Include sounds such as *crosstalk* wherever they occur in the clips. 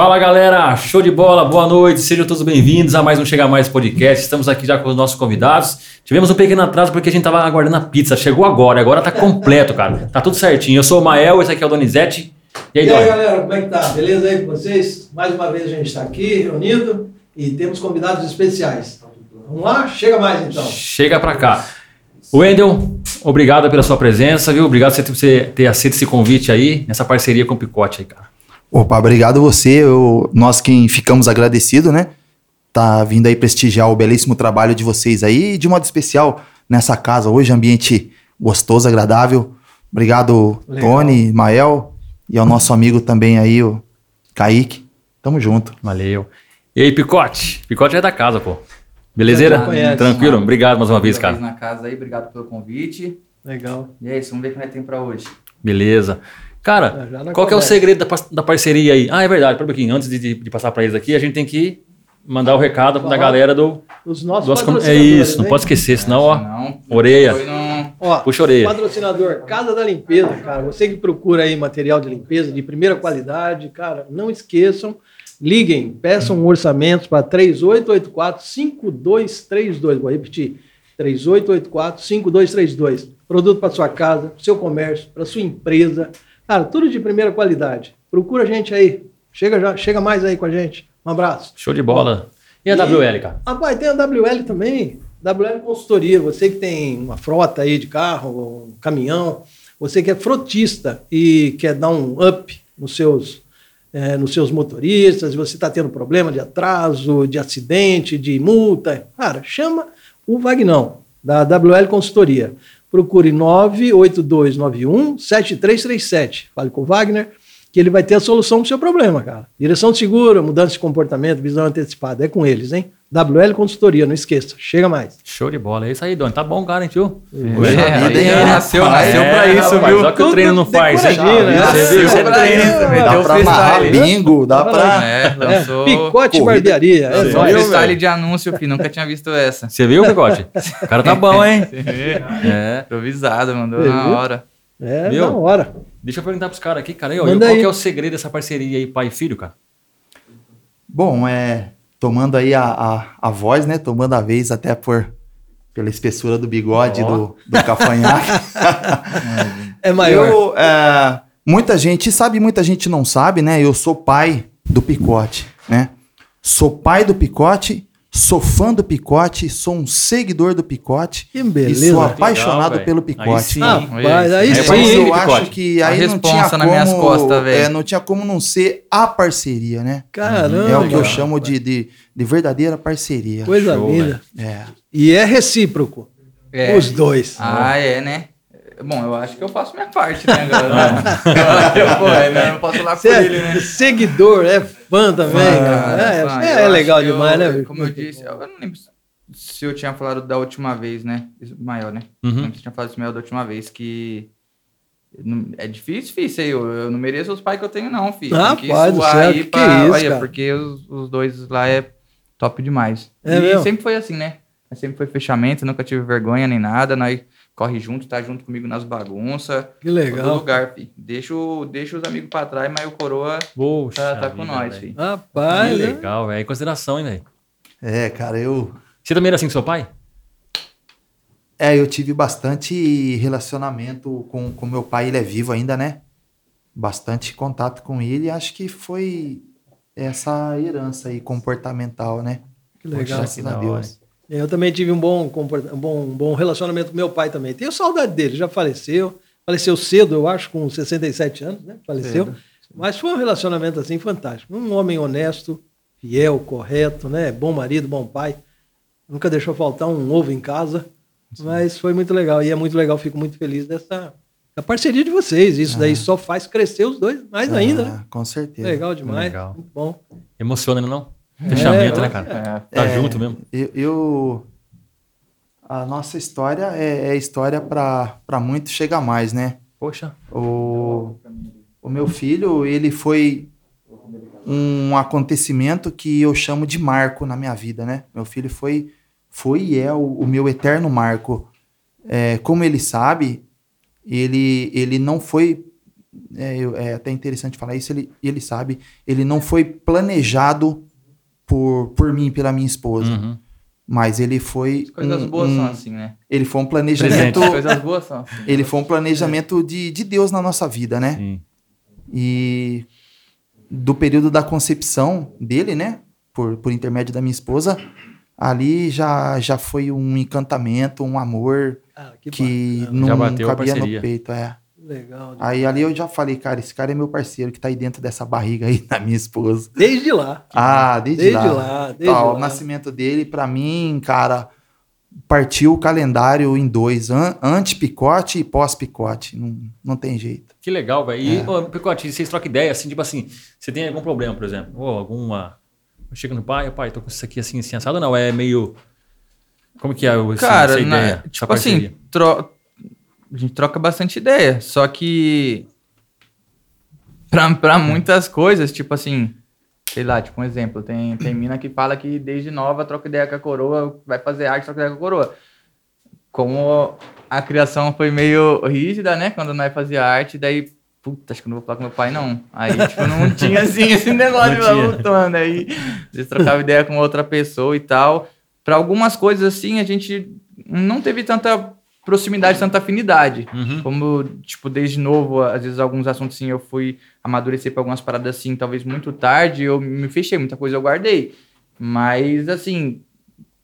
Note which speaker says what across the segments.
Speaker 1: Fala galera, show de bola, boa noite, sejam todos bem-vindos a mais um Chega Mais Podcast. Estamos aqui já com os nossos convidados. Tivemos um pequeno atraso porque a gente tava aguardando a pizza, chegou agora, agora tá completo, cara. Tá tudo certinho. Eu sou o Mael, esse aqui é o Donizete.
Speaker 2: E aí, e aí galera, como é que tá? Beleza aí com vocês? Mais uma vez a gente está aqui reunido e temos convidados especiais. Vamos lá? Chega mais então.
Speaker 1: Chega pra cá. Wendel, obrigado pela sua presença, viu? Obrigado por você ter aceito esse convite aí, nessa parceria com o Picote aí, cara.
Speaker 3: Opa, obrigado você. Eu, nós quem ficamos agradecidos, né? Tá vindo aí prestigiar o belíssimo trabalho de vocês aí, de modo especial nessa casa hoje, ambiente gostoso, agradável. Obrigado, Legal. Tony, Mael e ao nosso amigo também aí, o Kaique. Tamo junto.
Speaker 1: Valeu. E aí, Picote? Picote é da casa, pô. Belezeira? Tranquilo? Obrigado mais uma vez, cara.
Speaker 4: na casa aí, obrigado pelo convite.
Speaker 2: Legal.
Speaker 4: E é isso, vamos ver o que nós tem pra hoje.
Speaker 1: Beleza. Cara, qual que é o segredo da, da parceria aí? Ah, é verdade, para um pouquinho, antes de, de, de passar para eles aqui, a gente tem que mandar o recado da galera do.
Speaker 2: Os nossos do
Speaker 1: É isso, não pode esquecer, senão, ó. Não, orelha. Não...
Speaker 2: Ó, Puxa orelha. Patrocinador, Casa da Limpeza, cara. Você que procura aí material de limpeza de primeira qualidade, cara, não esqueçam. Liguem, peçam orçamentos para 3884-5232. Vou repetir: 3884-5232. Produto para sua casa, para seu comércio, para sua empresa. Cara, tudo de primeira qualidade. Procura a gente aí. Chega, já, chega mais aí com a gente. Um abraço.
Speaker 1: Show de bola. E a e, WL, cara?
Speaker 2: Rapaz, tem a WL também. WL Consultoria. Você que tem uma frota aí de carro, um caminhão, você que é frotista e quer dar um up nos seus, é, nos seus motoristas, você está tendo problema de atraso, de acidente, de multa, cara, chama o Vagnão, da WL Consultoria procure 98291 7337. Fale com o Wagner, que ele vai ter a solução para o seu problema, cara. Direção de seguro, mudança de comportamento, visão antecipada. É com eles, hein? WL Consultoria, não esqueça. Chega mais.
Speaker 1: Show de bola. É isso aí, Doni. Tá bom, cara, hein, tio?
Speaker 4: É, é, é, nasceu, nasceu é, pra isso, rapaz, viu?
Speaker 1: Só que o treino não faz, hein?
Speaker 4: Né? Você viu? Você treina.
Speaker 3: Dá pra amarrar bingo, dá pra...
Speaker 2: É, lançou... Picote barbearia. É,
Speaker 4: só freestyle de anúncio, filho. Nunca tinha visto essa.
Speaker 1: Você viu, Picote? O cara tá bom, hein? *laughs*
Speaker 4: É. Improvisado, mandou na hora.
Speaker 2: É, na hora.
Speaker 1: Deixa eu perguntar pros caras aqui, cara. qual que é o segredo dessa parceria aí, pai e filho, cara?
Speaker 3: Bom, é tomando aí a, a, a voz, né? Tomando a vez até por pela espessura do bigode oh. do, do cafanhaque. *laughs*
Speaker 2: é maior.
Speaker 3: Eu, é, muita gente sabe, muita gente não sabe, né? Eu sou pai do picote, né? Sou pai do picote Sou fã do Picote, sou um seguidor do Picote.
Speaker 2: Que beleza.
Speaker 3: E sou apaixonado Legal, pelo Picote. Aí
Speaker 2: sim. Rapaz, aí
Speaker 3: sim. Mas eu acho que aí não tinha como, minhas costas, é, não tinha como não ser a parceria, né?
Speaker 2: Caramba.
Speaker 3: É o que eu chamo de, de, de verdadeira parceria.
Speaker 2: Coisa Show, linda.
Speaker 3: É.
Speaker 2: E é recíproco. É. Os dois.
Speaker 4: Ah, é, né? Bom, eu acho que eu faço minha parte, né, galera? *laughs* eu, pô, eu não posso falar com é ele, né?
Speaker 2: Seguidor, é fã também, fã, É, é, é legal demais,
Speaker 4: eu,
Speaker 2: né?
Speaker 4: Como eu disse, eu não lembro se eu tinha falado da última vez, né? Maior, né? Uhum. Não tinha falado isso maior da última vez, que é difícil, difícil aí. Eu, eu não mereço os pais que eu tenho, não, filho.
Speaker 2: Ah, Tem que pai do céu, aí pra, que isso, olha, cara.
Speaker 4: porque os, os dois lá é top demais.
Speaker 2: É
Speaker 4: e
Speaker 2: mesmo?
Speaker 4: sempre foi assim, né? Sempre foi fechamento, nunca tive vergonha nem nada. Nós corre junto, tá junto comigo nas bagunças.
Speaker 2: Que legal.
Speaker 4: Todo lugar, fi. Deixa, deixa os amigos pra trás, mas o coroa
Speaker 1: Poxa
Speaker 4: tá, tá com nós,
Speaker 1: fi.
Speaker 2: Rapaz.
Speaker 1: Que legal, velho. Em consideração, hein, velho.
Speaker 3: É, cara, eu.
Speaker 1: Você também era assim com seu pai?
Speaker 3: É, eu tive bastante relacionamento com, com meu pai, ele é vivo ainda, né? Bastante contato com ele, acho que foi essa herança aí comportamental, né?
Speaker 2: Que legal.
Speaker 3: Graças a Deus.
Speaker 2: Eu também tive um bom, um bom, um bom relacionamento com meu pai também. Tenho saudade dele, já faleceu. Faleceu cedo, eu acho, com 67 anos, né? Faleceu. Cedo. Mas foi um relacionamento assim fantástico. Um homem honesto, fiel, correto, né? Bom marido, bom pai. Nunca deixou faltar um ovo em casa. Sim. Mas foi muito legal. E é muito legal, fico muito feliz dessa da parceria de vocês. Isso ah. daí só faz crescer os dois mais ah, ainda, né?
Speaker 3: Com certeza.
Speaker 2: Legal demais. Legal. Muito bom.
Speaker 1: Emociona, não? Fechamento, é, né, cara? É, tá é, junto mesmo.
Speaker 3: Eu, eu, A nossa história é, é história para muito chegar mais, né?
Speaker 1: Poxa.
Speaker 3: O, o meu filho, ele foi um acontecimento que eu chamo de marco na minha vida, né? Meu filho foi, foi e é o, o meu eterno marco. É, como ele sabe, ele, ele não foi é, é até interessante falar isso, ele, ele sabe, ele não foi planejado por, por mim, pela minha esposa,
Speaker 1: Uhum.
Speaker 3: mas ele foi
Speaker 4: As coisas
Speaker 3: um-
Speaker 4: boas
Speaker 3: um-
Speaker 4: são assim, né?
Speaker 3: ele foi um planejamento,
Speaker 4: As coisas boas são assim.
Speaker 3: ele foi um planejamento de, de Deus na nossa vida, né?
Speaker 1: Sim.
Speaker 3: E do período da concepção dele, né? Por, por intermédio da minha esposa, ali já, já foi um encantamento, um amor
Speaker 2: Ah, que,
Speaker 3: que não cabia
Speaker 1: parceria.
Speaker 3: no peito, é.
Speaker 2: Legal.
Speaker 3: Aí ali eu já falei, cara, esse cara é meu parceiro que tá aí dentro dessa barriga aí *laughs* da minha esposa.
Speaker 2: Desde lá.
Speaker 3: Ah, desde,
Speaker 2: Desde
Speaker 3: lá.
Speaker 2: lá, desde
Speaker 3: Tá, O
Speaker 2: lá.
Speaker 3: nascimento dele, pra mim, cara, partiu o calendário em dois, an antes-picote e pós-picote. Não, não tem jeito.
Speaker 1: Que legal, velho. E,
Speaker 3: É.
Speaker 1: ô, Picote, vocês trocam ideia, assim, tipo assim, você tem algum problema, por exemplo, ou alguma... Chega no pai, pai, tô com isso aqui assim, assim, assado, não, é meio... Como que é o, esse-
Speaker 4: Cara,
Speaker 1: essa
Speaker 4: na-
Speaker 1: ideia? essa
Speaker 4: tipo assim, tro- a gente troca bastante ideia, só que pra, pra muitas coisas, tipo assim, sei lá, tipo um exemplo, tem, tem mina que fala que desde nova troca ideia com a coroa, vai fazer arte, troca ideia com a coroa. Como a criação foi meio rígida, né, quando nós fazia arte, daí, puta, acho que não vou falar com meu pai, não. Aí, tipo, não *laughs* tinha, assim, esse negócio
Speaker 1: tinha.
Speaker 4: lutando, aí, às vezes trocava ideia com outra pessoa e tal. Pra algumas coisas, assim, a gente não teve tanta proximidade, tanta afinidade.
Speaker 1: Uhum.
Speaker 4: Como, tipo, desde novo, às vezes alguns assuntos, assim, eu fui amadurecer pra algumas paradas, assim, talvez muito tarde, eu me fechei, muita coisa eu guardei. Mas, assim,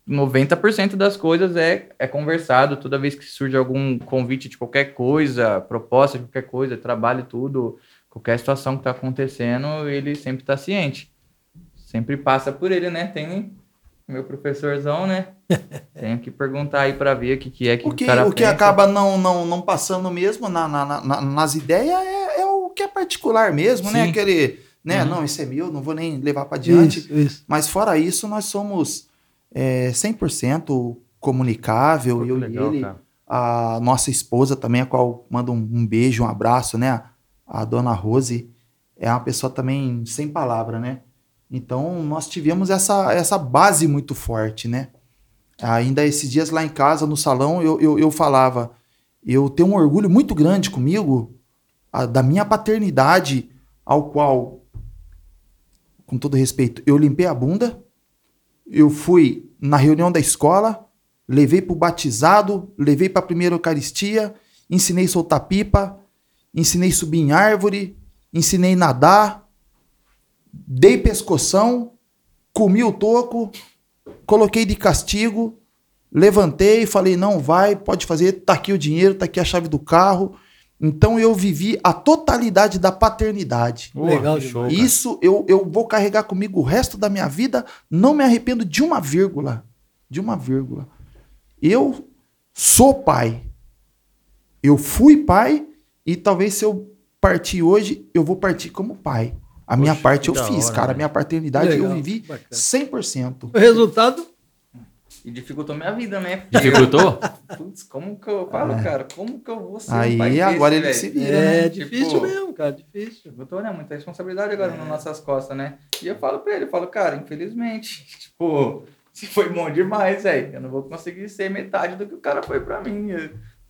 Speaker 4: 90% das coisas é, é conversado, toda vez que surge algum convite de qualquer coisa, proposta de qualquer coisa, trabalho, tudo, qualquer situação que tá acontecendo, ele sempre tá ciente. Sempre passa por ele, né? Tem meu professorzão, né? *laughs* Tenho que perguntar aí pra ver o que, que é que
Speaker 3: O que,
Speaker 4: o cara
Speaker 3: o que
Speaker 4: pensa.
Speaker 3: acaba não, não, não passando mesmo na, na- na- nas ideias é, é o que é particular mesmo, né?
Speaker 1: Sim.
Speaker 3: Aquele, né?
Speaker 1: Uhum.
Speaker 3: Não, esse é meu, não vou nem levar para adiante.
Speaker 2: Isso, isso.
Speaker 3: Mas fora isso, nós somos é, 100% comunicável,
Speaker 1: Pô,
Speaker 3: eu
Speaker 1: legal,
Speaker 3: e ele.
Speaker 1: cara.
Speaker 3: A nossa esposa também, a qual manda um, um beijo, um abraço, né? A dona Rose é uma pessoa também sem palavra, né? Então, nós tivemos essa, essa base muito forte, né? Ainda esses dias lá em casa, no salão, eu, eu, eu falava, eu tenho um orgulho muito grande comigo, a- da minha paternidade, ao qual, com todo respeito, eu limpei a bunda, eu fui na reunião da escola, levei para o batizado, levei para a primeira Eucaristia, ensinei soltar pipa, ensinei subir em árvore, ensinei nadar, dei pescoção, comi o toco, coloquei de castigo, levantei, falei, não vai, pode fazer, tá aqui o dinheiro, tá aqui a chave do carro. Então eu vivi a totalidade da paternidade.
Speaker 1: Pô,
Speaker 2: Legal
Speaker 1: show.
Speaker 3: Isso eu, eu vou carregar comigo o resto da minha vida, não me arrependo de uma vírgula. De uma vírgula. Eu sou pai. Eu fui pai e talvez se eu partir hoje, eu vou partir como pai. A minha parte eu fiz,
Speaker 1: hora,
Speaker 3: cara. A
Speaker 1: velho.
Speaker 3: minha paternidade
Speaker 2: Legal,
Speaker 3: eu vivi
Speaker 2: bacana.
Speaker 3: 100%.
Speaker 2: O resultado,
Speaker 4: E dificultou minha vida, né? Porque,
Speaker 1: Dificultou? *laughs*
Speaker 4: Putz, como que eu falo, cara? Como que eu vou ser um
Speaker 3: Aí
Speaker 4: pai desse,
Speaker 3: agora ele
Speaker 4: velho?
Speaker 3: se vira,
Speaker 2: é
Speaker 3: né?
Speaker 2: difícil
Speaker 4: Tipo,
Speaker 2: mesmo, cara, difícil.
Speaker 4: Eu tô, né? Muita responsabilidade agora nas nossas costas, né? E eu falo pra ele, eu falo, cara, infelizmente, *laughs* tipo, se foi bom demais, velho. Eu não vou conseguir ser metade do que o cara foi pra mim.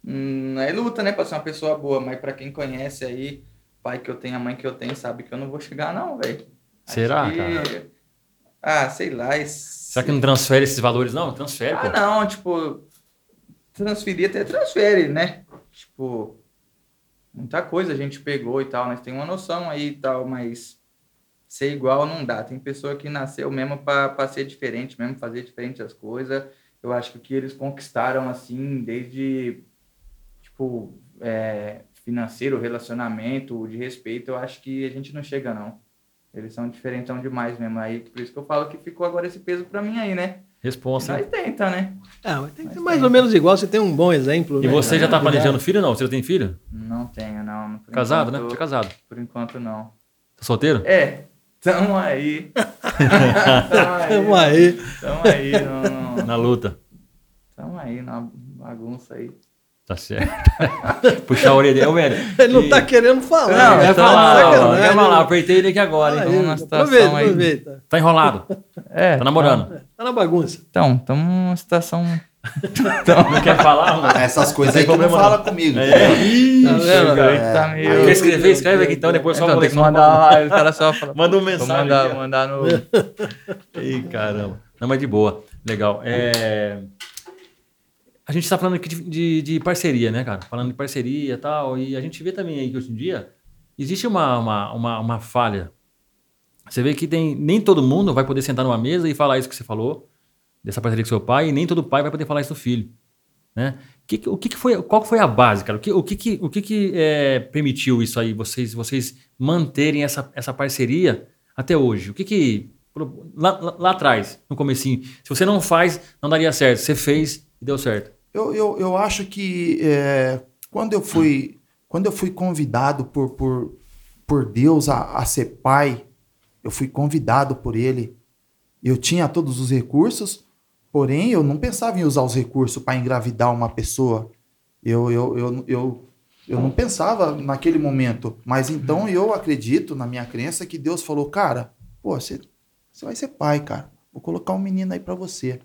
Speaker 4: Hum, é luta, né? Pra ser uma pessoa boa, mas pra quem conhece aí, pai que eu tenho, a mãe que eu tenho, sabe que eu não vou chegar, não, velho.
Speaker 1: Será,
Speaker 4: que-
Speaker 1: cara?
Speaker 4: Ah, sei lá. esse-
Speaker 1: Será que não transfere esses valores? Não, transfere,
Speaker 4: Ah,
Speaker 1: pô.
Speaker 4: não, tipo, transferir até transfere, né? Tipo, muita coisa a gente pegou e tal, nós tem uma noção aí e tal, mas ser igual não dá. Tem pessoa que nasceu mesmo pra ser diferente, mesmo fazer diferente as coisas. Eu acho que o que eles conquistaram, assim, desde, tipo, é, financeiro, relacionamento, de respeito, eu acho que a gente não chega, não. Eles são diferentão demais mesmo. Aí, por isso que eu falo que ficou agora esse peso pra mim aí, né?
Speaker 1: Responsa.
Speaker 4: Nós tenta, né?
Speaker 2: Ah, mas tem que ser
Speaker 4: Mas
Speaker 2: mais
Speaker 4: tem.
Speaker 2: ou menos igual, você tem um bom exemplo.
Speaker 1: E
Speaker 2: né?
Speaker 1: você já tá
Speaker 2: Cuidado.
Speaker 1: planejando filho ou não? Você já tem filho?
Speaker 4: Não tenho, não. Por
Speaker 1: Casado, né?
Speaker 4: enquanto-
Speaker 1: Você é casado.
Speaker 4: Por enquanto, não.
Speaker 1: Tá solteiro?
Speaker 4: É, tamo aí. *laughs*
Speaker 2: Tamo aí.
Speaker 4: Tamo aí, não, não.
Speaker 1: Na luta.
Speaker 4: Tamo aí na bagunça aí.
Speaker 1: Tá certo. *laughs* Puxar a orelha dele. Ô, velho.
Speaker 2: Ele não
Speaker 1: e-
Speaker 2: tá querendo falar.
Speaker 4: Não,
Speaker 2: né?
Speaker 1: Quer
Speaker 4: tá
Speaker 1: falar, ó,
Speaker 2: sacanagem.
Speaker 1: quer falar. Apertei ele aqui agora,
Speaker 4: Vamos na situação
Speaker 2: aproveita,
Speaker 4: aí.
Speaker 2: aproveita.
Speaker 1: Tá enrolado.
Speaker 4: É.
Speaker 1: Tá namorando.
Speaker 2: Tá na bagunça.
Speaker 4: Então, estamos numa situação *laughs*
Speaker 1: Não quer falar, mano?
Speaker 3: Essas coisas
Speaker 1: Não
Speaker 3: aí tu não fala comigo.
Speaker 1: É.
Speaker 4: Tá vendo?
Speaker 1: cara.
Speaker 4: Tá meio-
Speaker 1: Quer escrever? Escreve aqui então, depois só
Speaker 4: Então, tem que
Speaker 1: só
Speaker 4: mandar, o cara só fala.
Speaker 1: Manda um mensagem.
Speaker 4: mandar, mandar no.
Speaker 1: Ih, caramba. Não, mas de boa. Legal. É... A gente está falando aqui de, de, de parceria, né, cara? Falando de parceria e tal. E a gente vê também aí que hoje em dia existe uma, uma, uma, uma falha. Você vê que tem, nem todo mundo vai poder sentar numa mesa e falar isso que você falou, dessa parceria com seu pai, e nem todo pai vai poder falar isso do filho. Né? Que, o que, foi, qual foi a base, cara? O que, o que, que, o que é, permitiu isso aí, vocês, vocês manterem essa, essa parceria até hoje? O que que. Lá, lá, lá atrás, no comecinho, se você não faz, não daria certo. Você fez e deu certo.
Speaker 3: Eu, eu, eu acho que é, quando, eu fui, quando eu fui convidado por, por, por Deus a, a ser pai, eu fui convidado por Ele. Eu tinha todos os recursos, porém eu não pensava em usar os recursos para engravidar uma pessoa. Eu, eu, eu, eu, eu não pensava naquele momento. Mas então eu acredito, na minha crença, que Deus falou: cara, pô, você, você vai ser pai, cara. Vou colocar um menino aí para você.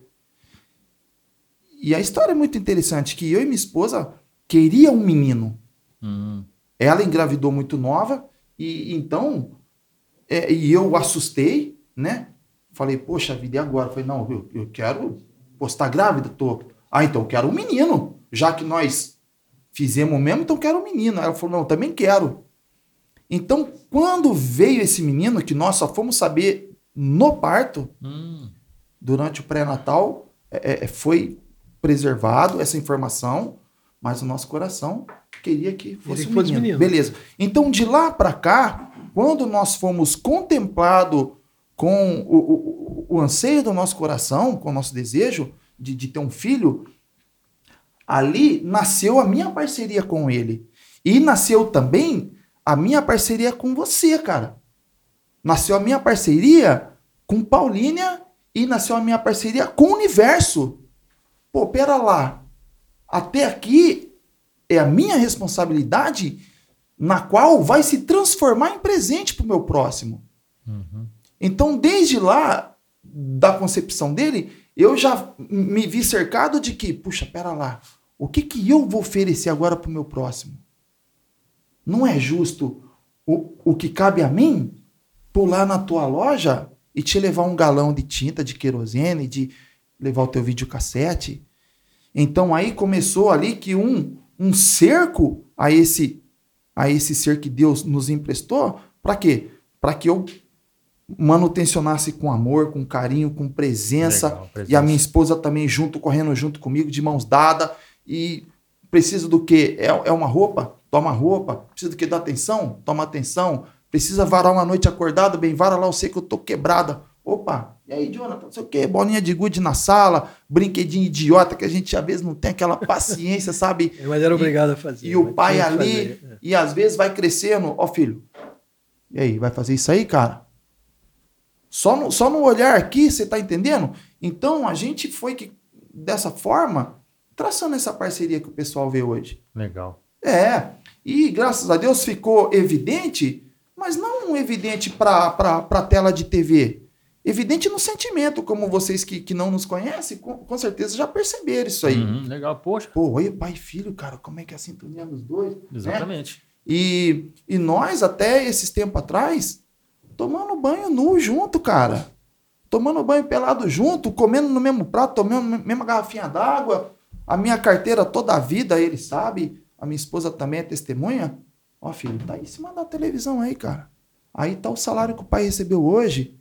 Speaker 3: E a história é muito interessante, que eu e minha esposa queria um menino.
Speaker 1: Hum,
Speaker 3: Ela engravidou muito nova e então é, e eu assustei, né? Falei, poxa vida, e agora? Falei, não, eu, eu quero. Você tá grávida? Tô. Ah, então eu quero um menino. Já que nós fizemos mesmo, então eu quero um menino. Ela falou, não, eu também quero. Então, quando veio esse menino, que nós só fomos saber no parto,
Speaker 1: hum,
Speaker 3: durante o pré-natal é, é, foi preservado essa informação, mas o nosso coração queria que fosse,
Speaker 2: que fosse
Speaker 3: menino.
Speaker 2: menino.
Speaker 3: Beleza. Então, de lá para cá, quando nós fomos contemplados com o, o, o anseio do nosso coração, com o nosso desejo de, de ter um filho, ali nasceu a minha parceria com ele. E nasceu também a minha parceria com você, cara. Nasceu a minha parceria com Paulínia e nasceu a minha parceria com o universo. Pô, pera lá. Até aqui é a minha responsabilidade na qual vai se transformar em presente para o meu próximo. Então, desde lá, da concepção dele, eu já me vi cercado de que, puxa, pera lá, o que, que eu vou oferecer agora para o meu próximo? Não é justo o, o que cabe a mim pular na tua loja e te levar um galão de tinta, de querosene, de levar o teu videocassete. Então aí começou ali que um, um cerco a esse a esse ser que Deus nos emprestou, para quê? Para que eu manutencionasse com amor, com carinho, com presença,
Speaker 1: Legal, presença.
Speaker 3: e a minha esposa também junto, correndo junto comigo, de mãos dadas, e precisa do quê? É, é uma roupa? Toma roupa. Precisa do quê? Da atenção? Toma atenção. Precisa varar uma noite acordado? Bem, vara lá, eu sei que eu tô quebrada. Opa, e aí, Jonathan, não sei o quê, bolinha de gude na sala, brinquedinho idiota que a gente às vezes não tem aquela paciência, sabe? *laughs*
Speaker 2: Mas era obrigado a fazer.
Speaker 3: E o
Speaker 2: mas
Speaker 3: pai ali,
Speaker 2: fazer, é.
Speaker 3: e às vezes vai crescendo, ó filho, e aí, vai fazer isso aí, cara? Só no, só no olhar aqui, você tá entendendo? Então a gente foi que, dessa forma, traçando essa parceria que o pessoal vê hoje.
Speaker 1: legal.
Speaker 3: É, e graças a Deus ficou evidente, mas não evidente para a tela de TV. Evidente no sentimento, como vocês que, que não nos conhecem, com, com certeza já perceberam isso aí.
Speaker 1: Uhum, legal, poxa.
Speaker 3: Pô, olha pai e filho, cara, como é que é a sintonia dos dois? né?
Speaker 1: Exatamente.
Speaker 3: E, e nós, até esses tempos atrás, tomando banho nu junto, cara. Tomando banho pelado junto, comendo no mesmo prato, tomando na mesma garrafinha d'água. A minha carteira toda a vida, ele sabe. A minha esposa também é testemunha. Ó, filho, tá aí em cima da televisão aí, cara. Aí tá o salário que o pai recebeu hoje.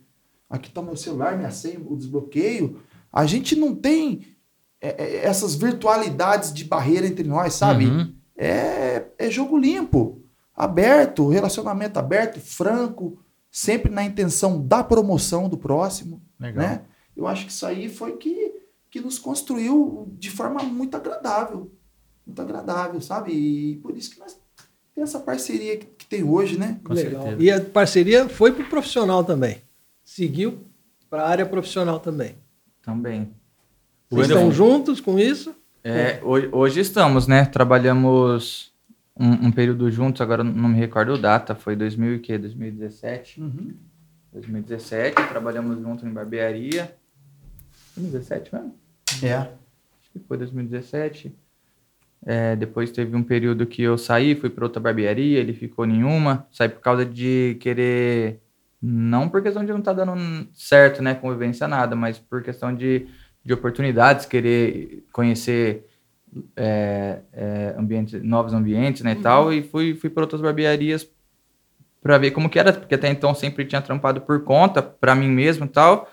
Speaker 3: Aqui tá meu celular, minha senha, o desbloqueio. A gente não tem é, é, essas virtualidades de barreira entre nós, sabe?
Speaker 1: Uhum.
Speaker 3: É, é jogo limpo, aberto, relacionamento aberto, franco, sempre na intenção da promoção do próximo,
Speaker 1: Legal.
Speaker 3: né? Eu acho que isso aí foi que, que nos construiu de forma muito agradável, muito agradável, sabe? E por isso que nós temos essa parceria que, que tem hoje, né?
Speaker 1: Com
Speaker 2: Legal.
Speaker 1: certeza.
Speaker 2: E a parceria foi para o profissional também. Seguiu para a área profissional também.
Speaker 4: Também.
Speaker 2: Vocês estão juntos com isso?
Speaker 4: É, hoje, hoje estamos, né? Trabalhamos um, um período juntos, agora não me recordo a data, foi 2000 e quê? 2017?
Speaker 3: Uhum.
Speaker 4: 2017, trabalhamos junto em barbearia. 2017 mesmo?
Speaker 3: É.
Speaker 4: que foi 2017. É, depois teve um período que eu saí, fui para outra barbearia, ele ficou nenhuma. Saí por causa de querer. Não por questão de não estar dando certo, né? Convivência, nada, mas por questão de, de oportunidades, querer conhecer é, é, ambientes, novos ambientes, né? E tal. E fui, fui para outras barbearias para ver como que era, porque até então sempre tinha trampado por conta, para mim mesmo e tal.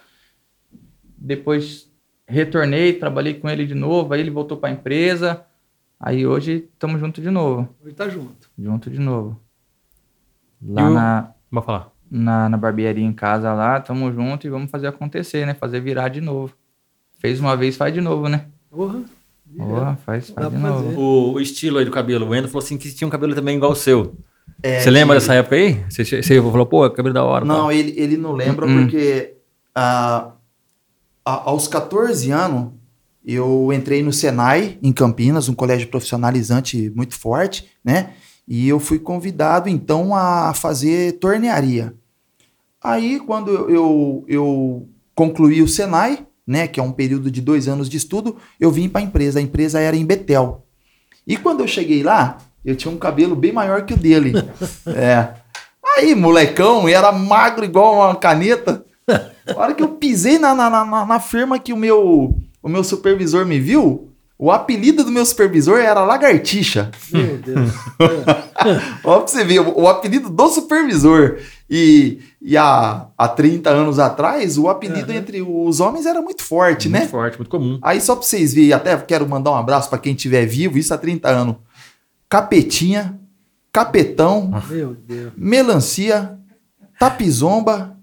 Speaker 4: Depois retornei, trabalhei com ele de novo, aí ele voltou para a empresa. Aí hoje estamos juntos de novo.
Speaker 2: Hoje tá junto.
Speaker 4: Junto de novo. Lá
Speaker 1: o...
Speaker 4: na,
Speaker 1: Vou falar.
Speaker 4: Na, na barbearia em casa lá, estamos juntos e vamos fazer acontecer, né? Fazer virar de novo. Fez uma vez, faz de novo, né?
Speaker 2: Porra.
Speaker 4: Porra, faz, faz de novo.
Speaker 1: O, o, estilo aí do cabelo, o Endo falou assim que tinha um cabelo também igual o seu. É, você lembra que... dessa época aí? Você, você falou, pô, cabelo da hora.
Speaker 3: Não, ele, ele não lembra hum. porque uh, aos 14 anos eu entrei no Senai, em Campinas, um colégio profissionalizante muito forte, né? E eu fui convidado, então, a fazer tornearia. Aí, quando eu, eu concluí o Senai, né, que é um período de dois anos de estudo, eu vim para a empresa. A empresa era em Betel. E quando eu cheguei lá, eu tinha um cabelo bem maior que o dele. *laughs* é. Aí, molecão, era magro igual uma caneta. *laughs* A hora que eu pisei na, na, na, na firma que o meu, o meu supervisor me viu, o apelido do meu supervisor era Lagartixa. Meu Deus. *laughs* Olha pra você ver, o, apelido do supervisor. E, e há, há 30 anos atrás, o apelido uhum. entre os homens era muito forte,
Speaker 1: muito
Speaker 3: né?
Speaker 1: Muito forte, muito comum.
Speaker 3: Aí só pra vocês verem, até quero mandar um abraço para quem estiver vivo, isso há 30 anos. Capetinha, Capetão, Melancia, Tapizomba,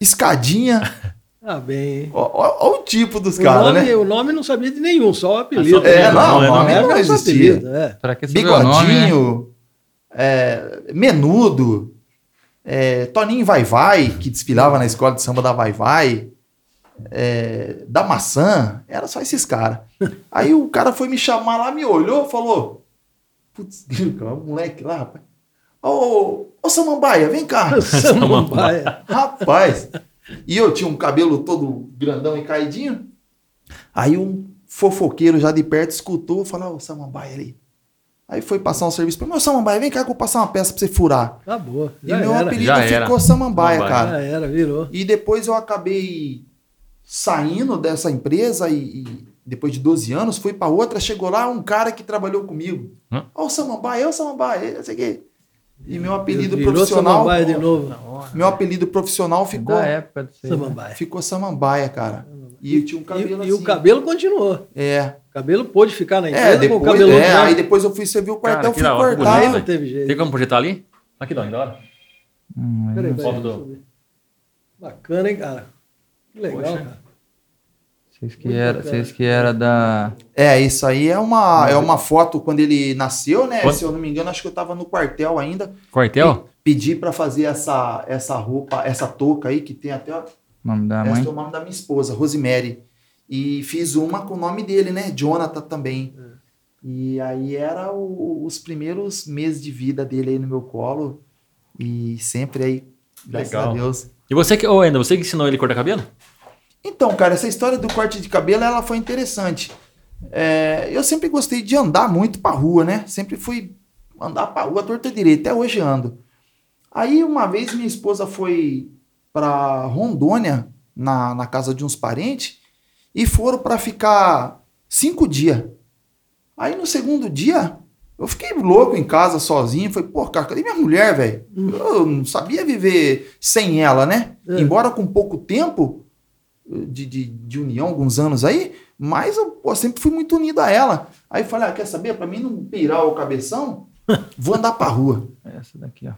Speaker 3: Escadinha. *laughs*
Speaker 2: Ah, bem.
Speaker 3: Olha o tipo dos caras, né?
Speaker 2: O nome não sabia de nenhum, só o apelido.
Speaker 3: É, não, não, nome não existia. Apelido, é. Bigodinho, nome, né? é, Menudo, é, Toninho Vai Vai, que desfilava na escola de samba da Vai Vai, é, da Maçã, era só esses caras. *laughs* Aí o cara foi me chamar lá, me olhou, falou: Putz, *laughs* moleque lá, rapaz. Ô, ô Samambaia, vem cá. *laughs*
Speaker 2: Samambaia.
Speaker 3: Rapaz. E eu tinha um cabelo todo grandão e caidinho. Aí um fofoqueiro já de perto escutou, falou, ô Samambaia ali. Aí foi passar um serviço para mim, ô Samambaia, vem cá que eu vou passar uma peça pra você furar.
Speaker 2: Tá boa.
Speaker 3: E meu era. apelido já ficou era. Samambaia, cara.
Speaker 2: Já era, virou.
Speaker 3: E depois eu acabei saindo dessa empresa e, e depois de 12 anos, fui para outra, chegou lá um cara que trabalhou comigo. Ó, o Samambaia, é o Samambaia, não sei o quê. E meu apelido Virou profissional.
Speaker 2: Samambaia de novo.
Speaker 3: Meu apelido profissional ficou.
Speaker 4: Da época
Speaker 3: de Samambaia. Ficou Samambaia, cara. E eu tinha um cabelo
Speaker 2: e,
Speaker 3: assim.
Speaker 2: E o cabelo continuou.
Speaker 3: É.
Speaker 2: O cabelo pôde ficar na
Speaker 3: é,
Speaker 2: empresa
Speaker 3: é, depois, com o cabelo. É, aí depois eu fui servir o quartel, cara, fui cortar.
Speaker 1: Aí não teve jeito. Tem como projetar ali? Aqui, dá, da hora.
Speaker 2: Hum, Peraí, do... Bacana, hein, cara? Que legal, Poxa. cara.
Speaker 4: Vocês que, era, vocês que era da.
Speaker 3: É, isso aí é uma, é uma foto quando ele nasceu, né? Quando? Se eu não me engano, acho que eu tava no quartel ainda.
Speaker 1: Quartel?
Speaker 3: Pedi para fazer essa, essa roupa, essa touca aí, que tem até. O
Speaker 4: nome da mãe?
Speaker 3: é o nome da minha esposa, Rosemary. E fiz uma com o nome dele, né? Jonathan também. É. E aí era o, os primeiros meses de vida dele aí no meu colo. E sempre aí, graças Legal. a Deus.
Speaker 1: E você que, oh, ainda, você que ensinou ele a cortar cabelo?
Speaker 3: Então, cara, essa história do corte de cabelo, ela foi interessante. É, eu sempre gostei de andar muito pra rua, né? Sempre fui andar pra rua torta direita, até hoje ando. Aí uma vez minha esposa foi pra Rondônia, na, na casa de uns parentes, e foram para ficar cinco dias. Aí no segundo dia, eu fiquei louco em casa sozinho. Falei, pô, cara, cadê minha mulher, velho? Hum. Eu não sabia viver sem ela, né? É. Embora com pouco tempo, de, de, de, união, alguns anos aí, mas eu pô, sempre fui muito unido a ela. Aí falei, ah, quer saber? Para mim não pirar o cabeção, *laughs* vou andar pra rua.
Speaker 4: Essa daqui, ó.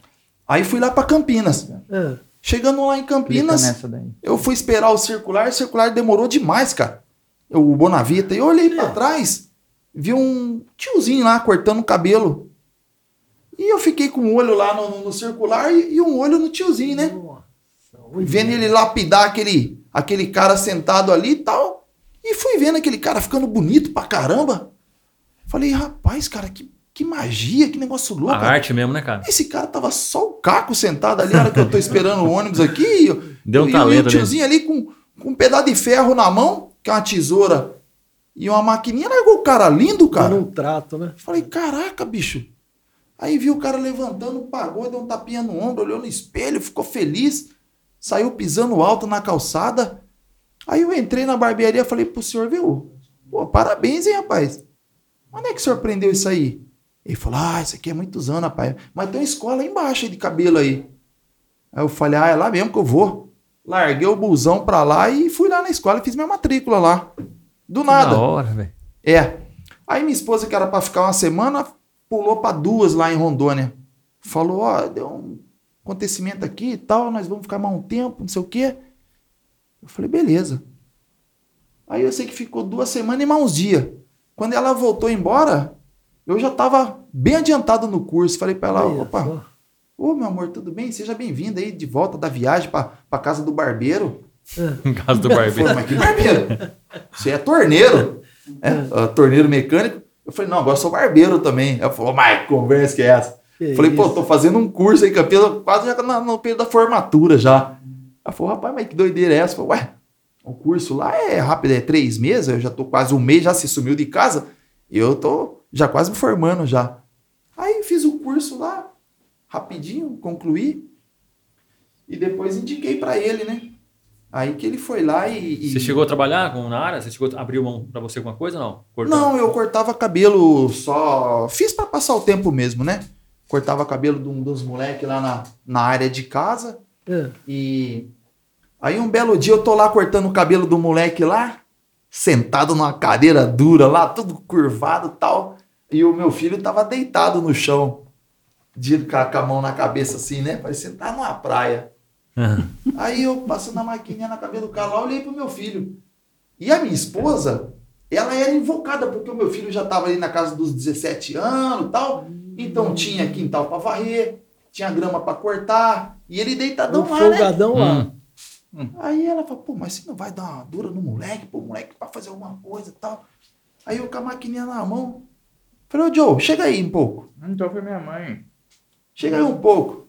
Speaker 3: Aí fui lá para Campinas. É. Chegando lá em Campinas, eu fui esperar o circular, o circular demorou demais, cara. O Bonavita. E eu olhei é. para trás, vi um tiozinho lá cortando o cabelo. E eu fiquei com um olho lá no, no circular e, e, um olho no tiozinho, né? Nossa, Vendo ele lapidar aquele aquele cara sentado ali e tal. E fui vendo aquele cara ficando bonito pra caramba. Falei, rapaz, cara, que, que magia, que negócio louco. A
Speaker 1: cara. arte mesmo, né, cara?
Speaker 3: Esse cara tava só o caco sentado ali, na hora que eu tô esperando o ônibus aqui.
Speaker 1: Deu um
Speaker 3: e,
Speaker 1: talento.
Speaker 3: E o tiozinho ali com, com um pedaço de ferro na mão, que é uma tesoura E uma maquininha largou o cara lindo, cara.
Speaker 2: Dando um trato, né?
Speaker 3: Falei, caraca, bicho. Aí viu o cara levantando, pagou, deu um tapinha no ombro, olhou no espelho, ficou feliz, saiu pisando alto na calçada. Aí eu entrei na barbearia e falei pro senhor, viu? Pô, parabéns, hein, rapaz? Onde é que surpreendeu isso aí? Ele falou, ah, isso aqui é muitos anos, rapaz. Mas tem uma escola aí embaixo de cabelo aí. Aí eu falei, ah, é lá mesmo que eu vou. Larguei o busão pra lá e fui lá na escola e fiz minha matrícula lá. Do nada.
Speaker 1: Da hora, velho.
Speaker 3: É. Aí minha esposa, que era pra ficar uma semana, pulou pra duas lá em Rondônia. Falou, ó, deu um acontecimento aqui e tal, nós vamos ficar mais um tempo, não sei o quê. Eu falei, beleza. Aí eu sei que ficou duas semanas e mais uns dias. Quando ela voltou embora, eu já tava bem adiantado no curso. Falei pra ela, opa, ô meu amor, tudo bem? Seja bem-vinda aí de volta da viagem pra, pra casa do barbeiro. *laughs*
Speaker 1: Em casa do barbeiro.
Speaker 3: falou, mas que barbeiro? Você é torneiro. É, ah, torneiro mecânico. Eu falei, não, agora eu sou barbeiro também. Ela falou, mas que conversa que é essa?
Speaker 2: Que
Speaker 3: falei, pô,
Speaker 2: isso.
Speaker 3: tô fazendo um curso aí, Campinas, quase já na- no período da formatura já. Ela falou, rapaz, mas que doideira é essa? Eu falei, ué, o curso lá é rápido, é três meses, eu já tô quase um mês, já se sumiu de casa, e eu tô já quase me formando já. Aí fiz o curso lá, rapidinho, concluí, e depois indiquei pra ele, né? Aí que ele foi lá e... e-
Speaker 1: Você chegou a trabalhar com- na área? Você chegou a abrir mão pra você alguma coisa ou não? Cortou?
Speaker 3: Não, eu cortava cabelo só. Fiz pra passar o tempo mesmo, né? Cortava cabelo de um dos moleques lá na, na área de casa.
Speaker 2: É.
Speaker 3: E aí um belo dia eu tô lá cortando o cabelo do moleque lá, sentado numa cadeira dura lá, tudo curvado e tal. E o meu filho tava deitado no chão, de, com a com a mão na cabeça assim, né? Parecendo estar numa praia.
Speaker 1: Aham.
Speaker 3: Aí eu passando a maquininha na cabeça do cara lá, olhei pro meu filho. E a minha esposa, ela era invocada, porque o meu filho já estava ali na casa dos 17 anos e tal. Então tinha quintal para varrer, tinha grama para cortar, e ele deitadão
Speaker 2: Um
Speaker 3: lá, né?
Speaker 2: folgadão lá.
Speaker 1: Hum.
Speaker 3: Aí ela falou, pô, mas você não vai dar uma dura no moleque, pô, moleque pra fazer alguma coisa e tal. Aí eu com a maquininha na mão, falei, ô Joe, chega aí um pouco,
Speaker 4: Então foi minha mãe.
Speaker 3: chega aí um pouco.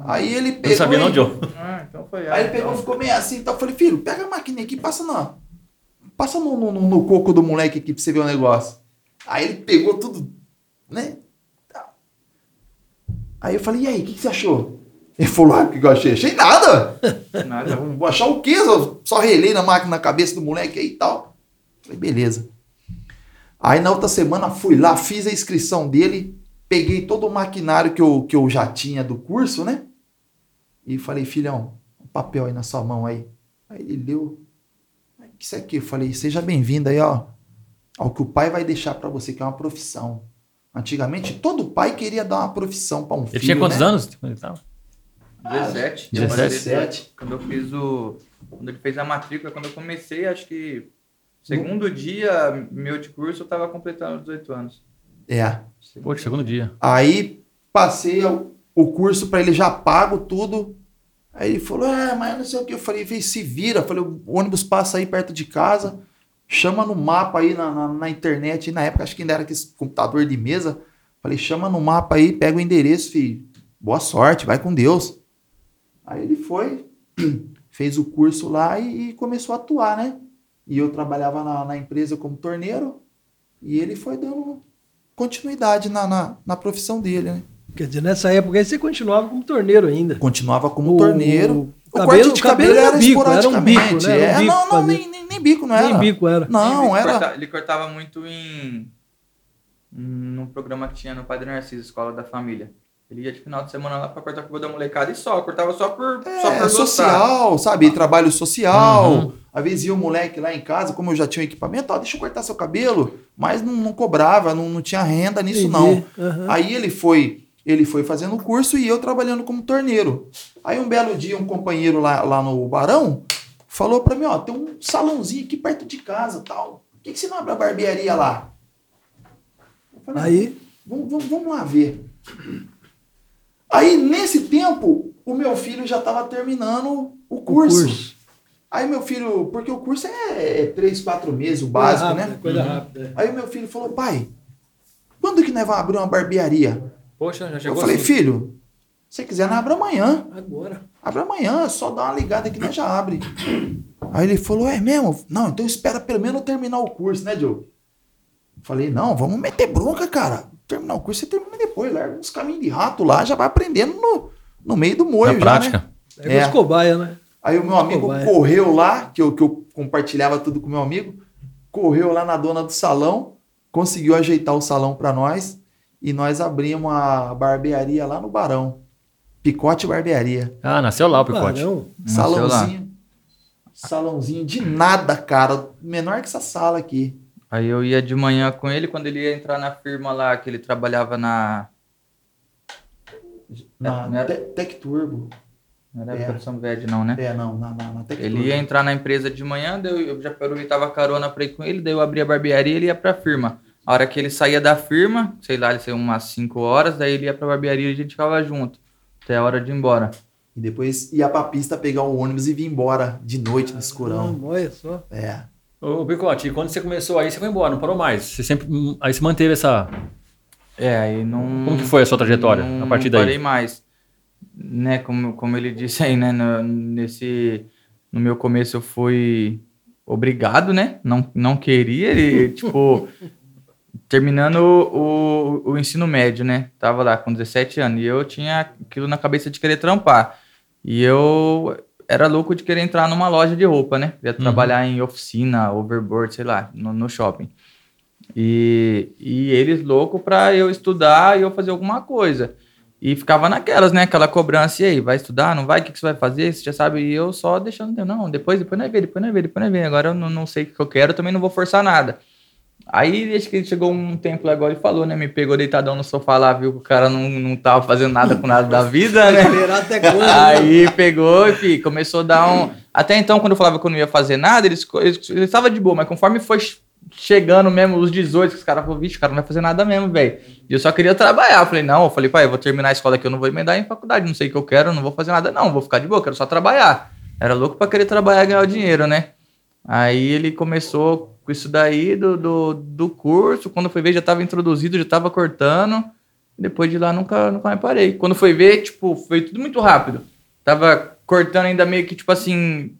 Speaker 3: Aí ele
Speaker 1: Não
Speaker 3: pegou
Speaker 1: sabia não, Joe.
Speaker 4: Ah, então foi ela.
Speaker 3: Aí ele pegou,
Speaker 4: então.
Speaker 3: ficou meio assim, então eu falei, filho, pega a maquininha aqui, passa na. Passa no, no, no- no coco do moleque aqui pra você ver o negócio. Aí ele pegou tudo, né? Aí eu falei, e aí, o que, que você achou? Ele falou, ah, o que que eu achei? Achei nada!
Speaker 4: Nada.
Speaker 3: Vou achar o quê? Só, só relei na máquina na cabeça do moleque aí e tal. Falei, beleza. Aí na outra semana fui lá, fiz a inscrição dele, peguei todo o maquinário que eu, que eu já tinha do curso, né? E falei, filhão, um papel aí na sua mão aí. Aí ele deu. "O que isso aqui? Eu falei, seja bem-vindo aí, ó. Ao que o pai vai deixar pra você, que é uma profissão. Antigamente, todo pai queria dar uma profissão pra um filho.
Speaker 1: Ele tinha quantos
Speaker 3: né?
Speaker 1: anos? quando ele tava?
Speaker 4: 17.
Speaker 1: 17.
Speaker 3: 17.
Speaker 4: Quando eu fiz o. Quando ele fez a matrícula, quando eu comecei, acho que. Segundo dia meu de curso, eu tava completando 18 anos.
Speaker 3: É.
Speaker 1: Poxa, segundo dia.
Speaker 3: Aí passei o, o curso pra ele já pago tudo. Aí ele falou: É, mas não sei o que. Eu falei: Vê, se vira. Eu falei: O ônibus passa aí perto de casa. Chama no mapa aí na, na, na internet. E na época acho que ainda era aquele computador de mesa. Falei: Chama no mapa aí, pega o endereço, filho. Boa sorte, vai com Deus. Aí ele foi, *clears throat* fez o curso lá e, e começou a atuar, né? E eu trabalhava na, na empresa como torneiro. E ele foi dando continuidade na, na, na profissão dele, né?
Speaker 2: Quer dizer, nessa época aí você continuava como torneiro ainda.
Speaker 3: Continuava como
Speaker 2: O-
Speaker 3: torneiro.
Speaker 2: o
Speaker 3: O,
Speaker 2: cabelo-
Speaker 3: corte de
Speaker 2: cabelo
Speaker 3: cabelo,
Speaker 2: era bico, era um
Speaker 3: esporadicamente.
Speaker 2: bico, né? Era um
Speaker 3: É,
Speaker 2: bico
Speaker 3: não, não,
Speaker 2: fazia.
Speaker 3: nem, nem, nem bico não era.
Speaker 2: Nem bico era.
Speaker 3: Não,
Speaker 4: ele,
Speaker 3: era.
Speaker 4: corta- ele cortava muito em. num programa que tinha no Padre Narciso, Escola da Família. Ele ia de final de semana lá pra cortar o cabelo da molecada e só, cortava só por, só
Speaker 3: É,
Speaker 4: por gostar.
Speaker 3: social, sabe? Trabalho social.
Speaker 1: Uhum.
Speaker 3: Às vezes ia o moleque lá em casa, como eu já tinha um equipamento, ó, deixa eu cortar seu cabelo. Mas não, não cobrava, não, não tinha renda nisso, não.
Speaker 2: Entendi. Aham.
Speaker 3: Aí ele foi, ele foi fazendo o curso e eu trabalhando como torneiro. Aí um belo dia, um companheiro lá, lá no Barão falou pra mim, ó, tem um salãozinho aqui perto de casa tal. Por que, que você não abre a barbearia lá? Eu falei,
Speaker 2: Aí,
Speaker 3: Vamos, vamos, vamos lá ver. Aí, nesse tempo, o meu filho já estava terminando o
Speaker 2: o
Speaker 3: curso.
Speaker 2: curso.
Speaker 3: Aí, meu filho, porque o curso é, é três, quatro meses, o básico,
Speaker 2: coisa rápida,
Speaker 3: né?
Speaker 2: Coisa
Speaker 1: Uhum.
Speaker 2: rápida. é.
Speaker 3: Aí, o meu filho falou: pai, quando que nós vamos abrir uma barbearia?
Speaker 1: Poxa, já chegou
Speaker 3: eu falei:
Speaker 1: assim.
Speaker 3: filho, Se quiser, nós abre amanhã.
Speaker 2: Agora.
Speaker 3: Abre amanhã, só dá uma ligada que nós já abre. Aí ele falou, é mesmo? Não, então espera pelo menos terminar o curso, né, Diogo? Falei, não, vamos meter bronca, cara. Terminar o curso, você termina depois, larga uns caminhos de rato lá, já vai aprendendo no, no meio do molho
Speaker 1: Na
Speaker 3: já,
Speaker 1: prática.
Speaker 3: né?
Speaker 2: É,
Speaker 3: É.
Speaker 2: cobaia, né?
Speaker 3: Aí o meu amigo
Speaker 2: Cobaia.
Speaker 3: correu lá, que eu, que eu compartilhava tudo com o meu amigo, correu lá na dona do salão, conseguiu ajeitar o salão para nós e nós abrimos a barbearia lá no Barão. Picote Barbearia.
Speaker 1: Ah, nasceu lá o picote.
Speaker 2: Barão.
Speaker 4: Nasceu lá.
Speaker 3: Salãozinho. Salãozinho de nada, cara. Menor que essa sala aqui.
Speaker 4: Aí eu ia de manhã com ele, quando ele ia entrar na firma lá, que ele trabalhava na.
Speaker 3: Na
Speaker 4: não era-
Speaker 3: Tech Turbo.
Speaker 4: Não era
Speaker 3: É.
Speaker 4: época do São Verde, não, né?
Speaker 3: É, não, na, na, na Tech
Speaker 4: Ele
Speaker 3: Turbo.
Speaker 4: ia entrar na empresa de manhã, daí eu já aproveitava carona pra ir com ele, daí eu abria a barbearia e ele ia pra firma. A hora que ele saía da firma, sei lá, ele saiu umas 5 horas, daí ele ia pra barbearia e a gente ficava junto. Até a hora de ir embora.
Speaker 3: E depois ia pra pista pegar o ônibus e vir embora de noite no escurão.
Speaker 2: Não, olha só.
Speaker 3: É.
Speaker 1: Ô, Picote, e quando você começou aí, você foi embora, não parou mais. Você sempre. hum, Aí você manteve essa.
Speaker 4: É, aí não.
Speaker 1: Como que foi a sua trajetória
Speaker 4: não,
Speaker 1: a partir
Speaker 4: não
Speaker 1: daí?
Speaker 4: parei mais. Né, como, como ele *laughs* disse aí, né, no, nesse, no meu começo eu fui obrigado, né, não, não queria, ele, *laughs* tipo, terminando o, o, o ensino médio, né, tava lá com 17 anos, e eu tinha aquilo na cabeça de querer trampar, e eu era louco de querer entrar numa loja de roupa, né, ia trabalhar em oficina, overboard, sei lá, no, no shopping. E, e eles louco pra eu estudar e eu fazer alguma coisa. E ficava naquelas, né? Aquela cobrança, e aí, vai estudar, não vai? O que, que você vai fazer? Você já sabe, e eu só deixando, não, depois, depois não é ver, depois não é ver, depois não é ver. Agora eu não, não sei o que eu quero, também não vou forçar nada. Aí, acho que chegou um tempo agora e falou, né? Me pegou deitadão no sofá lá, viu que o cara não, não tava fazendo nada com nada da vida, né?
Speaker 2: Esperar até quando? né?
Speaker 4: Aí pegou e começou a dar um. Até então, quando eu falava que eu não ia fazer nada, eles eles estavam de boa, mas conforme foi chegando mesmo os 18, que os caras falaram, vixe, o cara não vai fazer nada mesmo, velho. E eu só queria trabalhar. Eu falei, não, eu falei, pai, eu vou terminar a escola aqui, eu não vou emendar em faculdade, não sei o que eu quero, não vou fazer nada, não, vou ficar de boa, quero só trabalhar. Era louco pra querer trabalhar e ganhar o dinheiro, né? Aí ele começou com isso daí do, do, do curso, quando foi ver já tava introduzido, já tava cortando. Depois de lá nunca, nunca mais parei. Quando foi ver, tipo, foi tudo muito rápido. Tava cortando ainda meio que, tipo assim,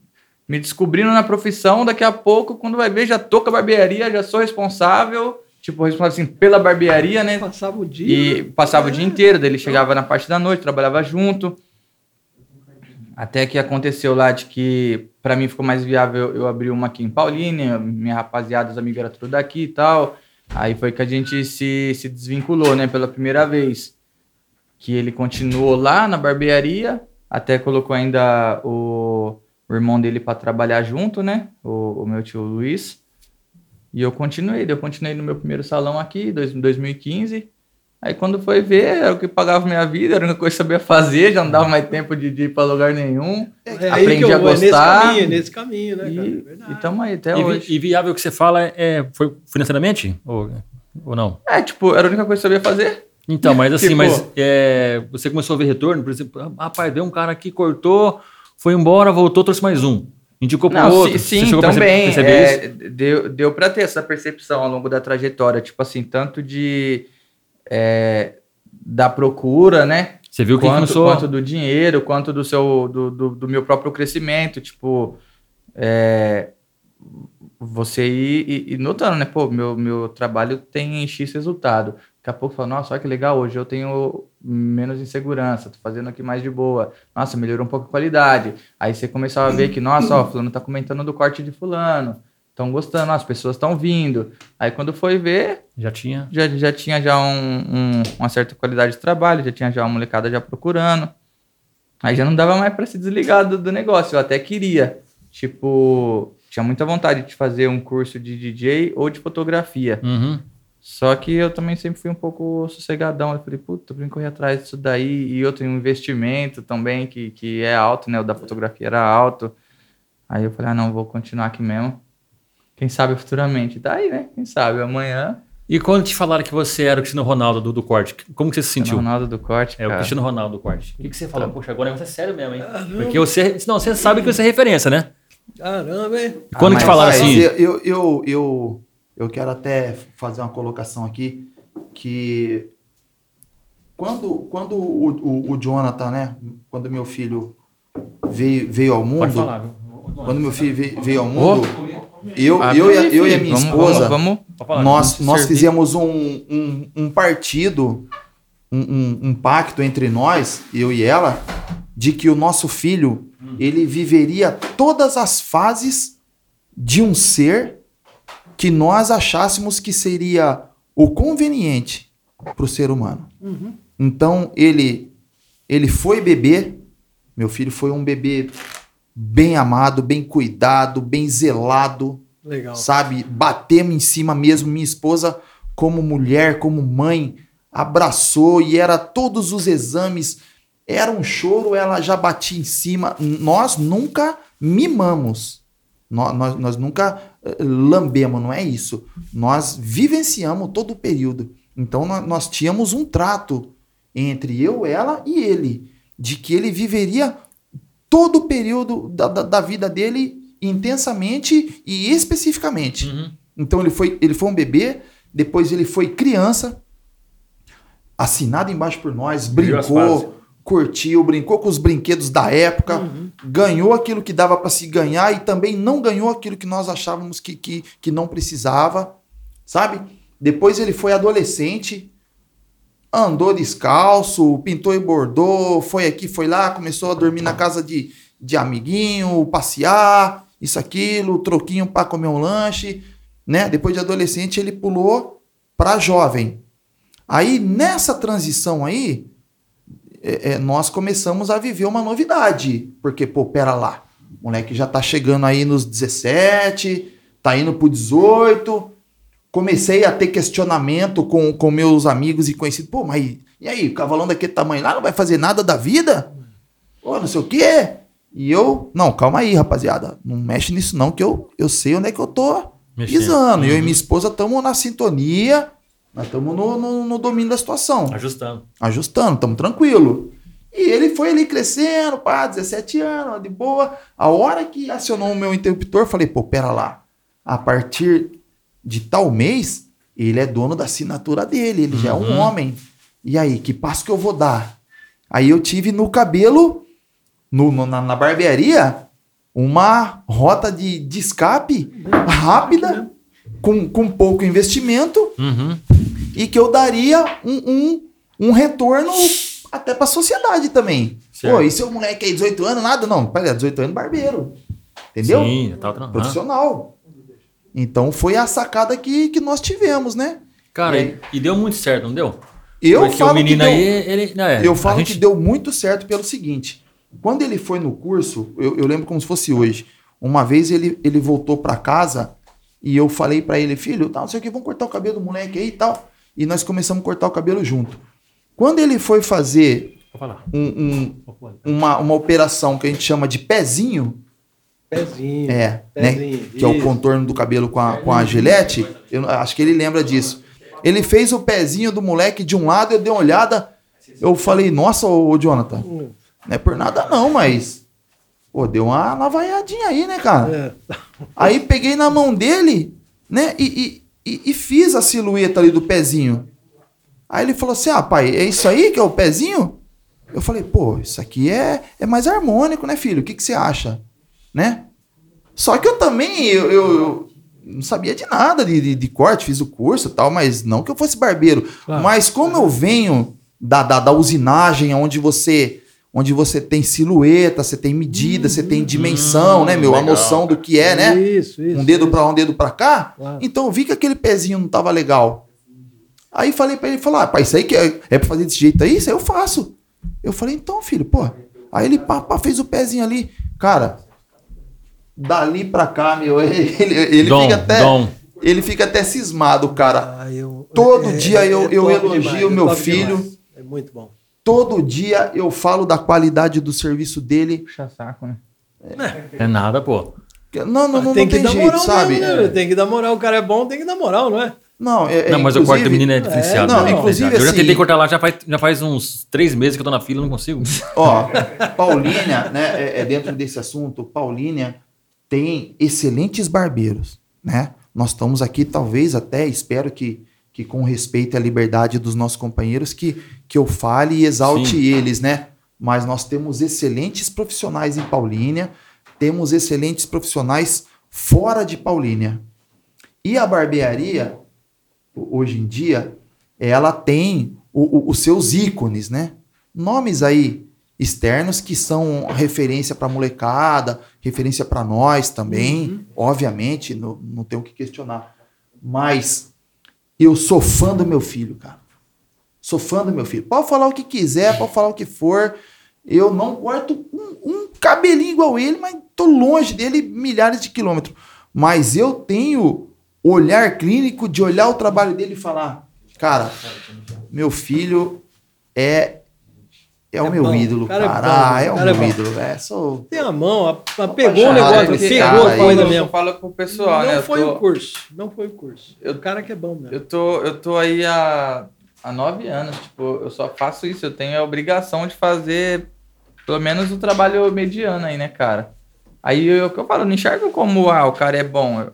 Speaker 4: me descobrindo na profissão. Daqui a pouco, quando vai ver, já tô com a barbearia, já sou responsável. Tipo, responsável assim, pela barbearia, né?
Speaker 2: Passava o dia.
Speaker 4: E passava o dia inteiro, daí ele chegava na parte da noite, trabalhava junto. Até que aconteceu lá de que, pra mim, ficou mais viável eu abrir uma aqui em Paulínia, minha rapaziada, os amigos eram tudo daqui e tal. Aí foi que a gente se, se desvinculou, né, pela primeira vez. Que ele continuou lá na barbearia, até colocou ainda o, o irmão dele para trabalhar junto, né, o, o meu tio Luiz. E eu continuei, eu continuei no meu primeiro salão aqui, em 2015. Aí quando foi ver, era o que pagava minha vida, era a única coisa que eu sabia fazer, já não dava mais tempo de, de ir pra lugar nenhum.
Speaker 2: É
Speaker 4: aprendi a
Speaker 2: vou, é nesse
Speaker 4: gostar.
Speaker 2: caminho, nesse caminho, né, cara? É
Speaker 4: E,
Speaker 2: verdade.
Speaker 4: e tamo aí até
Speaker 1: E,
Speaker 4: hoje.
Speaker 1: e viável que você fala é, foi financeiramente? Ou, ou não?
Speaker 4: É, tipo, era a única coisa que eu sabia fazer.
Speaker 1: Então, mas assim, *laughs*
Speaker 4: Tipo-
Speaker 1: mas é, você começou a ver retorno, por exemplo, ah, rapaz, veio um cara aqui, cortou, foi embora, voltou, trouxe mais um. Indicou
Speaker 4: Não,
Speaker 1: outro.
Speaker 4: sim,
Speaker 1: Você
Speaker 4: sim também.
Speaker 1: perceber
Speaker 4: é, deu, deu pra ter essa percepção ao longo da trajetória, tipo assim, tanto de é, da procura, né?
Speaker 1: Você viu que
Speaker 4: quanto,
Speaker 1: começou...
Speaker 4: quanto do dinheiro, quanto do seu do, do, do meu próprio crescimento, tipo é, você ir, ir- ir notando, né? Pô, meu, meu trabalho tem X resultado. Daqui a pouco fala, nossa, olha que legal, hoje eu tenho menos insegurança, tô fazendo aqui mais de boa. Nossa, melhorou um pouco a qualidade. Aí você começava a ver que, nossa, ó, fulano tá comentando do corte de fulano. Estão gostando, as pessoas estão vindo. Aí quando foi ver,
Speaker 1: Já tinha...
Speaker 4: já, já tinha já um, um- uma certa qualidade de trabalho, já tinha já uma molecada já procurando. Aí já não dava mais para se desligar do, do negócio, eu até queria. Tipo, tinha muita vontade de fazer um curso de DJ ou de fotografia.
Speaker 1: Uhum.
Speaker 4: Só que eu também sempre fui um pouco sossegadão. Eu falei, puta, eu correr atrás disso daí. E outro um investimento também, que, que é alto, né? O da fotografia era alto. Aí eu falei, ah, não, vou continuar aqui mesmo. Quem sabe futuramente. Daí, né? Quem sabe amanhã.
Speaker 1: E quando te falaram que você era o Cristiano Ronaldo do, do corte, como que você se sentiu?
Speaker 4: Ronaldo do corte,
Speaker 1: É o
Speaker 4: cara.
Speaker 1: Cristiano Ronaldo do corte. O que, que você falou? Poxa, agora você é sério mesmo, hein?
Speaker 2: Caramba.
Speaker 1: Porque você... Não, você sabe que você é referência, né?
Speaker 2: Caramba, hein?
Speaker 1: E quando
Speaker 4: Ah,
Speaker 1: te falaram
Speaker 4: aí-
Speaker 1: assim...
Speaker 3: Eu, eu, eu, eu quero até fazer uma colocação aqui que quando, quando o, o, o Jonathan, né? Quando meu filho veio, veio ao mundo.
Speaker 1: Pode falar, viu?
Speaker 3: Quando meu filho veio, veio ao mundo, eu,
Speaker 4: Abre
Speaker 3: eu, e a,
Speaker 4: aí,
Speaker 3: eu e a minha
Speaker 4: Vamos-
Speaker 3: esposa,
Speaker 4: Vamos, vamos,
Speaker 3: nós, nós fizemos um, um, um partido, um, um, um pacto entre nós, eu e ela, de que o nosso filho ele viveria todas as fases de um ser que nós achássemos que seria o conveniente para o ser humano. Então ele ele foi bebê, meu filho foi um bebê bem amado, bem cuidado, bem zelado
Speaker 2: Legal.
Speaker 3: sabe? Batemos em cima mesmo. Minha esposa, como mulher, como mãe, abraçou e era todos os exames. Era um choro, ela já batia em cima. Nós nunca mimamos. Nós, nós, nós nunca eh, lambemos, não é isso. Nós vivenciamos todo o período. Então nós, nós tínhamos um trato entre eu, ela e ele, de que ele viveria todo o período da, da, da vida dele intensamente e especificamente.
Speaker 1: Uhum.
Speaker 3: Então ele foi, ele foi um bebê, depois ele foi criança, assinado embaixo por nós, brincou, curtiu, brincou com os brinquedos da época, ganhou aquilo que dava para se ganhar e também não ganhou aquilo que nós achávamos que, que, que não precisava, sabe? Depois ele foi adolescente, andou descalço, pintou e bordou, foi aqui, foi lá, começou a dormir na casa de, de amiguinho, passear, isso, aquilo, troquinho para comer um lanche, né? Depois de adolescente ele pulou para jovem. Aí nessa transição aí, é, é, nós começamos a viver uma novidade, porque pô, pera lá, o moleque já tá chegando aí nos 17, tá indo pro 18, comecei a ter questionamento com, com meus amigos e conhecidos. Pô, mas e aí, o cavalão daquele tamanho lá não vai fazer nada da vida? Pô, não sei o quê. E eu, não, calma aí, rapaziada. Não mexe nisso não, que eu, eu sei onde é que eu tô
Speaker 1: Mexendo.
Speaker 3: pisando. Eu e
Speaker 1: Uhum.
Speaker 3: minha esposa estamos na sintonia, nós estamos no, no, no domínio da situação
Speaker 1: Ajustando.
Speaker 3: ajustando, estamos tranquilo. E ele foi ali crescendo, pá, 17 anos, de boa. A hora que acionou o meu interruptor, falei, pô, pera lá. A partir de tal mês, ele é dono da assinatura dele, ele já é um
Speaker 1: Uhum.
Speaker 3: homem. E aí, que passo que eu vou dar? Aí eu tive no cabelo, no, no- na, na barbearia, uma rota de, de escape rápida, com, com pouco investimento,
Speaker 1: Uhum.
Speaker 3: e que eu daria um, um, um retorno até pra sociedade também.
Speaker 1: Certo.
Speaker 3: Pô, e seu moleque aí, 18 anos, nada? Não, pera, 18 anos, barbeiro. Entendeu?
Speaker 1: Sim, tra-
Speaker 3: Profissional. Então foi a sacada que, que nós tivemos, né?
Speaker 1: Cara,
Speaker 3: E
Speaker 1: e, e deu muito certo, não deu?
Speaker 3: Eu
Speaker 1: Porque
Speaker 3: falo
Speaker 1: o menino
Speaker 3: que deu,
Speaker 1: aí, ele. não, é,
Speaker 3: eu falo
Speaker 1: gente-
Speaker 3: que deu muito certo pelo seguinte. Quando ele foi no curso, eu, eu lembro como se fosse hoje. Uma vez ele, ele voltou pra casa e eu falei pra ele, filho, tá, não sei o que, vamos cortar o cabelo do moleque aí e tal. E nós começamos a cortar o cabelo junto. Quando ele foi fazer um- um, uma, uma operação que a gente chama de pezinho,
Speaker 2: Pezinho.
Speaker 3: é,
Speaker 2: Pezinho,
Speaker 3: né? Que é o
Speaker 2: isso.
Speaker 3: contorno do cabelo com a, com a gilete. Eu acho que ele lembra disso. Ele fez o pezinho do moleque de um lado, eu dei uma olhada. Eu falei, nossa, ô, Jonathan,
Speaker 2: Hum,
Speaker 3: não é por nada não, mas. Pô, deu uma navaiadinha aí, né, cara?
Speaker 2: é.
Speaker 3: Aí peguei na mão dele, né? E, e, e- e fiz a silhueta ali do pezinho. Aí ele falou assim: Ah, pai, é isso aí que é o pezinho? Eu falei, pô, isso aqui é, é mais harmônico, né, filho? O que, que você acha? Né? Só que eu também, eu, eu- não sabia de nada de, de, de corte, fiz o curso e tal, mas não que eu fosse barbeiro.
Speaker 2: Claro.
Speaker 3: Mas como eu venho da, da, da usinagem, onde você onde você tem silhueta, você tem medida, você tem dimensão, né, meu? A
Speaker 1: legal,
Speaker 3: noção do que é, né?
Speaker 2: Isso, isso.
Speaker 3: um dedo pra lá, um dedo pra cá.
Speaker 2: Claro.
Speaker 3: Então eu vi que aquele pezinho não tava legal. Aí falei pra ele, falou, ah, pai, isso aí que é, é pra fazer desse jeito aí? Isso aí eu faço. Eu falei, então, filho, pô. Aí ele pá, pá, fez o pezinho ali. Cara, dali pra cá, meu, *laughs* ele, ele,
Speaker 1: Dom,
Speaker 3: fica até...
Speaker 1: dom.
Speaker 3: Ele fica até cismado, cara.
Speaker 2: Ah, eu-
Speaker 3: Todo dia eu- eu
Speaker 2: top
Speaker 3: elogio
Speaker 2: demais,
Speaker 3: meu
Speaker 2: top
Speaker 3: filho.
Speaker 2: demais. É muito bom.
Speaker 3: Todo dia eu falo da qualidade do serviço dele.
Speaker 4: Puxa saco, né?
Speaker 1: É nada, pô.
Speaker 3: Não, não, não, não
Speaker 2: tem
Speaker 3: tem,
Speaker 2: que dar
Speaker 3: jeito,
Speaker 2: moral,
Speaker 3: sabe?
Speaker 2: mesmo, né? Tem que dar moral. O cara é bom, tem que dar moral, não é?
Speaker 3: Não, é, é,
Speaker 1: não, mas o corte
Speaker 3: inclusive-
Speaker 1: menino é diferenciado.
Speaker 3: não,
Speaker 1: né?
Speaker 3: inclusive,
Speaker 1: Eu já
Speaker 3: assim-
Speaker 1: tentei cortar lá, já faz, já faz uns três meses que eu tô na fila, não consigo.
Speaker 3: Ó, Paulínia, né, é, é dentro desse assunto, Paulínia tem excelentes barbeiros, né? Nós estamos aqui, talvez até, espero que, que com respeito à liberdade dos nossos companheiros, que, que eu fale e exalte
Speaker 1: Sim.
Speaker 3: eles, né? Mas nós temos excelentes profissionais em Paulínia, temos excelentes profissionais fora de Paulínia. E a barbearia, ho- hoje em dia, ela tem o- o- os seus ícones, né? Nomes aí externos que são referência para molecada, referência para nós também, obviamente, não, não tem o que questionar. Mas eu sou fã do meu filho, cara. Sou fã do meu filho. Pode falar o que quiser, pode falar o que for. Eu não corto um, um cabelinho igual ele, mas tô longe dele milhares de quilômetros. Mas eu tenho olhar clínico de olhar o trabalho dele e falar, cara, meu filho é é o
Speaker 2: É
Speaker 3: meu
Speaker 2: bom,
Speaker 3: ídolo,
Speaker 2: o cara é
Speaker 3: cara.
Speaker 2: bom,
Speaker 3: Ah, é
Speaker 2: o
Speaker 3: o
Speaker 2: cara é
Speaker 3: meu
Speaker 2: bom.
Speaker 3: ídolo. É, sou
Speaker 2: Tem a mão, a, a pegou o negócio, pegou
Speaker 3: cara
Speaker 2: a coisa
Speaker 4: eu
Speaker 2: mesmo.
Speaker 4: falo pro pessoal,
Speaker 2: não
Speaker 4: né? eu
Speaker 2: foi
Speaker 4: tô-
Speaker 2: o curso, não foi o curso.
Speaker 4: Eu-
Speaker 2: o cara que é bom mesmo.
Speaker 4: Eu tô, eu tô aí há, há nove anos, tipo, eu só faço isso, eu tenho a obrigação de fazer pelo menos o trabalho mediano aí, né, cara? Aí eu- o que eu falo, não enxergo como, ah, o cara é bom. Eu-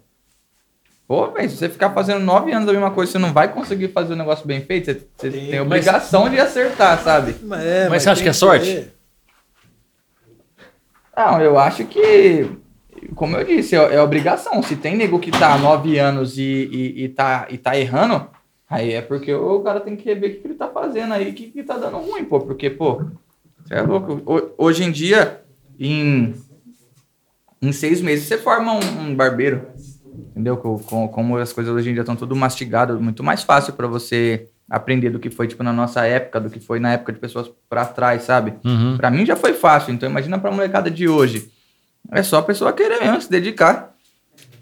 Speaker 4: Pô, velho, se você ficar fazendo nove anos a mesma coisa, você não vai conseguir fazer o negócio bem feito, você, você
Speaker 2: Sim,
Speaker 4: tem a
Speaker 1: mas-
Speaker 4: obrigação de acertar, sabe?
Speaker 2: Mas, é,
Speaker 1: Mas você acha
Speaker 2: tem
Speaker 1: que é sorte?
Speaker 2: ter.
Speaker 4: Não, eu acho que, como eu disse, é, é obrigação. Se tem nego que tá há nove anos e, e, e, tá, e tá errando, aí é porque o cara tem que rever o que, que ele tá fazendo aí, o que, que tá dando ruim, pô. Porque, pô, você é louco. Ho- Hoje em dia, em, em seis meses, você forma um, um barbeiro. Entendeu? Com, com- como as coisas hoje em dia estão tudo mastigado, muito mais fácil pra você aprender do que foi, tipo, na nossa época, do que foi na época de pessoas pra trás, sabe?
Speaker 1: Uhum.
Speaker 4: Pra mim já foi fácil, então imagina pra molecada de hoje. É só a pessoa querer mesmo, se dedicar.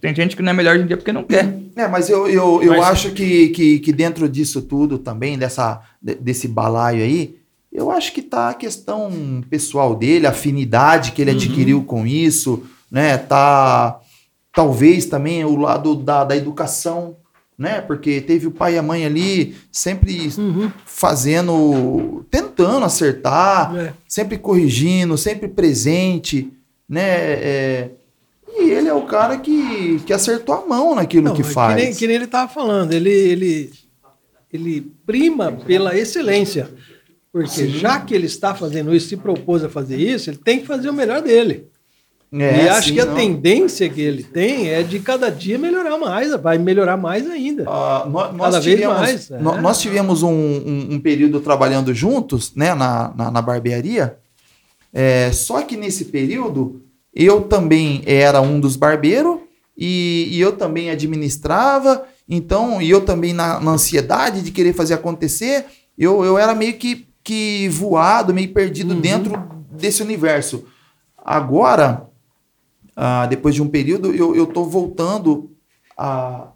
Speaker 4: Tem gente que não é melhor hoje em dia porque não quer.
Speaker 3: É, mas eu, eu, eu
Speaker 1: Mas-
Speaker 3: acho que, que, que dentro disso tudo também, dessa, de- desse balaio aí, eu acho que tá a questão pessoal dele, a afinidade que ele adquiriu com isso, né? Tá talvez também o lado da, da educação, né? Porque teve o pai e a mãe ali sempre
Speaker 2: Uhum.
Speaker 3: fazendo, tentando acertar,
Speaker 2: É.
Speaker 3: sempre corrigindo, sempre presente, né? É, e ele é o cara que, que acertou a mão naquilo
Speaker 2: Não,
Speaker 3: que
Speaker 2: é
Speaker 3: faz.
Speaker 2: Que nem, que nem ele estava falando, ele, ele, ele prima pela excelência. Porque já que ele está fazendo isso, se propôs a fazer isso, ele tem que fazer o melhor dele.
Speaker 3: É,
Speaker 2: e acho
Speaker 3: sim,
Speaker 2: que a
Speaker 3: não.
Speaker 2: tendência que ele tem é de cada dia melhorar mais, vai melhorar mais ainda.
Speaker 3: Ah, nó- nós,
Speaker 2: Cada vez
Speaker 3: tivemos,
Speaker 2: mais, é.
Speaker 3: nó- nós tivemos um, um- um período trabalhando juntos, né, na, na, na barbearia. É, só que nesse período eu também era um dos barbeiros e, e eu também administrava. Então, e eu também na, na ansiedade de querer fazer acontecer, eu, eu era meio que, que voado, meio perdido
Speaker 2: Uhum.
Speaker 3: dentro desse universo. Agora, ah, depois de um período, eu, tô voltando a,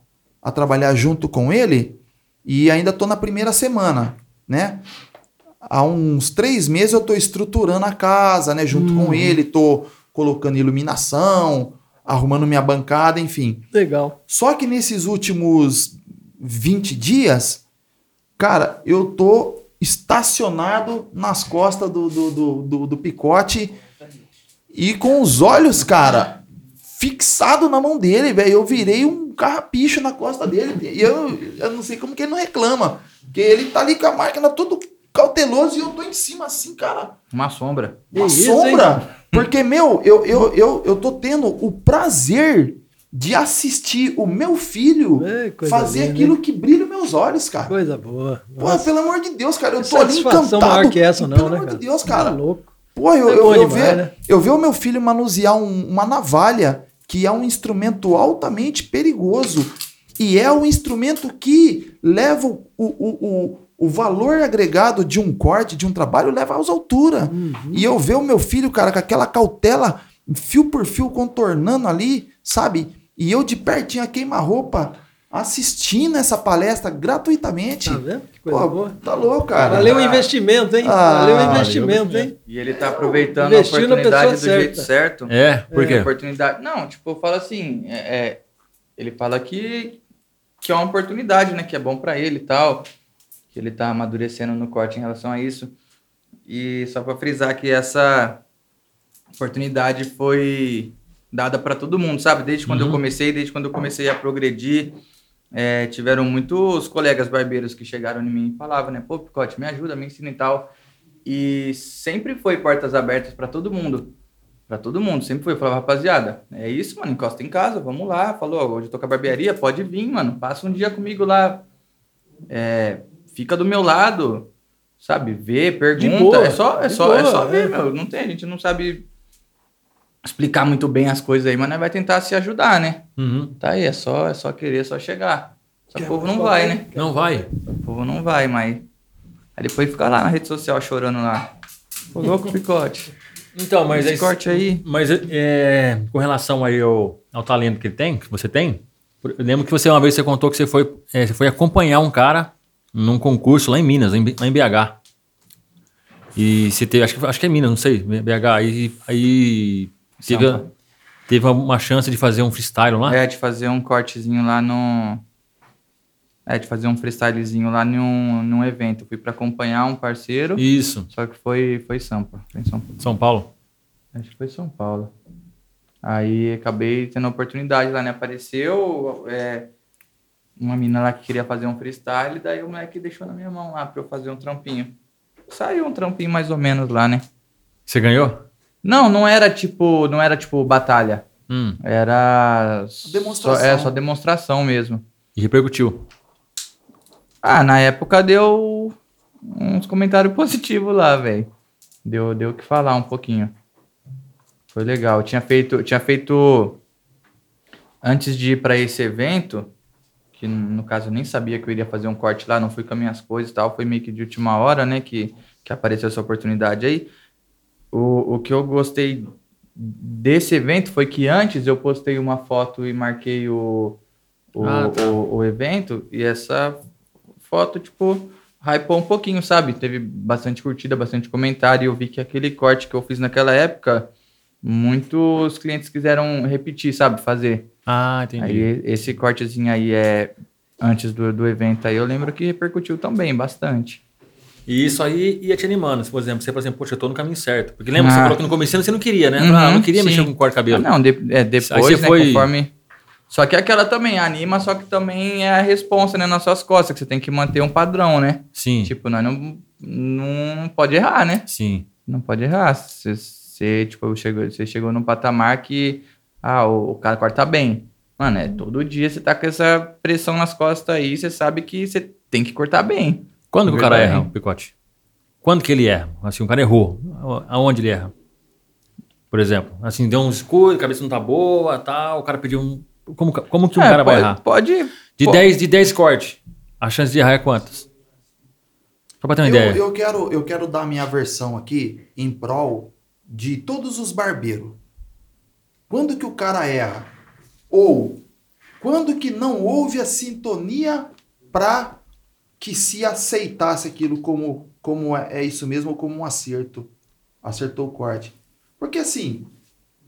Speaker 3: a trabalhar junto com ele e ainda tô na primeira semana, né? Há uns três meses eu tô estruturando a casa, né? Junto com ele, tô colocando iluminação, arrumando minha bancada, enfim.
Speaker 2: Legal.
Speaker 3: Só que nesses últimos 20 dias, cara, eu tô estacionado nas costas do, do, do, do- do picote e com os olhos, cara, fixado na mão dele, velho. Eu virei um carrapicho na costa dele. E eu, eu não sei como que ele não reclama. Porque ele tá ali com a máquina todo cauteloso e eu tô em cima assim, cara
Speaker 4: Uma sombra.
Speaker 3: uma
Speaker 2: Que isso,
Speaker 3: sombra. Porque, meu, eu, eu, eu, eu tô tendo o prazer de assistir o meu filho
Speaker 2: É,
Speaker 3: fazer
Speaker 2: linda,
Speaker 3: aquilo que brilha meus olhos, cara.
Speaker 2: Coisa boa.
Speaker 3: Pô,
Speaker 2: Nossa,
Speaker 3: pelo amor de Deus, cara, eu tô ali encantado.
Speaker 2: maior que essa, não,
Speaker 3: pelo
Speaker 2: né,
Speaker 3: amor
Speaker 2: cara?
Speaker 3: de Deus,
Speaker 2: Tá
Speaker 3: cara.
Speaker 2: louco.
Speaker 3: Pô, eu,
Speaker 2: É
Speaker 3: eu, eu,
Speaker 2: demais,
Speaker 3: ver,
Speaker 2: né?
Speaker 3: eu ver o meu filho manusear um- uma navalha, que é um instrumento altamente perigoso, e é um instrumento que leva o, o, o, o valor agregado de um corte, de um trabalho, leva às alturas.
Speaker 2: Uhum.
Speaker 3: E eu ver o meu filho, cara, com aquela cautela, fio por fio, contornando ali, sabe? E eu de pertinho a queima-roupa, assistindo essa palestra gratuitamente.
Speaker 2: Tá vendo? Que coisa
Speaker 3: Pô,
Speaker 2: boa.
Speaker 3: tá louco, cara.
Speaker 2: Valeu o investimento, hein?
Speaker 3: Ah,
Speaker 2: Valeu o
Speaker 3: valeu
Speaker 2: investimento, hein?
Speaker 4: E ele tá aproveitando
Speaker 2: Investiu
Speaker 4: a oportunidade do
Speaker 2: pessoa
Speaker 4: jeito certo.
Speaker 1: É, por
Speaker 4: A
Speaker 1: quê?
Speaker 4: oportunidade. Não, tipo, eu falo assim, é, é, ele fala que, que é uma oportunidade, né? Que é bom pra ele e tal. Que ele tá amadurecendo no corte em relação a isso. E só pra frisar que essa oportunidade foi dada pra todo mundo, sabe? Desde quando eu
Speaker 1: Uhum.
Speaker 4: comecei, desde quando eu comecei a progredir. É, tiveram muitos colegas barbeiros que chegaram em mim e falavam, né? Pô, Picote, me ajuda, me ensina e tal. E sempre foi portas abertas para todo mundo. Para todo mundo, sempre foi. Eu falava, rapaziada, é isso, mano, encosta em casa, vamos lá. Falou, hoje eu tô com a barbearia, pode vir, mano. Passa um dia comigo lá. É, fica do meu lado, sabe? Vê, pergunta. é só, é só, é
Speaker 2: boa,
Speaker 4: só ver,
Speaker 2: é.
Speaker 4: meu. Não tem, a gente não sabe explicar muito bem as coisas aí, mas nós vai tentar se ajudar, né?
Speaker 1: Uhum.
Speaker 4: Tá aí, é só, é só querer, é só chegar. Só que o povo não vai, né?
Speaker 1: Não vai.
Speaker 4: O povo não vai, mas. Aí depois fica lá na rede social chorando lá. Ô louco, picote.
Speaker 1: Então, mas
Speaker 4: Esse
Speaker 1: aí-
Speaker 4: corte aí.
Speaker 1: Mas é, com relação aí ao, ao talento que ele tem, que você tem, eu lembro que você uma vez você contou que você foi, é, você foi acompanhar um cara num concurso lá em Minas, em lá em BH. E você teve, acho que, acho que é Minas, não sei, BH. Aí, aí teve,
Speaker 4: Sampa.
Speaker 1: teve uma chance de fazer um freestyle lá.
Speaker 4: É, de fazer um cortezinho lá no. É, de fazer um freestylezinho lá num, num evento. Fui pra acompanhar um parceiro.
Speaker 1: Isso,
Speaker 4: Só que foi, foi Sampa. Foi em São Paulo.
Speaker 1: São Paulo.
Speaker 4: Acho que foi São Paulo. Aí acabei tendo a oportunidade lá, né? Apareceu é, uma menina lá que queria fazer um freestyle, daí o moleque deixou na minha mão lá pra eu fazer um trampinho. Saiu um trampinho mais ou menos lá, né?
Speaker 1: Você ganhou?
Speaker 4: Não, não era tipo, não era tipo batalha.
Speaker 1: Hum,
Speaker 4: Era
Speaker 3: Demonstração.
Speaker 4: Só, é, só demonstração mesmo.
Speaker 1: e repercutiu.
Speaker 4: Ah, na época deu uns comentários *laughs* positivos lá, velho. Deu, deu o que falar um pouquinho. Foi legal. Eu tinha feito, eu tinha feito antes de ir para esse evento, que no caso eu nem sabia que eu iria fazer um corte lá, não fui com as minhas coisas e tal, foi meio que de última hora, né, que, que apareceu essa oportunidade aí. O, o que eu gostei desse evento foi que antes eu postei uma foto e marquei o, o,
Speaker 1: Ah, tá.
Speaker 4: o, o evento, e essa foto, tipo, hypou um pouquinho, sabe? Teve bastante curtida, bastante comentário, e eu vi que aquele corte que eu fiz naquela época, muitos clientes quiseram repetir, sabe? Fazer.
Speaker 1: Ah, entendi.
Speaker 4: Aí esse cortezinho aí é antes do, do evento aí, eu lembro que repercutiu também bastante.
Speaker 1: E isso aí ia te animando. Se, por exemplo, você, por exemplo, poxa, eu tô no caminho certo. Porque lembra, você
Speaker 4: Ah.
Speaker 1: falou que no começo você não queria, né?
Speaker 4: Uhum,
Speaker 1: ah, não queria
Speaker 4: sim.
Speaker 1: mexer com corte de
Speaker 4: Ah,
Speaker 1: cabelo.
Speaker 4: não, de- é, depois,
Speaker 1: Aí você
Speaker 4: né,
Speaker 1: foi-
Speaker 4: conforme... Só que aquela também anima, só que também é a responsa, né, nas suas costas, que você tem que manter um padrão, né?
Speaker 1: Sim,
Speaker 4: Tipo, nós não, não pode errar, né?
Speaker 1: sim.
Speaker 4: Não pode errar. Você, você, tipo, chegou, você chegou num patamar que, ah, o, o cara corta bem. Mano, é todo dia você tá com essa pressão nas costas aí, você sabe que você tem que cortar bem.
Speaker 1: Quando que o cara erra, o picote? Quando que ele erra? Assim, o cara errou. Aonde ele erra? Por exemplo, assim, deu um escuro, a cabeça não tá boa, tal, o cara pediu um... Como, como que um
Speaker 4: É,
Speaker 1: cara vai
Speaker 4: pode,
Speaker 1: errar?
Speaker 4: Pode.
Speaker 1: De
Speaker 4: pô,
Speaker 1: 10 de 10 cortes, a chance de errar é quantas? Só pra ter uma
Speaker 3: Eu,
Speaker 1: ideia.
Speaker 3: eu quero, eu quero dar minha versão aqui em prol de todos os barbeiros. Quando que o cara erra? Ou quando que não houve a sintonia para que se aceitasse aquilo como, como é, é isso mesmo, como um acerto. Acertou o corte. Porque assim,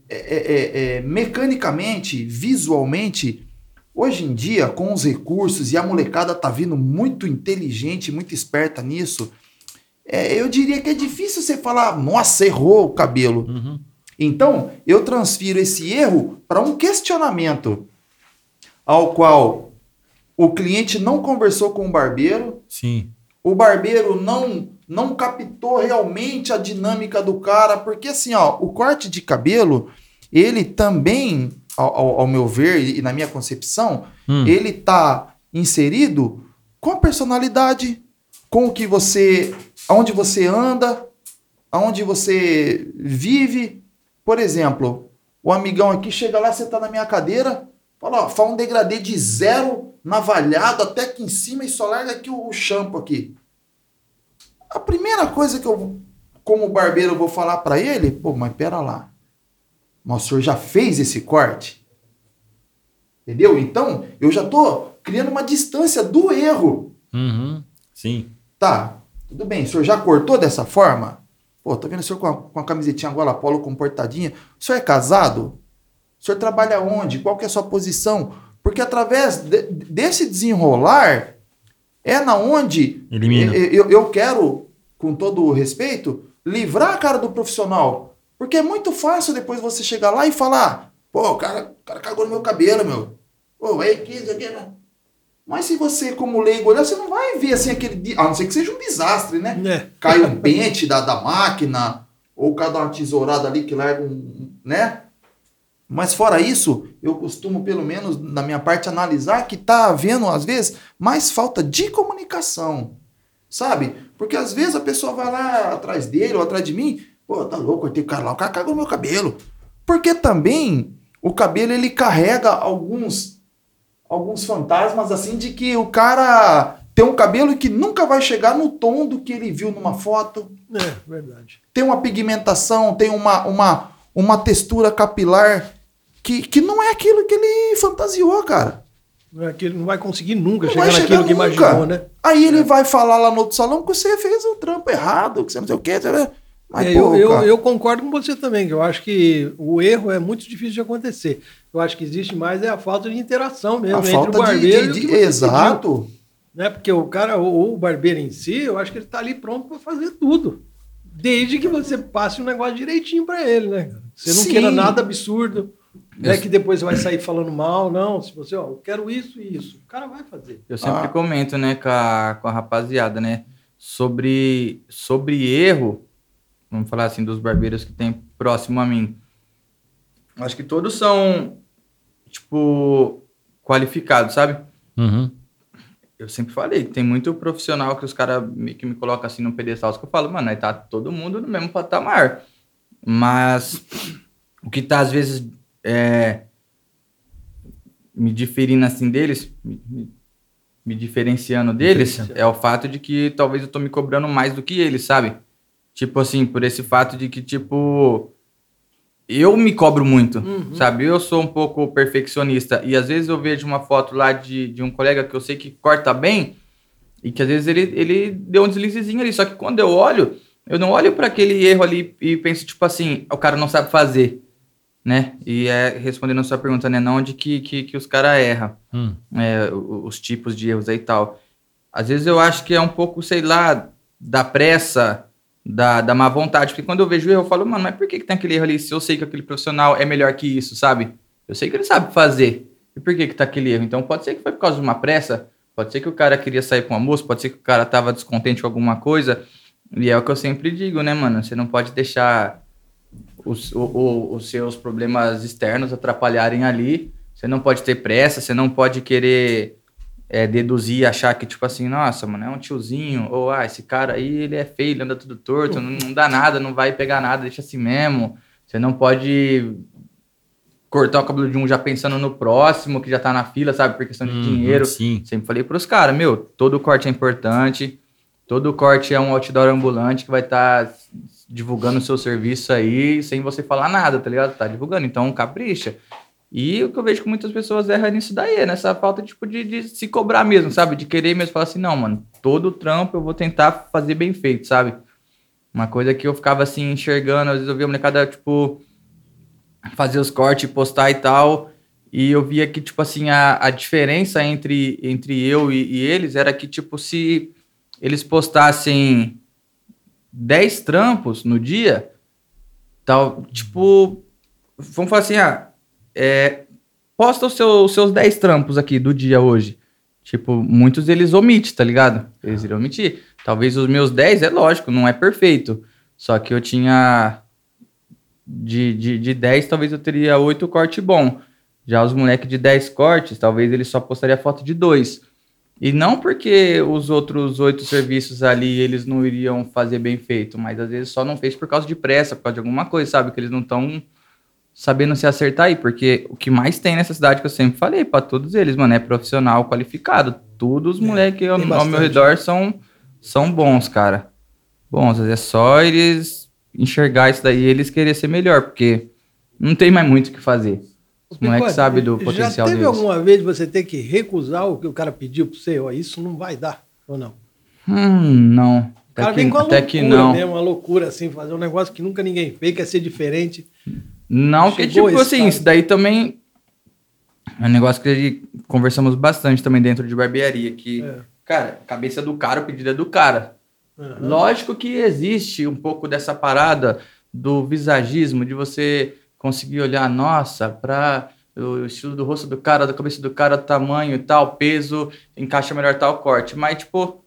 Speaker 3: é- é- é- é, mecanicamente, visualmente, hoje em dia, com os recursos, e a molecada tá vindo muito inteligente, muito esperta nisso, é, eu diria que é difícil você falar, nossa, errou o cabelo.
Speaker 1: Uhum.
Speaker 3: Então, eu transfiro esse erro para um questionamento ao qual o cliente não conversou com o barbeiro,
Speaker 1: Sim.
Speaker 3: o barbeiro não não captou realmente a dinâmica do cara, porque assim, ó, o corte de cabelo, ele também, ao, ao- meu ver e na minha concepção,
Speaker 1: Hum.
Speaker 3: ele tá inserido com a personalidade, com o que você, aonde você anda, aonde você vive. Por exemplo, o amigão aqui chega lá, você tá na minha cadeira, fala, ó, faz um degradê de zero, navalhado até aqui em cima e só larga aqui o, o shampoo aqui. A primeira coisa que eu, como barbeiro, vou falar pra ele, pô, mas pera lá. Mas o senhor já fez esse corte? Entendeu? Então, eu já tô criando uma distância do erro.
Speaker 1: Uhum. Sim.
Speaker 3: Tá, tudo bem, o senhor já cortou dessa forma? Pô, tô vendo o senhor com a, com a camisetinha gola polo comportadinha. O senhor é casado? O senhor trabalha onde? Qual que é a sua posição? Porque através de- desse desenrolar é na onde
Speaker 1: Elimina.
Speaker 3: eu, eu- quero, com todo o respeito, livrar a cara do profissional. Porque é muito fácil depois você chegar lá e falar: pô, o cara, o cara cagou no meu cabelo, meu. Pô, que isso aqui, né? Mas se você, como leigo, olhar, você não vai ver assim aquele. A não ser que seja um desastre, né?
Speaker 2: É.
Speaker 3: Cai um *laughs* pente da, da máquina, ou cada uma tesourada ali que larga um. né? Mas fora isso, eu costumo, pelo menos na minha parte, analisar que tá havendo, às vezes, mais falta de comunicação. Sabe? Porque às vezes a pessoa vai lá atrás dele ou atrás de mim, pô, tá louco, o cara lá, o cara cagou no meu cabelo. Porque também o cabelo ele carrega alguns alguns fantasmas assim de que o cara tem um cabelo que nunca vai chegar no tom do que ele viu numa foto
Speaker 2: É, verdade.
Speaker 3: tem uma pigmentação, tem uma, uma, uma textura capilar que, que não é aquilo que ele fantasiou, cara.
Speaker 2: Não é que ele não vai conseguir nunca
Speaker 3: Não
Speaker 2: chegar naquilo
Speaker 3: chegar
Speaker 2: que imaginou, né?
Speaker 3: Aí ele vai falar lá no outro salão que você fez o trampo errado, que você não sei o quê. Mas,
Speaker 2: É,
Speaker 3: pô,
Speaker 2: eu, eu, eu concordo com você também, que eu acho que o erro é muito difícil de acontecer. Eu acho que existe mais é a falta de interação mesmo
Speaker 3: a
Speaker 2: entre
Speaker 3: falta
Speaker 2: o barbeiro
Speaker 3: de, de,
Speaker 2: e
Speaker 3: de-
Speaker 2: o que você
Speaker 3: Exato.
Speaker 2: pediu, né? Porque o cara, ou o barbeiro em si, eu acho que ele tá ali pronto para fazer tudo. Desde que você passe um negócio direitinho para ele, né? Você não
Speaker 3: Sim.
Speaker 2: queira nada absurdo, né?
Speaker 1: Isso.
Speaker 2: Que depois você vai sair falando mal, não. Se você, ó, eu quero isso e isso, o cara vai fazer.
Speaker 4: Eu sempre
Speaker 3: Ah.
Speaker 4: comento, né, com a, com a rapaziada, né, sobre, sobre erro, vamos falar assim, dos barbeiros que tem próximo a mim. Acho que todos são, tipo, qualificados, sabe?
Speaker 1: Uhum.
Speaker 4: Eu sempre falei tem muito profissional que os caras que me colocam assim no pedestal, que eu falo, mano, aí tá todo mundo no mesmo patamar. Mas o que tá, às vezes, é, me diferindo assim deles, me, me- diferenciando deles, é o fato de que talvez eu tô me cobrando mais do que eles, sabe? Tipo assim, por esse fato de que, tipo, eu me cobro muito,
Speaker 2: Uhum.
Speaker 4: sabe? Eu sou um pouco perfeccionista e às vezes eu vejo uma foto lá de, de um colega que eu sei que corta bem e que às vezes ele, ele deu um deslizezinho ali. Só que quando eu olho, eu não olho para aquele erro ali e penso, tipo assim, o cara não sabe fazer, né? E é respondendo a sua pergunta, né? Não onde que, que, que os caras erram
Speaker 1: Hum.
Speaker 4: é, o- os tipos de erros aí e tal. Às vezes eu acho que é um pouco, sei lá, da pressa, da, da má vontade. Porque quando eu vejo erro, eu falo, mano, mas por que, que tem aquele erro ali se eu sei que aquele profissional é melhor que isso, sabe? Eu sei que ele sabe fazer. E por que, que tá aquele erro? Então pode ser que foi por causa de uma pressa, pode ser que o cara queria sair com um almoço, pode ser que o cara tava descontente com alguma coisa. E é o que eu sempre digo, né, mano? Você não pode deixar os, o- o- os seus problemas externos atrapalharem ali. Você não pode ter pressa, você não pode querer é, deduzir, achar que, tipo assim, nossa, mano, é um tiozinho, ou ah, esse cara aí, ele é feio, ele anda tudo torto, não, não dá nada, não vai pegar nada, deixa assim mesmo. Você não pode cortar o cabelo de um já pensando no próximo, que já tá na fila, sabe, por questão de
Speaker 1: Uhum,
Speaker 4: dinheiro.
Speaker 1: Sim.
Speaker 4: Sempre falei pros caras, meu, todo corte é importante, todo corte é um outdoor ambulante que vai estar divulgando o seu serviço aí sem você falar nada, tá ligado? Tá divulgando, então capricha. E o que eu vejo que muitas pessoas erram nisso daí, é nessa falta tipo, de, de se cobrar mesmo, sabe? De querer mesmo falar assim, não, mano, todo trampo eu vou tentar fazer bem feito, sabe? Uma coisa que eu ficava assim enxergando, às vezes eu via a molecada, tipo, fazer os cortes, postar e tal. E eu via que, tipo assim, a, a diferença entre, entre eu e, e eles era que, tipo, se eles postassem 10 trampos no dia, tal, tipo, vamos falar assim, ah, é, posta os seus, os seus 10 trampos aqui do dia hoje. Tipo, muitos deles omitem, tá ligado? Eles iriam omitir. Talvez os meus 10, é lógico, não é perfeito. Só que eu tinha de, de, de 10, talvez eu teria 8 cortes bom. Já os moleques de 10 cortes, talvez ele só postaria foto de 2. E não porque os outros oito serviços ali eles não iriam fazer bem feito, mas às vezes só não fez por causa de pressa, por causa de alguma coisa, sabe? Que eles não estão sabendo se acertar aí. Porque o que mais tem nessa cidade que eu sempre falei pra todos eles, mano, é profissional qualificado. Todos os moleques ao, ao meu redor são, são bons, cara. Bons, é só eles enxergar isso daí e eles querer ser melhor, porque não tem mais muito o que fazer. Os moleques sabem do
Speaker 2: Já
Speaker 4: potencial
Speaker 2: teve
Speaker 4: deles.
Speaker 2: alguma vez você ter que recusar o que o cara pediu para você? Ó, isso não vai dar, ou não?
Speaker 4: Hum, não.
Speaker 2: O cara
Speaker 4: Até,
Speaker 2: vem
Speaker 4: que,
Speaker 2: com uma
Speaker 4: até
Speaker 2: loucura
Speaker 4: que não.
Speaker 2: mesmo, uma loucura assim, fazer um negócio que nunca ninguém fez, quer ser diferente.
Speaker 4: Não, que
Speaker 2: Chegou
Speaker 4: tipo
Speaker 2: esse
Speaker 4: assim,
Speaker 2: cara.
Speaker 4: isso daí também é um negócio que conversamos bastante também dentro de barbearia, que,
Speaker 2: É.
Speaker 4: cara, cabeça do cara, o pedido é do cara.
Speaker 2: Aham.
Speaker 4: Lógico que existe um pouco dessa parada do visagismo, de você conseguir olhar, nossa, pra o estilo do rosto do cara, da cabeça do cara, tamanho e tal, peso, encaixa melhor tal corte. Mas, tipo,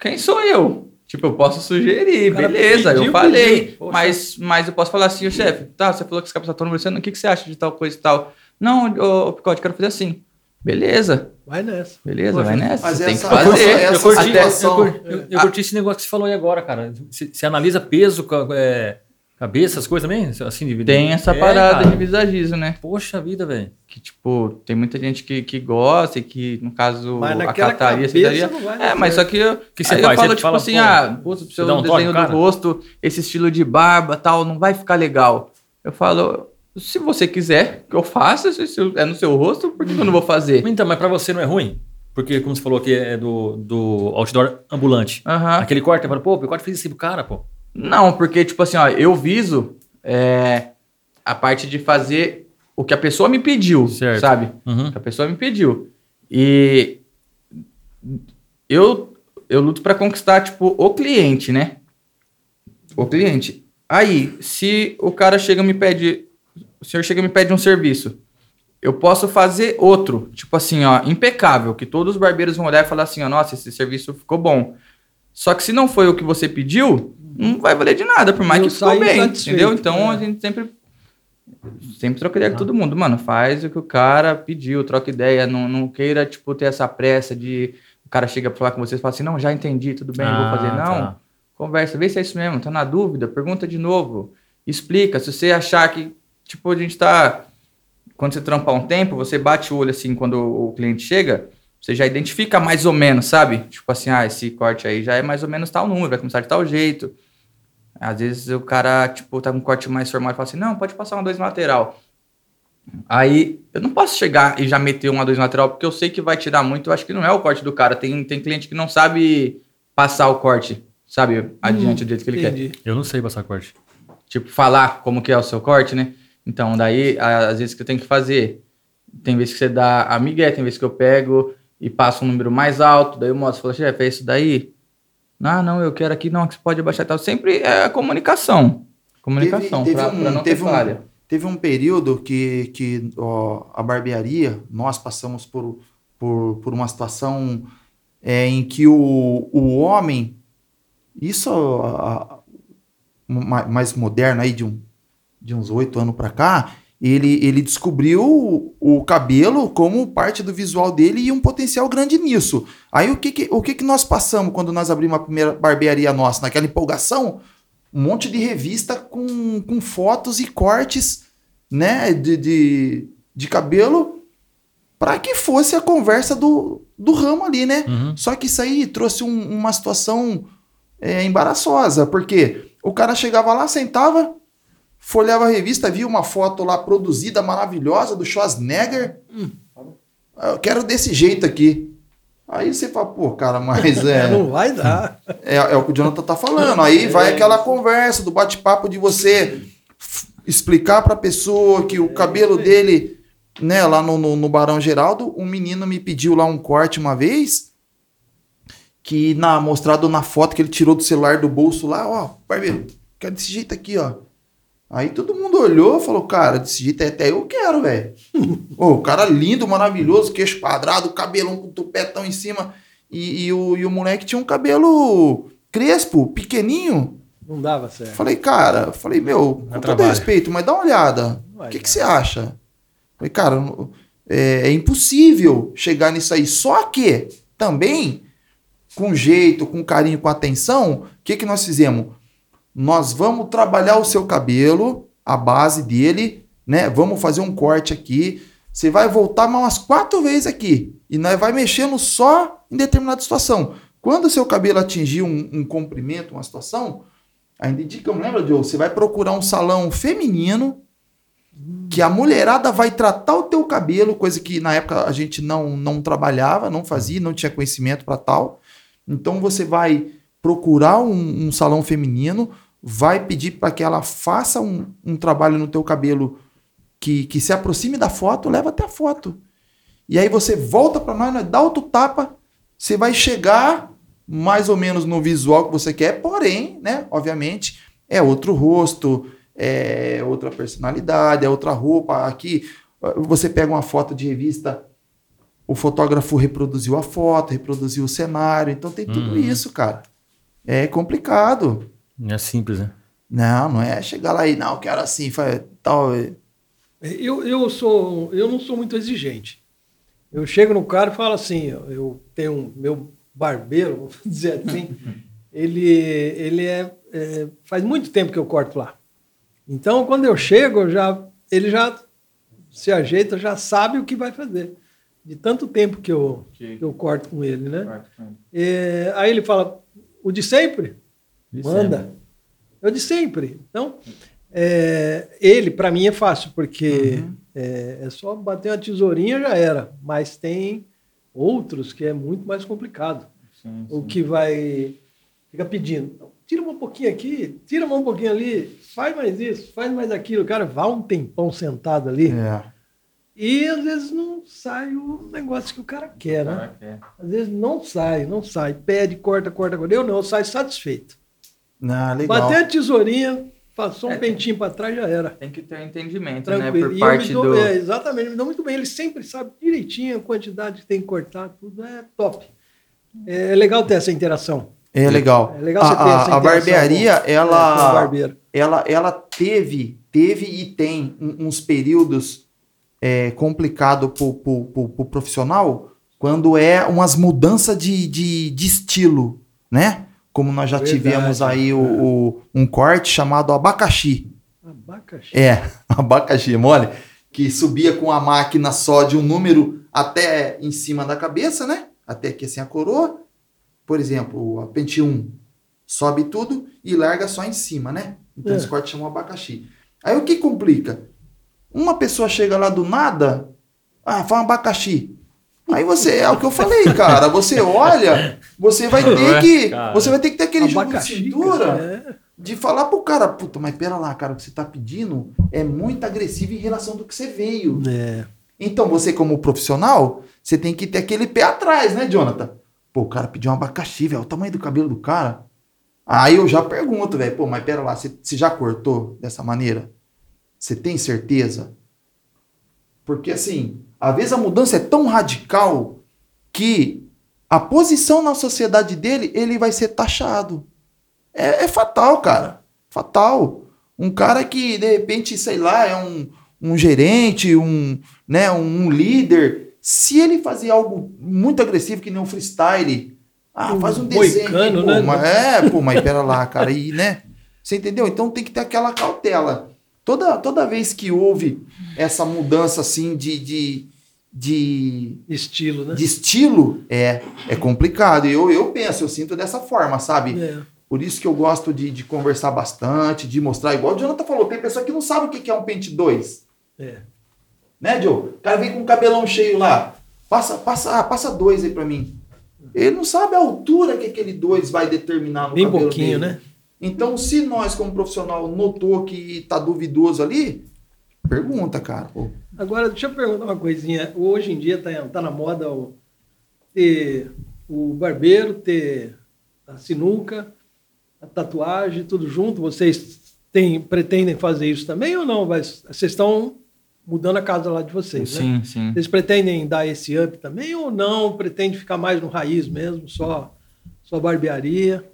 Speaker 4: quem sou eu? Tipo, eu posso sugerir,
Speaker 2: O cara
Speaker 4: beleza,
Speaker 2: pediu,
Speaker 4: eu falei.
Speaker 2: pediu.
Speaker 4: Mas, mas eu posso falar assim, ô chefe, tá, você falou que esse tá você, o que, que você acha de tal coisa e tal? Não, ô, ô Picote, quero fazer assim. Beleza,
Speaker 2: Vai nessa.
Speaker 4: beleza,
Speaker 2: Poxa,
Speaker 4: vai nessa.
Speaker 3: mas
Speaker 4: tem que fazer.
Speaker 3: essa-
Speaker 1: eu curti, eu, curti, eu- eu curti esse negócio que você falou aí agora, cara. Você, analisa peso, é, cabeça, as coisas também? Assim, de,
Speaker 4: Tem essa
Speaker 1: É,
Speaker 4: parada
Speaker 1: cara.
Speaker 4: de visagismo, né?
Speaker 1: Poxa vida, velho.
Speaker 4: Que, tipo, tem muita gente que, que gosta e que, no caso, acataria,
Speaker 2: cabeça
Speaker 4: daria. É, mas só que eu,
Speaker 1: que você
Speaker 4: aí
Speaker 1: faz?
Speaker 4: eu falo,
Speaker 1: Você
Speaker 4: tipo
Speaker 1: fala,
Speaker 4: assim,
Speaker 1: pô,
Speaker 4: ah, putz, o seu
Speaker 1: um toque
Speaker 4: desenho
Speaker 1: no
Speaker 4: do rosto, esse estilo de barba tal, não vai ficar legal. Eu falo, se você quiser que eu faça, se se é no seu rosto, por que eu não vou fazer?
Speaker 1: Então, mas pra você não é ruim? Porque, como você falou que é do, do outdoor ambulante.
Speaker 4: Aham.
Speaker 1: Aquele corte, eu falo, pô, o corte fez isso pro cara, pô.
Speaker 4: Não, porque, tipo assim, ó, eu viso é, a parte de fazer o que a pessoa me pediu,
Speaker 1: Certo.
Speaker 4: sabe?
Speaker 1: Uhum.
Speaker 4: O que a pessoa me pediu. E eu, eu luto pra conquistar, tipo, o cliente, né? O cliente. Aí, se o cara chega e me pede, o senhor chega e me pede um serviço, eu posso fazer outro, tipo assim, ó, impecável, que todos os barbeiros vão olhar e falar assim, ó, nossa, esse serviço ficou bom. Só que se não foi o que você pediu, não vai valer de nada, por mais
Speaker 2: Eu
Speaker 4: que ficou bem, entendeu? Então
Speaker 2: é.
Speaker 4: a gente sempre sempre troca ideia com todo mundo, mano, faz o que o cara pediu, troca ideia, não, não queira, tipo, ter essa pressa de o cara chega pra falar com você e fala assim, não, já entendi, tudo bem, eu vou fazer.
Speaker 1: Ah,
Speaker 4: Não,
Speaker 1: tá.
Speaker 4: conversa, vê se é isso mesmo, tá na dúvida, pergunta de novo, explica, se você achar que, tipo, a gente tá, quando você trampar um tempo, você bate o olho assim, quando o cliente chega, você já identifica mais ou menos, sabe? Tipo assim, ah, esse corte aí já é mais ou menos tal número, vai começar de tal jeito. Às vezes o cara, tipo, tá com um corte mais formal e fala assim, não, pode passar uma dois lateral. Aí eu não posso chegar e já meter uma dois lateral, porque eu sei que vai tirar muito, eu acho que não é o corte do cara. Tem, tem cliente que não sabe passar o corte, sabe? Adiante do jeito que ele quer
Speaker 2: Entendi.
Speaker 1: Eu não sei passar corte.
Speaker 4: tipo, falar como que é o seu corte, né? Então, daí, a- às vezes que eu tenho que fazer, tem vezes que você dá a migué, tem vezes que eu pego e passo um número mais alto, daí eu mostro, falo, chefe, é isso daí? Não, não, eu quero aqui, não, que você pode abaixar e tal. Sempre é a comunicação. Comunicação,
Speaker 3: um-
Speaker 4: não
Speaker 3: teve
Speaker 4: ter
Speaker 3: um-
Speaker 4: falha.
Speaker 3: Teve um período que, que ó, a barbearia, nós passamos por, por, por uma situação é, em que o, o homem, isso a- a- ma- mais moderno aí, de, um, de uns oito anos para cá, ele, ele descobriu o, o cabelo como parte do visual dele e um potencial grande nisso. Aí o que, que, o que, que nós passamos quando nós abrimos a primeira barbearia nossa? Naquela empolgação, um monte de revista com, com fotos e cortes né, de, de, de cabelo para que fosse a conversa do, do ramo ali, né?
Speaker 1: Uhum.
Speaker 3: Só que isso aí trouxe um- uma situação é, embaraçosa, porque o cara chegava lá, sentava, folhava a revista, via uma foto lá produzida, maravilhosa, do Schwarzenegger. Eu quero desse jeito aqui. Aí você fala, pô, cara, mas *laughs* é.
Speaker 2: Não vai dar.
Speaker 3: É, é o que o Jonathan tá falando. Aí vai aquela conversa do bate-papo de você explicar pra pessoa que o cabelo dele, né, lá no, no, no Barão Geraldo, um menino me pediu lá um corte uma vez, que na mostrado na foto que ele tirou do celular do bolso lá, ó, barbeiro, quero desse jeito aqui, ó. Aí todo mundo olhou e falou, cara, desse jeito até eu quero, velho. *laughs* O cara lindo, maravilhoso, queixo quadrado, cabelão com tupetão em cima. E, e o, e o moleque tinha um cabelo crespo, pequenininho.
Speaker 2: Não dava certo.
Speaker 3: Falei, cara, falei, meu, com todo
Speaker 1: trabalho.
Speaker 3: respeito, mas dá uma olhada. O que, que você acha? Falei, cara, é, é impossível chegar nisso aí. Só que, também, com jeito, com carinho, com atenção, o que, que nós fizemos? Nós vamos trabalhar o seu cabelo, a base dele, né? Vamos fazer um corte aqui. Você vai voltar mais umas quatro vezes aqui. E nós vai mexendo só em determinada situação. Quando o seu cabelo atingir um, um comprimento, uma situação, ainda indica, lembra, Joe? Você vai procurar um salão feminino que a mulherada vai tratar o teu cabelo, coisa que na época a gente não, não trabalhava, não fazia, não tinha conhecimento para tal. Então você vai procurar um, um salão feminino, vai pedir para que ela faça um, um trabalho no teu cabelo que, que se aproxime da foto, leva até a foto. E aí você volta para nós, nós dá outro tapa, você vai chegar mais ou menos no visual que você quer, porém, né, obviamente, é outro rosto, é outra personalidade, é outra roupa. Aqui, Você pega uma foto de revista, o fotógrafo reproduziu a foto, reproduziu o cenário, então tem tudo
Speaker 1: Uhum.
Speaker 3: isso, cara. É complicado.
Speaker 1: Não é simples, né?
Speaker 3: Não, não é chegar lá e não, quero assim, faz tal.
Speaker 2: Eu, eu, sou, eu não sou muito exigente. Eu chego no cara e falo assim, eu tenho um, meu barbeiro, vamos *laughs* dizer assim, ele, ele é, é, faz muito tempo que eu corto lá. Então, quando eu chego, eu já, ele já se ajeita, já sabe o que vai fazer. De tanto tempo que eu,
Speaker 4: Que-
Speaker 2: que eu corto com ele, né? É, aí ele fala, o de sempre?
Speaker 1: De
Speaker 2: Manda.
Speaker 1: sempre.
Speaker 2: É o de sempre. Então, é, ele, para mim, é fácil, porque é, é só bater uma tesourinha já era. Mas tem outros que é muito mais complicado.
Speaker 4: Sim,
Speaker 2: O
Speaker 4: sim.
Speaker 2: que vai. Fica pedindo. Tira um pouquinho aqui, tira um pouquinho ali, faz mais isso, faz mais aquilo. O cara vá um tempão sentado ali
Speaker 3: É.
Speaker 2: e às vezes não sai o negócio que o cara quer, né?
Speaker 4: É.
Speaker 2: Às vezes não sai, não sai. Pede, corta, corta, corta. Eu não, eu saio satisfeito.
Speaker 3: Não, legal.
Speaker 2: Bateu a tesourinha, passou um
Speaker 4: É,
Speaker 2: pentinho para trás, já era.
Speaker 4: Tem que ter um entendimento, né?
Speaker 2: Tranquilo.
Speaker 4: Por
Speaker 2: E eu
Speaker 4: parte
Speaker 2: me dou,
Speaker 4: do.
Speaker 2: é, exatamente, me dou muito bem. Ele sempre sabe direitinho a quantidade que tem que cortar, tudo é top. É legal ter essa interação.
Speaker 3: É legal.
Speaker 2: É legal você
Speaker 3: a,
Speaker 2: ter
Speaker 3: a-
Speaker 2: essa
Speaker 3: a
Speaker 2: interação
Speaker 3: barbearia,
Speaker 2: com-
Speaker 3: ela, ela, ela teve, teve e tem um- uns períodos é, pro, pro- pro profissional quando é umas mudanças de, de, de estilo, né? Como nós já
Speaker 2: Verdade,
Speaker 3: tivemos aí o,
Speaker 2: é.
Speaker 3: o- um corte chamado abacaxi.
Speaker 2: Abacaxi.
Speaker 3: É, *laughs* abacaxi, mole, que subia com a máquina só de um número até em cima da cabeça, né? Até aqui assim a coroa. Por exemplo, a Pente 1 sobe tudo e larga só em cima, né? Então
Speaker 2: É.
Speaker 3: esse corte chama abacaxi. Aí o que complica? Uma pessoa chega lá do nada, ah, fala abacaxi. Aí você, é o que eu falei, *laughs* cara, você olha, você vai ter
Speaker 1: Ué,
Speaker 3: que,
Speaker 1: cara.
Speaker 3: você vai ter que ter aquele jogo de
Speaker 2: Abacaxi,
Speaker 3: cintura
Speaker 2: é.
Speaker 3: de falar pro cara, puta, mas pera lá, cara, o que você tá pedindo é muito agressivo em relação do que você veio.
Speaker 2: É.
Speaker 3: Então, você como profissional, você tem que ter aquele pé atrás, né, Jonathan? Pô, o cara pediu um abacaxi, velho, o tamanho do cabelo do cara. Aí eu já pergunto, velho, pô, mas pera lá, você já cortou dessa maneira? Você tem certeza? Porque assim, às vezes a mudança é tão radical que a posição na sociedade dele, ele vai ser taxado. É, é fatal, cara. Fatal. Um cara que, de repente, sei lá, é um, um gerente, um, né, um líder. Se ele fazer algo muito agressivo, que nem um freestyle, ah,
Speaker 2: Um
Speaker 3: faz um desenho.
Speaker 2: moicano,
Speaker 3: pô,
Speaker 2: né?
Speaker 3: mas- é, pô, mas pera lá, cara, aí, né? Você entendeu? Então tem que ter aquela cautela. Toda, toda vez que houve essa mudança assim de, de, de,
Speaker 2: Estilo, né?
Speaker 3: de estilo, é, é complicado. E eu, eu penso, eu sinto dessa forma, sabe?
Speaker 2: É.
Speaker 3: Por isso que eu gosto de, de conversar bastante, de mostrar. Igual o Jonathan falou, tem pessoa que não sabe o que que é um pente 2.
Speaker 2: É.
Speaker 3: Né, Joe? O cara vem com o cabelão cheio lá. Passa, passa, ah, passa dois aí pra mim. Ele não sabe a altura que aquele dois vai determinar no
Speaker 2: Bem
Speaker 3: cabelo
Speaker 2: pouquinho,
Speaker 3: dele.
Speaker 2: né?
Speaker 3: Então, se nós, como profissional, notou que tá duvidoso ali, pergunta, cara. Pô,
Speaker 2: Agora, deixa eu perguntar uma coisinha. Hoje em dia tá, tá na moda o, ter o barbeiro, ter a sinuca, a tatuagem, tudo junto. Vocês têm, pretendem fazer isso também ou não? Vai- Vocês estão mudando a casa lá de vocês, né?
Speaker 4: Sim, sim.
Speaker 2: Vocês pretendem dar esse up também ou não? Pretende ficar mais no raiz mesmo, só, só barbearia?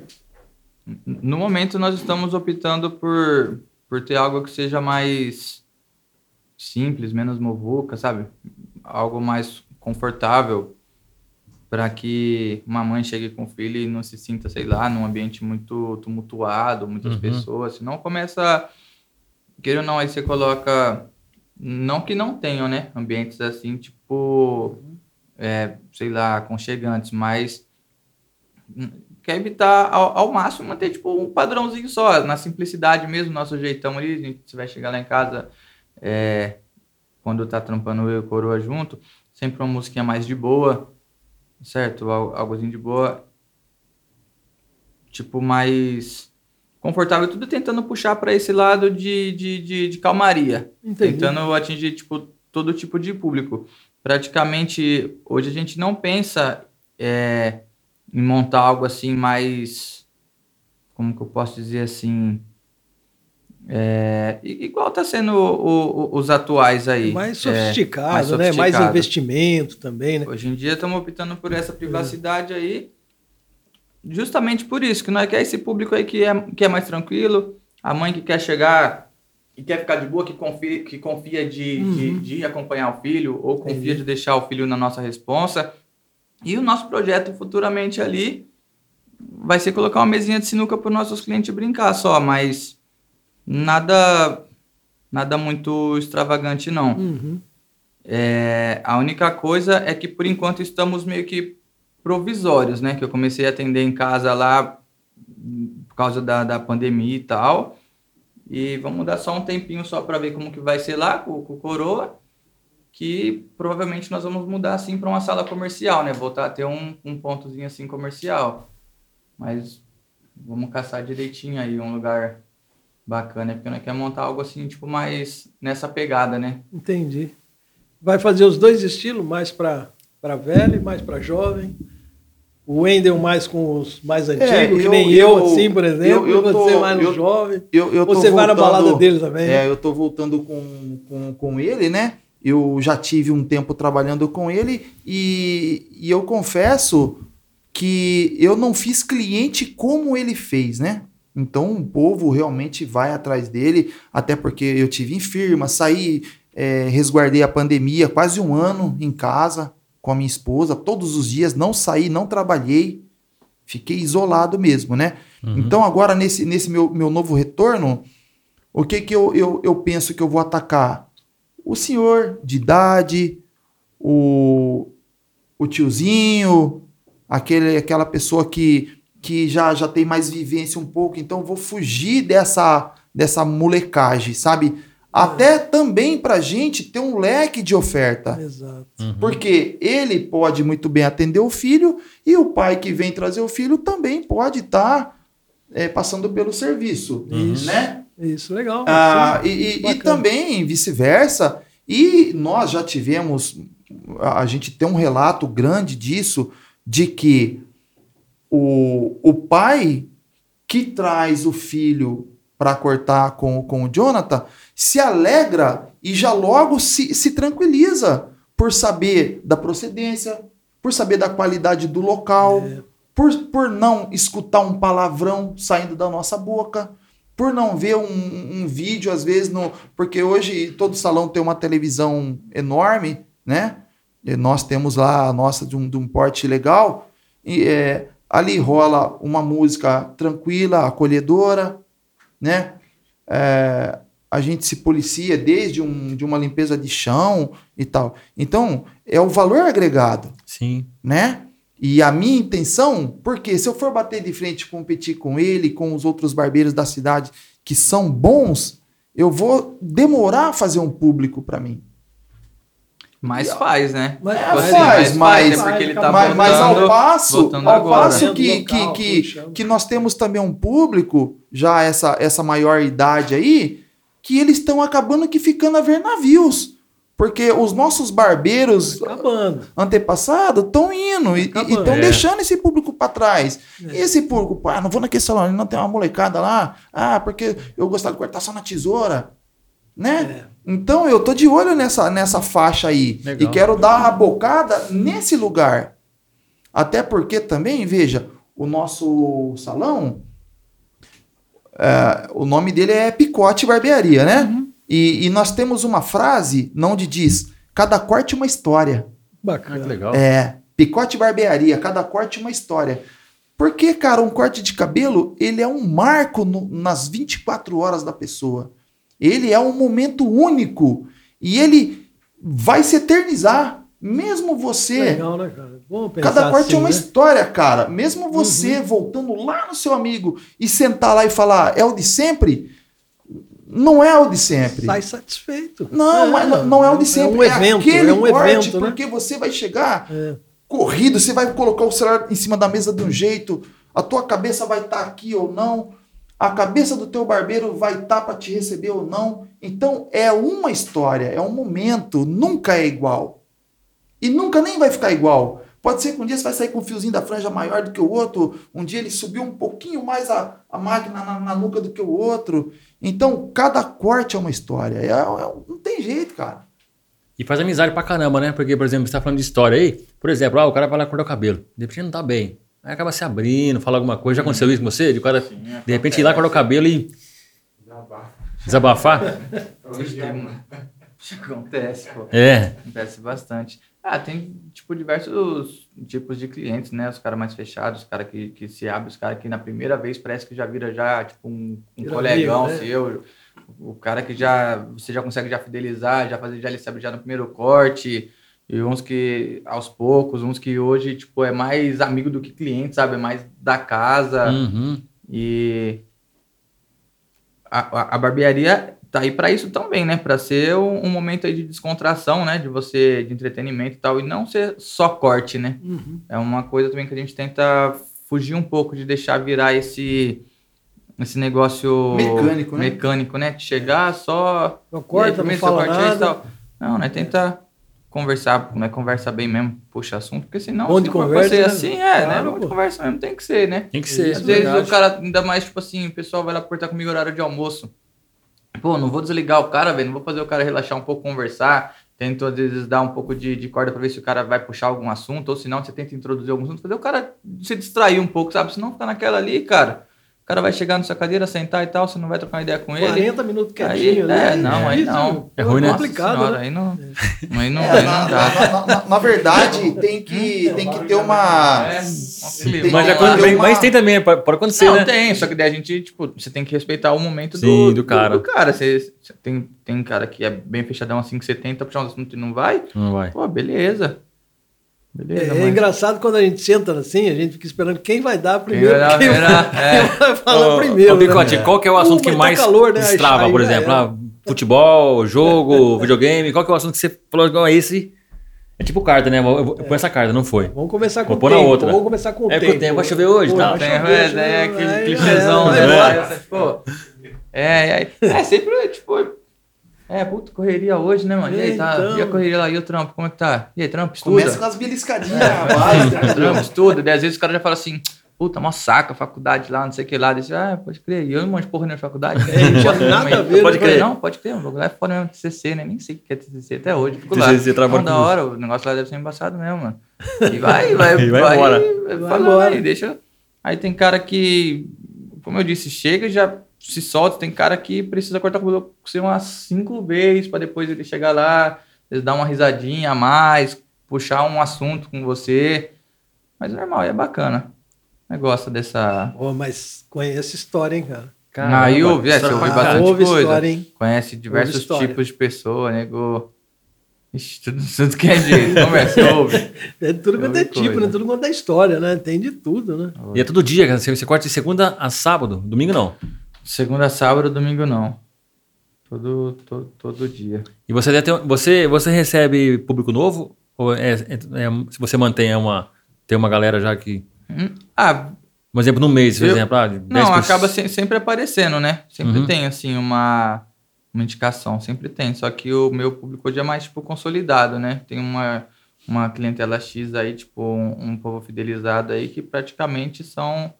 Speaker 4: No momento, nós estamos optando por, por ter algo que seja mais simples, menos movuca, sabe? Algo mais confortável para que uma mãe chegue com o filho e não se sinta, sei lá, num ambiente muito tumultuado, muitas
Speaker 1: Uhum.
Speaker 4: pessoas. Senão começa, queira ou não, aí você coloca, não que não tenham, né? Ambientes assim, tipo, é, sei lá, aconchegantes, mas quer evitar ao, ao máximo manter tipo um padrãozinho só, na simplicidade mesmo, nosso jeitão ali, a gente, vai chegar lá em casa é, quando tá trampando eu e o Coroa junto, sempre uma musiquinha mais de boa, certo? Al- Algozinho de boa, tipo mais confortável, tudo tentando puxar para esse lado de, de, de, de calmaria,
Speaker 2: Entendi.
Speaker 4: tentando atingir tipo todo tipo de público. Praticamente hoje a gente não pensa é, em montar algo assim mais como que eu posso dizer assim é, É, igual tá sendo o- o- os atuais aí.
Speaker 2: Mais
Speaker 4: É,
Speaker 2: sofisticado,
Speaker 4: mais
Speaker 2: né? Mais
Speaker 4: sofisticado.
Speaker 2: investimento também, né?
Speaker 4: Hoje em dia estamos optando por essa privacidade aí, justamente por isso, que nós quer esse público aí que é, que é mais tranquilo, a mãe que quer chegar e quer ficar de boa, que confia, que confia de, de, de acompanhar o filho, ou confia de deixar o filho na nossa responsa. E o nosso projeto futuramente ali vai ser colocar uma mesinha de sinuca para os nossos clientes brincar só, mas nada, nada muito extravagante não.
Speaker 2: Uhum.
Speaker 4: É, a única coisa é que por enquanto estamos meio que provisórios, né? Que eu comecei a atender em casa lá por causa da, da pandemia e tal. E vamos dar só um tempinho só para ver como que vai ser lá com, com o Coroa. Que provavelmente nós vamos mudar assim para uma sala comercial, né? Voltar a ter um, um pontozinho assim comercial. Mas vamos caçar direitinho aí um lugar bacana, porque nós queremos montar algo assim, tipo, mais nessa pegada, né?
Speaker 2: Entendi. Vai fazer os dois estilos, mais para velho e mais para jovem. O Wendel mais com os mais antigos,
Speaker 3: É,
Speaker 2: que
Speaker 3: eu-
Speaker 2: nem eu,
Speaker 3: eu-
Speaker 2: assim, por exemplo.
Speaker 3: eu- eu tô-
Speaker 2: você mais no
Speaker 3: eu-
Speaker 2: jovem.
Speaker 3: Eu, eu tô
Speaker 2: Você vai na balada dele também.
Speaker 3: É, eu tô voltando com, com, com ele, né? Eu já tive um tempo trabalhando com ele e, e eu confesso que eu não fiz cliente como ele fez, né? Então o povo realmente vai atrás dele, até porque eu tive em firma, saí, é, resguardei a pandemia quase um ano em casa com a minha esposa, todos os dias, não saí, não trabalhei, fiquei isolado mesmo, né? Então agora nesse, nesse meu, meu novo retorno, o que que eu, eu, eu penso que eu vou atacar? O senhor de idade, o, o tiozinho, aquele, aquela pessoa que, que já, já tem mais vivência um pouco, então vou fugir dessa, dessa molecagem, sabe? Até também pra gente ter um leque de oferta.
Speaker 2: Exato.
Speaker 3: Porque ele pode muito bem atender o filho e o pai que vem trazer o filho também pode estar passando pelo serviço,
Speaker 2: Isso.
Speaker 3: né?
Speaker 2: Isso, legal.
Speaker 3: Ah, e, e- também vice-versa. E nós já tivemos, a a gente tem um relato grande disso, de que o, o pai que traz o filho para cortar com, com o Jonathan se alegra e já logo se, se tranquiliza por saber da procedência, por saber da qualidade do local,
Speaker 2: É.
Speaker 3: por, por não escutar um palavrão saindo da nossa boca, por não ver um, um vídeo, às vezes, no, porque hoje todo salão tem uma televisão enorme, né? E nós temos lá a nossa de um, de um porte legal, e é, ali rola uma música tranquila, acolhedora, né? É, a gente se policia desde um, de uma limpeza de chão e tal. Então, é o valor agregado
Speaker 1: Sim.
Speaker 3: né? E a minha intenção, porque se eu for bater de frente, competir com ele, com os outros barbeiros da cidade que são bons, eu vou demorar a fazer um público para mim.
Speaker 4: Mas faz, né?
Speaker 2: Mas-
Speaker 4: assim,
Speaker 3: faz, mas-
Speaker 4: é porque ele tá
Speaker 3: mas, mas ao passo, ao
Speaker 4: agora.
Speaker 3: passo que, que, que, que nós temos também um público, já essa, essa maior idade aí, que eles estão acabando que ficando a ver navios. Porque os nossos barbeiros antepassados estão indo e estão
Speaker 1: É.
Speaker 3: deixando esse público para trás.
Speaker 2: É.
Speaker 3: E esse público, pá, não vou naquele salão, não tem uma molecada lá, ah, porque eu gostava de cortar só na tesoura, né?
Speaker 2: É.
Speaker 3: Então eu tô de olho nessa, nessa faixa aí
Speaker 1: Legal.
Speaker 3: e quero dar a bocada nesse lugar. Até porque também, veja, o nosso salão, é, o nome dele é Picote Barbearia, né? E, e nós temos uma frase, não onde diz, cada corte uma história.
Speaker 1: Ah,
Speaker 2: Bacana.
Speaker 1: que legal.
Speaker 3: É, picote e barbearia, cada corte uma história. Porque, cara, um corte de cabelo, ele é um marco no- nas 24 horas da pessoa. Ele é um momento único e ele vai se eternizar. Mesmo você.
Speaker 2: Legal, né, cara? Bom pensar
Speaker 3: Cada corte
Speaker 2: assim,
Speaker 3: é uma
Speaker 2: né?
Speaker 3: história, cara. Mesmo você voltando lá no seu amigo e sentar lá e falar, é o de sempre? Não é o de sempre.
Speaker 2: Sai satisfeito.
Speaker 3: Não, mas não, não é o de sempre.
Speaker 2: É um evento,
Speaker 3: aquele
Speaker 2: é um
Speaker 3: corte,
Speaker 2: evento, né?
Speaker 3: porque você vai chegar
Speaker 2: É.
Speaker 3: corrido, você vai colocar o celular em cima da mesa de um jeito, a tua cabeça vai estar aqui ou não, a cabeça do teu barbeiro vai estar para te receber ou não. Então é uma história, é um momento, nunca é igual. E nunca nem vai ficar igual, Pode ser que um dia você vai sair com um fiozinho da franja maior do que o outro, um dia ele subiu um pouquinho mais a, a máquina na, na nuca do que o outro. Então, cada corte é uma história. É, é- não tem jeito, cara.
Speaker 1: E faz amizade pra caramba, né? Porque, por exemplo, você tá falando de história aí. Por exemplo, ah, o cara vai lá cortar o cabelo. De repente não tá bem. Aí acaba se abrindo, fala alguma coisa. Já aconteceu isso com você? De, cara, de repente ir lá cortar o cabelo e desabafar? *laughs*
Speaker 4: Hoje tem uma- Acontece, pô.
Speaker 1: É.
Speaker 4: Acontece bastante. Ah, tem, tipo, diversos tipos de clientes, né? Os caras mais fechados, os caras que, que se abrem, os caras que na primeira vez parece que já vira já, tipo, um, um
Speaker 2: Vira
Speaker 4: colegão
Speaker 2: amigo, né?
Speaker 4: seu. O cara que já, você já consegue já fidelizar, já fazer, já ele sabe já no primeiro corte. E uns que, aos poucos, uns que hoje, tipo, é mais amigo do que cliente, sabe? É mais da casa.
Speaker 1: Uhum.
Speaker 4: E a, a, a barbearia tá aí para isso também, né? Para ser um, um momento aí de descontração, né? De você, de entretenimento e tal, e não ser só corte, né?
Speaker 2: Uhum.
Speaker 4: É uma coisa também que a gente tenta fugir um pouco de deixar virar esse esse negócio
Speaker 3: Mecânico, né?
Speaker 4: mecânico, né? De chegar só
Speaker 2: Não corta,
Speaker 4: e aí,
Speaker 2: não fala
Speaker 4: corte é
Speaker 2: nada.
Speaker 4: tal. Não, né? Tenta conversar, né? Conversa bem mesmo, puxa assunto, porque senão
Speaker 2: Bom
Speaker 4: se
Speaker 2: de
Speaker 4: for pra
Speaker 2: conversa,
Speaker 4: ser
Speaker 2: né?
Speaker 4: assim, é,
Speaker 2: Claro,
Speaker 4: né? Bom de
Speaker 2: pô.
Speaker 4: conversa mesmo tem que ser, né?
Speaker 1: Tem que ser.
Speaker 2: Isso
Speaker 4: Às vezes
Speaker 2: verdade.
Speaker 4: o cara, ainda mais, tipo assim, o pessoal vai lá cortar comigo horário de almoço. Pô, não vou desligar o cara, velho. Não vou fazer o cara relaxar um pouco, conversar. Tento, às vezes, dar um pouco de, de corda pra ver se o cara vai puxar algum assunto. Ou se não, você tenta introduzir algum assunto. Fazer o cara se distrair um pouco, sabe? Se não ficar naquela ali, cara. O cara vai chegar na sua cadeira, sentar e tal. Você não vai trocar uma ideia com ele.
Speaker 2: 40 minutos
Speaker 4: Aí,
Speaker 2: quietinho, né?
Speaker 4: é, não, aí
Speaker 2: Isso
Speaker 4: não.
Speaker 1: É ruim, né?
Speaker 2: complicado,
Speaker 4: senhora,
Speaker 2: né?
Speaker 4: Aí não, aí não,
Speaker 3: É,
Speaker 4: aí
Speaker 3: na,
Speaker 4: não dá.
Speaker 3: na- na- na verdade, tem que, tem que ter uma.
Speaker 4: É,
Speaker 3: tem
Speaker 4: Mas
Speaker 3: uma-
Speaker 1: mas tem também, pode acontecer,
Speaker 4: não,
Speaker 1: né?
Speaker 4: tem, só que daí a gente, tipo, você tem que respeitar o momento
Speaker 1: Sim,
Speaker 4: do,
Speaker 1: do cara.
Speaker 4: Do, cara. Você, você tem, tem cara que é bem fechadão assim, que você tenta puxar um assunto e não vai.
Speaker 1: Não vai.
Speaker 4: Pô, beleza. Beleza,
Speaker 2: É, é
Speaker 4: mas
Speaker 2: engraçado quando a gente senta assim, a gente fica esperando quem vai dar primeiro,
Speaker 4: Quem vai
Speaker 2: quem, vai,
Speaker 4: é.
Speaker 2: quem vai falar
Speaker 1: Ô,
Speaker 2: primeiro.
Speaker 1: Ô, Bicote,
Speaker 2: né?
Speaker 1: qual que é o assunto
Speaker 2: Uh,
Speaker 1: que
Speaker 2: tá
Speaker 1: mais
Speaker 2: calor, né?
Speaker 1: destrava,
Speaker 2: Aí
Speaker 1: por exemplo? Ah, futebol, jogo, videogame. Qual que é o assunto que você falou igual esse? É tipo carta, né? Eu, eu, eu essa carta, não foi.
Speaker 2: Vamos começar com
Speaker 1: Vou
Speaker 2: o
Speaker 1: pôr na
Speaker 2: tempo.
Speaker 1: outra.
Speaker 2: Vamos começar com o
Speaker 1: É, com o
Speaker 2: tempo.
Speaker 1: tempo. Vai chover hoje,
Speaker 2: Pô,
Speaker 1: tá?
Speaker 2: vai
Speaker 4: tem,
Speaker 2: chover,
Speaker 4: é, é
Speaker 2: aí,
Speaker 4: clichêzão,
Speaker 2: é,
Speaker 4: né?
Speaker 2: é,
Speaker 4: Aí, Pô, é, é, é sempre, tipo, é, puta, correria hoje, né, mano? E aí, tá?
Speaker 2: Então.
Speaker 4: E a correria lá? E o trampo? Como é que tá? E aí, trampo, estuda?
Speaker 3: Começa com as beliscadinhas na base,
Speaker 4: Trampo,
Speaker 3: entendeu?
Speaker 4: estuda. Daí às vezes o cara já fala assim, puta, mó saca, faculdade lá, não sei o que lá. Daí ah, pode crer. E eu não monte de porra na faculdade.
Speaker 2: É, não tinha nada a ver,
Speaker 4: Pode
Speaker 2: né?
Speaker 4: crer. Não, pode crer. O bagulho lá é foda mesmo, TCC, né? Nem sei o que é TCC até hoje. Fico lá.
Speaker 1: TCC trabalha
Speaker 4: da hora, o negócio lá deve ser embaçado mesmo, mano. E vai, *laughs* vai,
Speaker 1: E vai embora.
Speaker 4: Vai,
Speaker 2: Vai
Speaker 4: falando
Speaker 2: embora.
Speaker 4: aí, deixa... Aí tem cara que, como eu disse, chega e já se solta. Tem cara que precisa cortar o cabelo com você umas cinco vezes pra depois ele chegar lá, dar uma risadinha a mais, puxar um assunto com você. Mas é normal, é bacana. Eu gosto dessa...
Speaker 2: Pô, mas conhece história, hein, cara?
Speaker 1: Caramba,
Speaker 4: Aí ouve, é, você ouve bastante.
Speaker 2: Houve
Speaker 4: coisa.
Speaker 2: história, hein?
Speaker 4: Conhece diversos tipos de pessoa, nego. Ixi, tudo, *laughs* tudo que é jeito. Conversa, ouve. *laughs*
Speaker 2: É tudo quanto é tipo,
Speaker 4: coisa.
Speaker 2: né? Tudo quanto é história, né? Tem de tudo, né?
Speaker 1: E é todo dia, cara. Você, você corta de segunda a sábado. Domingo não.
Speaker 4: Segunda, sábado, domingo não. Todo, todo, todo dia.
Speaker 1: E você, deve ter, você, você recebe público novo? Ou é, é- é- se você mantém é uma, tem uma galera já que.
Speaker 4: Hum, Ah,
Speaker 1: Um exemplo, no mês, por
Speaker 4: Eu-
Speaker 1: exemplo. Ah, de 10
Speaker 4: não,
Speaker 1: por-
Speaker 4: acaba se- sempre aparecendo, né? Sempre
Speaker 1: Uhum.
Speaker 4: tem, assim, uma, uma indicação. Sempre tem. Só que o meu público hoje é mais, tipo, consolidado, né? Tem uma, uma clientela X aí, tipo, um, um povo fidelizado aí que praticamente são...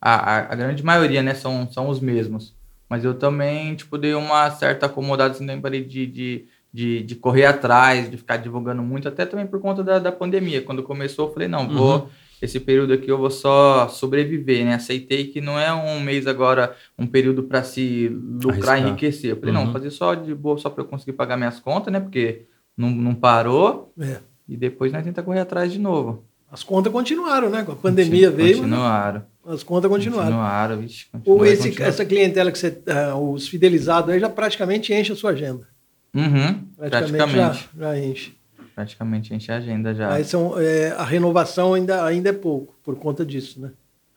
Speaker 4: A, a, a grande maioria, né? São, são os mesmos. Mas eu também, tipo, dei uma certa acomodada, assim, parei de, de, de, de correr atrás, de ficar divulgando muito, até também por conta da, da pandemia. Quando começou, eu falei, não, vou... Esse período aqui eu vou só sobreviver, né? Aceitei que não é um mês agora, um período para se lucrar,
Speaker 1: Arriscar.
Speaker 4: enriquecer. Eu falei,
Speaker 1: Uhum.
Speaker 4: não, fazer só de boa, só para eu conseguir pagar minhas contas, né? Porque não, não parou.
Speaker 2: É.
Speaker 4: E depois nós tenta correr atrás de novo.
Speaker 2: As contas continuaram, né? Com a pandemia veio,
Speaker 4: Continuaram.
Speaker 2: As contas continuaram.
Speaker 4: Continuaram, vixe.
Speaker 2: Ou
Speaker 4: continuaram,
Speaker 2: esse,
Speaker 4: continuaram.
Speaker 2: essa clientela que você, ah, os fidelizados aí já praticamente enche a sua agenda.
Speaker 4: Uhum,
Speaker 2: Praticamente,
Speaker 4: praticamente.
Speaker 2: Já, já enche.
Speaker 4: Praticamente enche a agenda já.
Speaker 2: Aí são, é, a renovação ainda, ainda é pouco, por conta disso, né?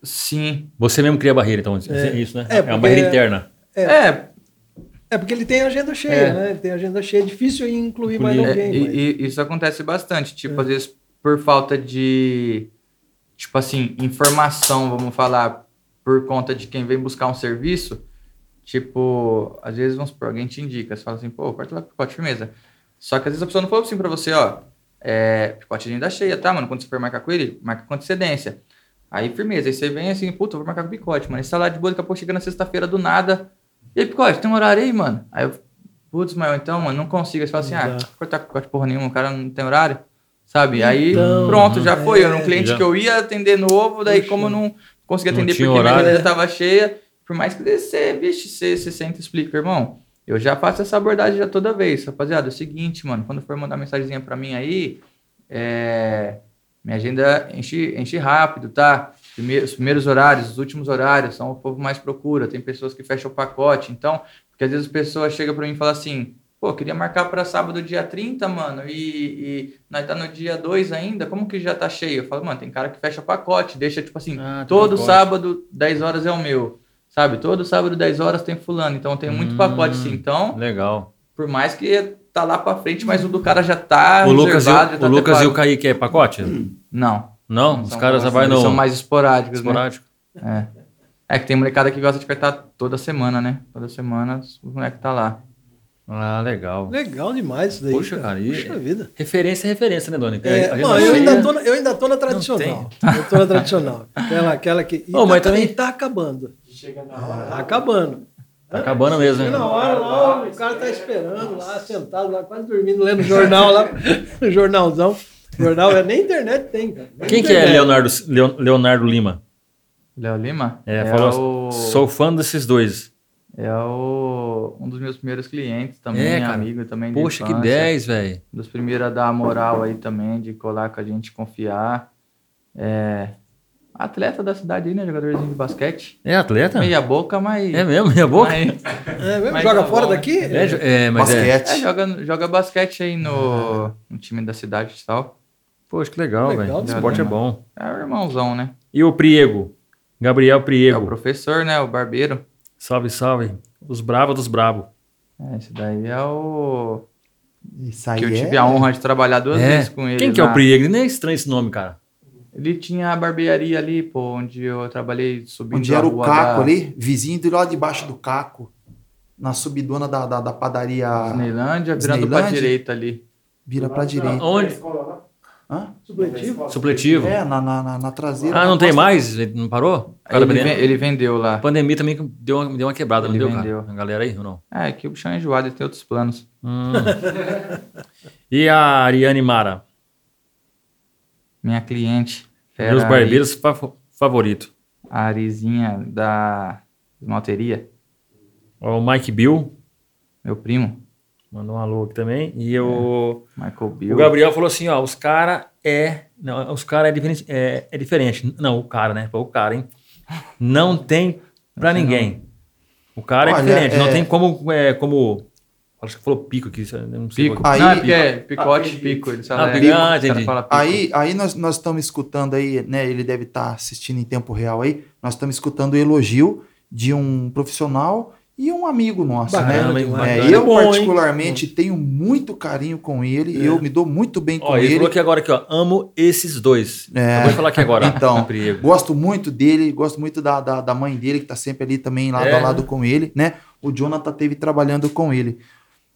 Speaker 4: Sim.
Speaker 1: Você mesmo cria a barreira, então. É,
Speaker 2: É.
Speaker 1: isso, né?
Speaker 2: É,
Speaker 1: É, uma barreira interna.
Speaker 4: É,
Speaker 2: É porque ele tem agenda cheia,
Speaker 4: É.
Speaker 2: né? Ele tem agenda cheia, é difícil incluir mais
Speaker 1: Incluir.
Speaker 4: É,
Speaker 2: alguém.
Speaker 4: e,
Speaker 2: mas-
Speaker 4: e isso acontece bastante. Tipo,
Speaker 2: É.
Speaker 4: às vezes, por falta de, tipo assim, informação, vamos falar, por conta de quem vem buscar um serviço, tipo, às vezes, vamos supor, alguém te indica, você fala assim, pô, corta lá pro pacote firmeza. Só que às vezes a pessoa não falou assim pra você, ó, é, picote de agenda cheia, tá, mano? Quando você for marcar com ele, marca com antecedência. Aí, firmeza. Aí você vem assim, puta, vou marcar com o picote, mano. Esse salário de boa, daqui a pouco chega na sexta-feira do nada. E aí, picote, tem um horário aí, mano? Aí eu, putz, mas então, mano, não consigo. Aí você fala assim, ah, cortar picote porra nenhuma, o cara não tem horário. Sabe? Aí,
Speaker 2: Então,
Speaker 4: pronto, já foi. Eu era um
Speaker 2: é.
Speaker 4: cliente
Speaker 1: Já.
Speaker 4: que eu ia atender novo, daí
Speaker 2: Puxa.
Speaker 4: como eu não conseguia
Speaker 1: Não
Speaker 4: atender
Speaker 1: tinha
Speaker 4: porque minha
Speaker 1: horário.
Speaker 4: agenda tava cheia, por mais que você, vixe, você, você senta e explica, irmão. Eu já faço essa abordagem já toda vez. Rapaziada, é o seguinte, mano, quando for mandar mensagenzinha pra mim aí, é, minha agenda enche, enche rápido, tá? Primeiro- os primeiros horários, os últimos horários são o povo mais procura. Tem pessoas que fecham o pacote. Então, porque às vezes a pessoa chega pra mim e fala assim: pô, queria marcar pra sábado, dia 30, mano, e, e nós tá no dia 2 ainda, como que já tá cheio? Eu falo, mano, tem cara que fecha pacote, deixa tipo assim,
Speaker 1: Ah,
Speaker 4: todo
Speaker 1: pacote.
Speaker 4: sábado, 10 horas é o meu. Sabe? Todo sábado, 10 horas tem fulano. Então tem muito
Speaker 1: Hum.
Speaker 4: pacote sim. Então,
Speaker 1: Legal.
Speaker 4: por mais que tá lá pra frente, mas o do cara já tá
Speaker 1: o Lucas, e, o,
Speaker 4: tá
Speaker 1: o Lucas e o Kaique é pacote?
Speaker 4: Não.
Speaker 1: Não? Os
Speaker 4: são
Speaker 1: caras já vai no
Speaker 4: São mais esporádicos, né?
Speaker 1: esporádico.
Speaker 4: É. É que tem molecada que gosta de cartar toda semana, né? Toda semana o moleque tá lá.
Speaker 1: Ah, legal.
Speaker 2: Legal demais isso daí.
Speaker 1: Puxa, cara, e-
Speaker 2: Puxa vida.
Speaker 1: Referência é referência, né, Doni?
Speaker 2: É, não, eu, ainda tô, na- eu ainda tô na tradicional. Eu tô na tradicional. Aquela, aquela que.
Speaker 1: Ô, mas
Speaker 2: tá,
Speaker 1: também-
Speaker 2: e tá acabando. Tá acabando.
Speaker 1: Tá acabando mesmo,
Speaker 2: Chega na
Speaker 1: né?
Speaker 2: hora lá, o cara tá esperando lá, sentado lá, quase dormindo, lendo jornal lá, *laughs* jornalzão. Jornal, é, nem internet tem, cara. Nem
Speaker 1: Quem que é
Speaker 2: internet.
Speaker 1: Leonardo, Leo- Leonardo Lima?
Speaker 4: Léo Lima?
Speaker 1: É, falou,
Speaker 4: o...
Speaker 1: sou fã desses dois.
Speaker 4: É o... um dos meus primeiros clientes também,
Speaker 1: É, cara.
Speaker 4: amigo também de
Speaker 1: Poxa, que
Speaker 4: infância.
Speaker 1: 10, velho.
Speaker 4: Um dos primeiros a dar a moral aí também, de colar com a gente, confiar. É... Atleta da cidade aí, né? Jogadorzinho de basquete.
Speaker 1: É atleta?
Speaker 4: Meia boca, mas...
Speaker 1: É mesmo? Minha boca?
Speaker 4: mas-
Speaker 2: É mesmo?
Speaker 4: Mas
Speaker 2: Joga
Speaker 4: tá
Speaker 2: fora
Speaker 4: bom.
Speaker 2: daqui?
Speaker 1: É, jo- é, mas é.
Speaker 3: Basquete.
Speaker 4: É, joga, joga basquete aí no, no time da cidade e tal.
Speaker 1: Poxa, que legal,
Speaker 2: Legal,
Speaker 1: velho.
Speaker 2: né?
Speaker 1: Esporte é bom.
Speaker 4: É o irmãozão, né?
Speaker 1: E o Priego? Gabriel
Speaker 4: É o
Speaker 1: Priego.
Speaker 4: professor, né? O barbeiro.
Speaker 1: Salve, salve. Os bravos dos bravos.
Speaker 4: É, esse daí é o...
Speaker 3: Isso aí
Speaker 4: Que eu
Speaker 3: é...
Speaker 4: tive a honra de trabalhar duas
Speaker 1: É.
Speaker 4: vezes com ele.
Speaker 1: Quem que é
Speaker 4: lá.
Speaker 1: o Priego? Nem é estranho esse nome, cara.
Speaker 4: Ele tinha a barbearia ali, pô, onde eu trabalhei subindo
Speaker 3: Onde era o Caco
Speaker 4: da
Speaker 3: ali, vizinho de lá debaixo do Caco, na subidona da, da, da padaria
Speaker 4: Disneylândia, virando pra direita ali.
Speaker 3: vira pra direita.
Speaker 1: Onde?
Speaker 3: Hã?
Speaker 2: Supletivo?
Speaker 1: Supletivo.
Speaker 3: É, na, na, na, na traseira.
Speaker 1: Ah, não tem
Speaker 3: costa.
Speaker 1: mais? Ele Não parou?
Speaker 4: Ele,
Speaker 1: pandemia,
Speaker 4: ven- ele vendeu lá.
Speaker 1: a pandemia também deu uma, deu uma quebrada, não
Speaker 4: Ele
Speaker 1: deu,
Speaker 4: vendeu.
Speaker 1: cara? A galera aí ou não?
Speaker 4: É, que o bichão é enjoado, ele tem outros planos.
Speaker 1: Hum. *laughs* e a Ariane Mara?
Speaker 4: Minha cliente. fera
Speaker 1: Meus barbeiros fa- favorito.
Speaker 4: A Arizinha da esmalteria,
Speaker 1: Ó, O Mike Bill
Speaker 4: meu primo,
Speaker 1: mandou um alô aqui também. E o,
Speaker 4: Michael Bill.
Speaker 1: o Gabriel falou assim: ó, os cara é. Não, os cara é diferente, é, é diferente. Não, o cara, né? Pô, o cara, hein? Não tem pra ninguém. O cara é
Speaker 3: Olha,
Speaker 1: diferente. Não
Speaker 3: é-
Speaker 1: tem como. É, como acho que falou pico aqui. eu Não sei
Speaker 4: Pico.
Speaker 3: Aí-
Speaker 4: não, é porque é picote, pico. Ele fala,
Speaker 1: Ah,
Speaker 4: é,
Speaker 1: pico. Ah, entendi.
Speaker 4: pico.
Speaker 3: Aí, aí nós, nós estamos escutando aí, né? Ele deve estar assistindo em tempo real aí. Nós estamos escutando o elogio de um profissional e um amigo nosso,
Speaker 2: Bacana
Speaker 3: né?
Speaker 2: demais.
Speaker 3: É,
Speaker 1: Bacana.
Speaker 3: eu,
Speaker 1: Bom, hein?
Speaker 3: particularmente, tenho muito carinho com ele.
Speaker 2: É.
Speaker 3: Eu me dou muito bem com
Speaker 1: Ó, ele
Speaker 3: ele.
Speaker 1: falou aqui agora aqui, ó. Amo esses dois.
Speaker 3: É.
Speaker 1: Acabou de falar aqui agora. *laughs*
Speaker 3: Então. Gosto muito dele, gosto muito da, da, da mãe dele, que tá sempre ali também lado
Speaker 1: É.
Speaker 3: a lado com ele, né? O Jonathan teve trabalhando com ele.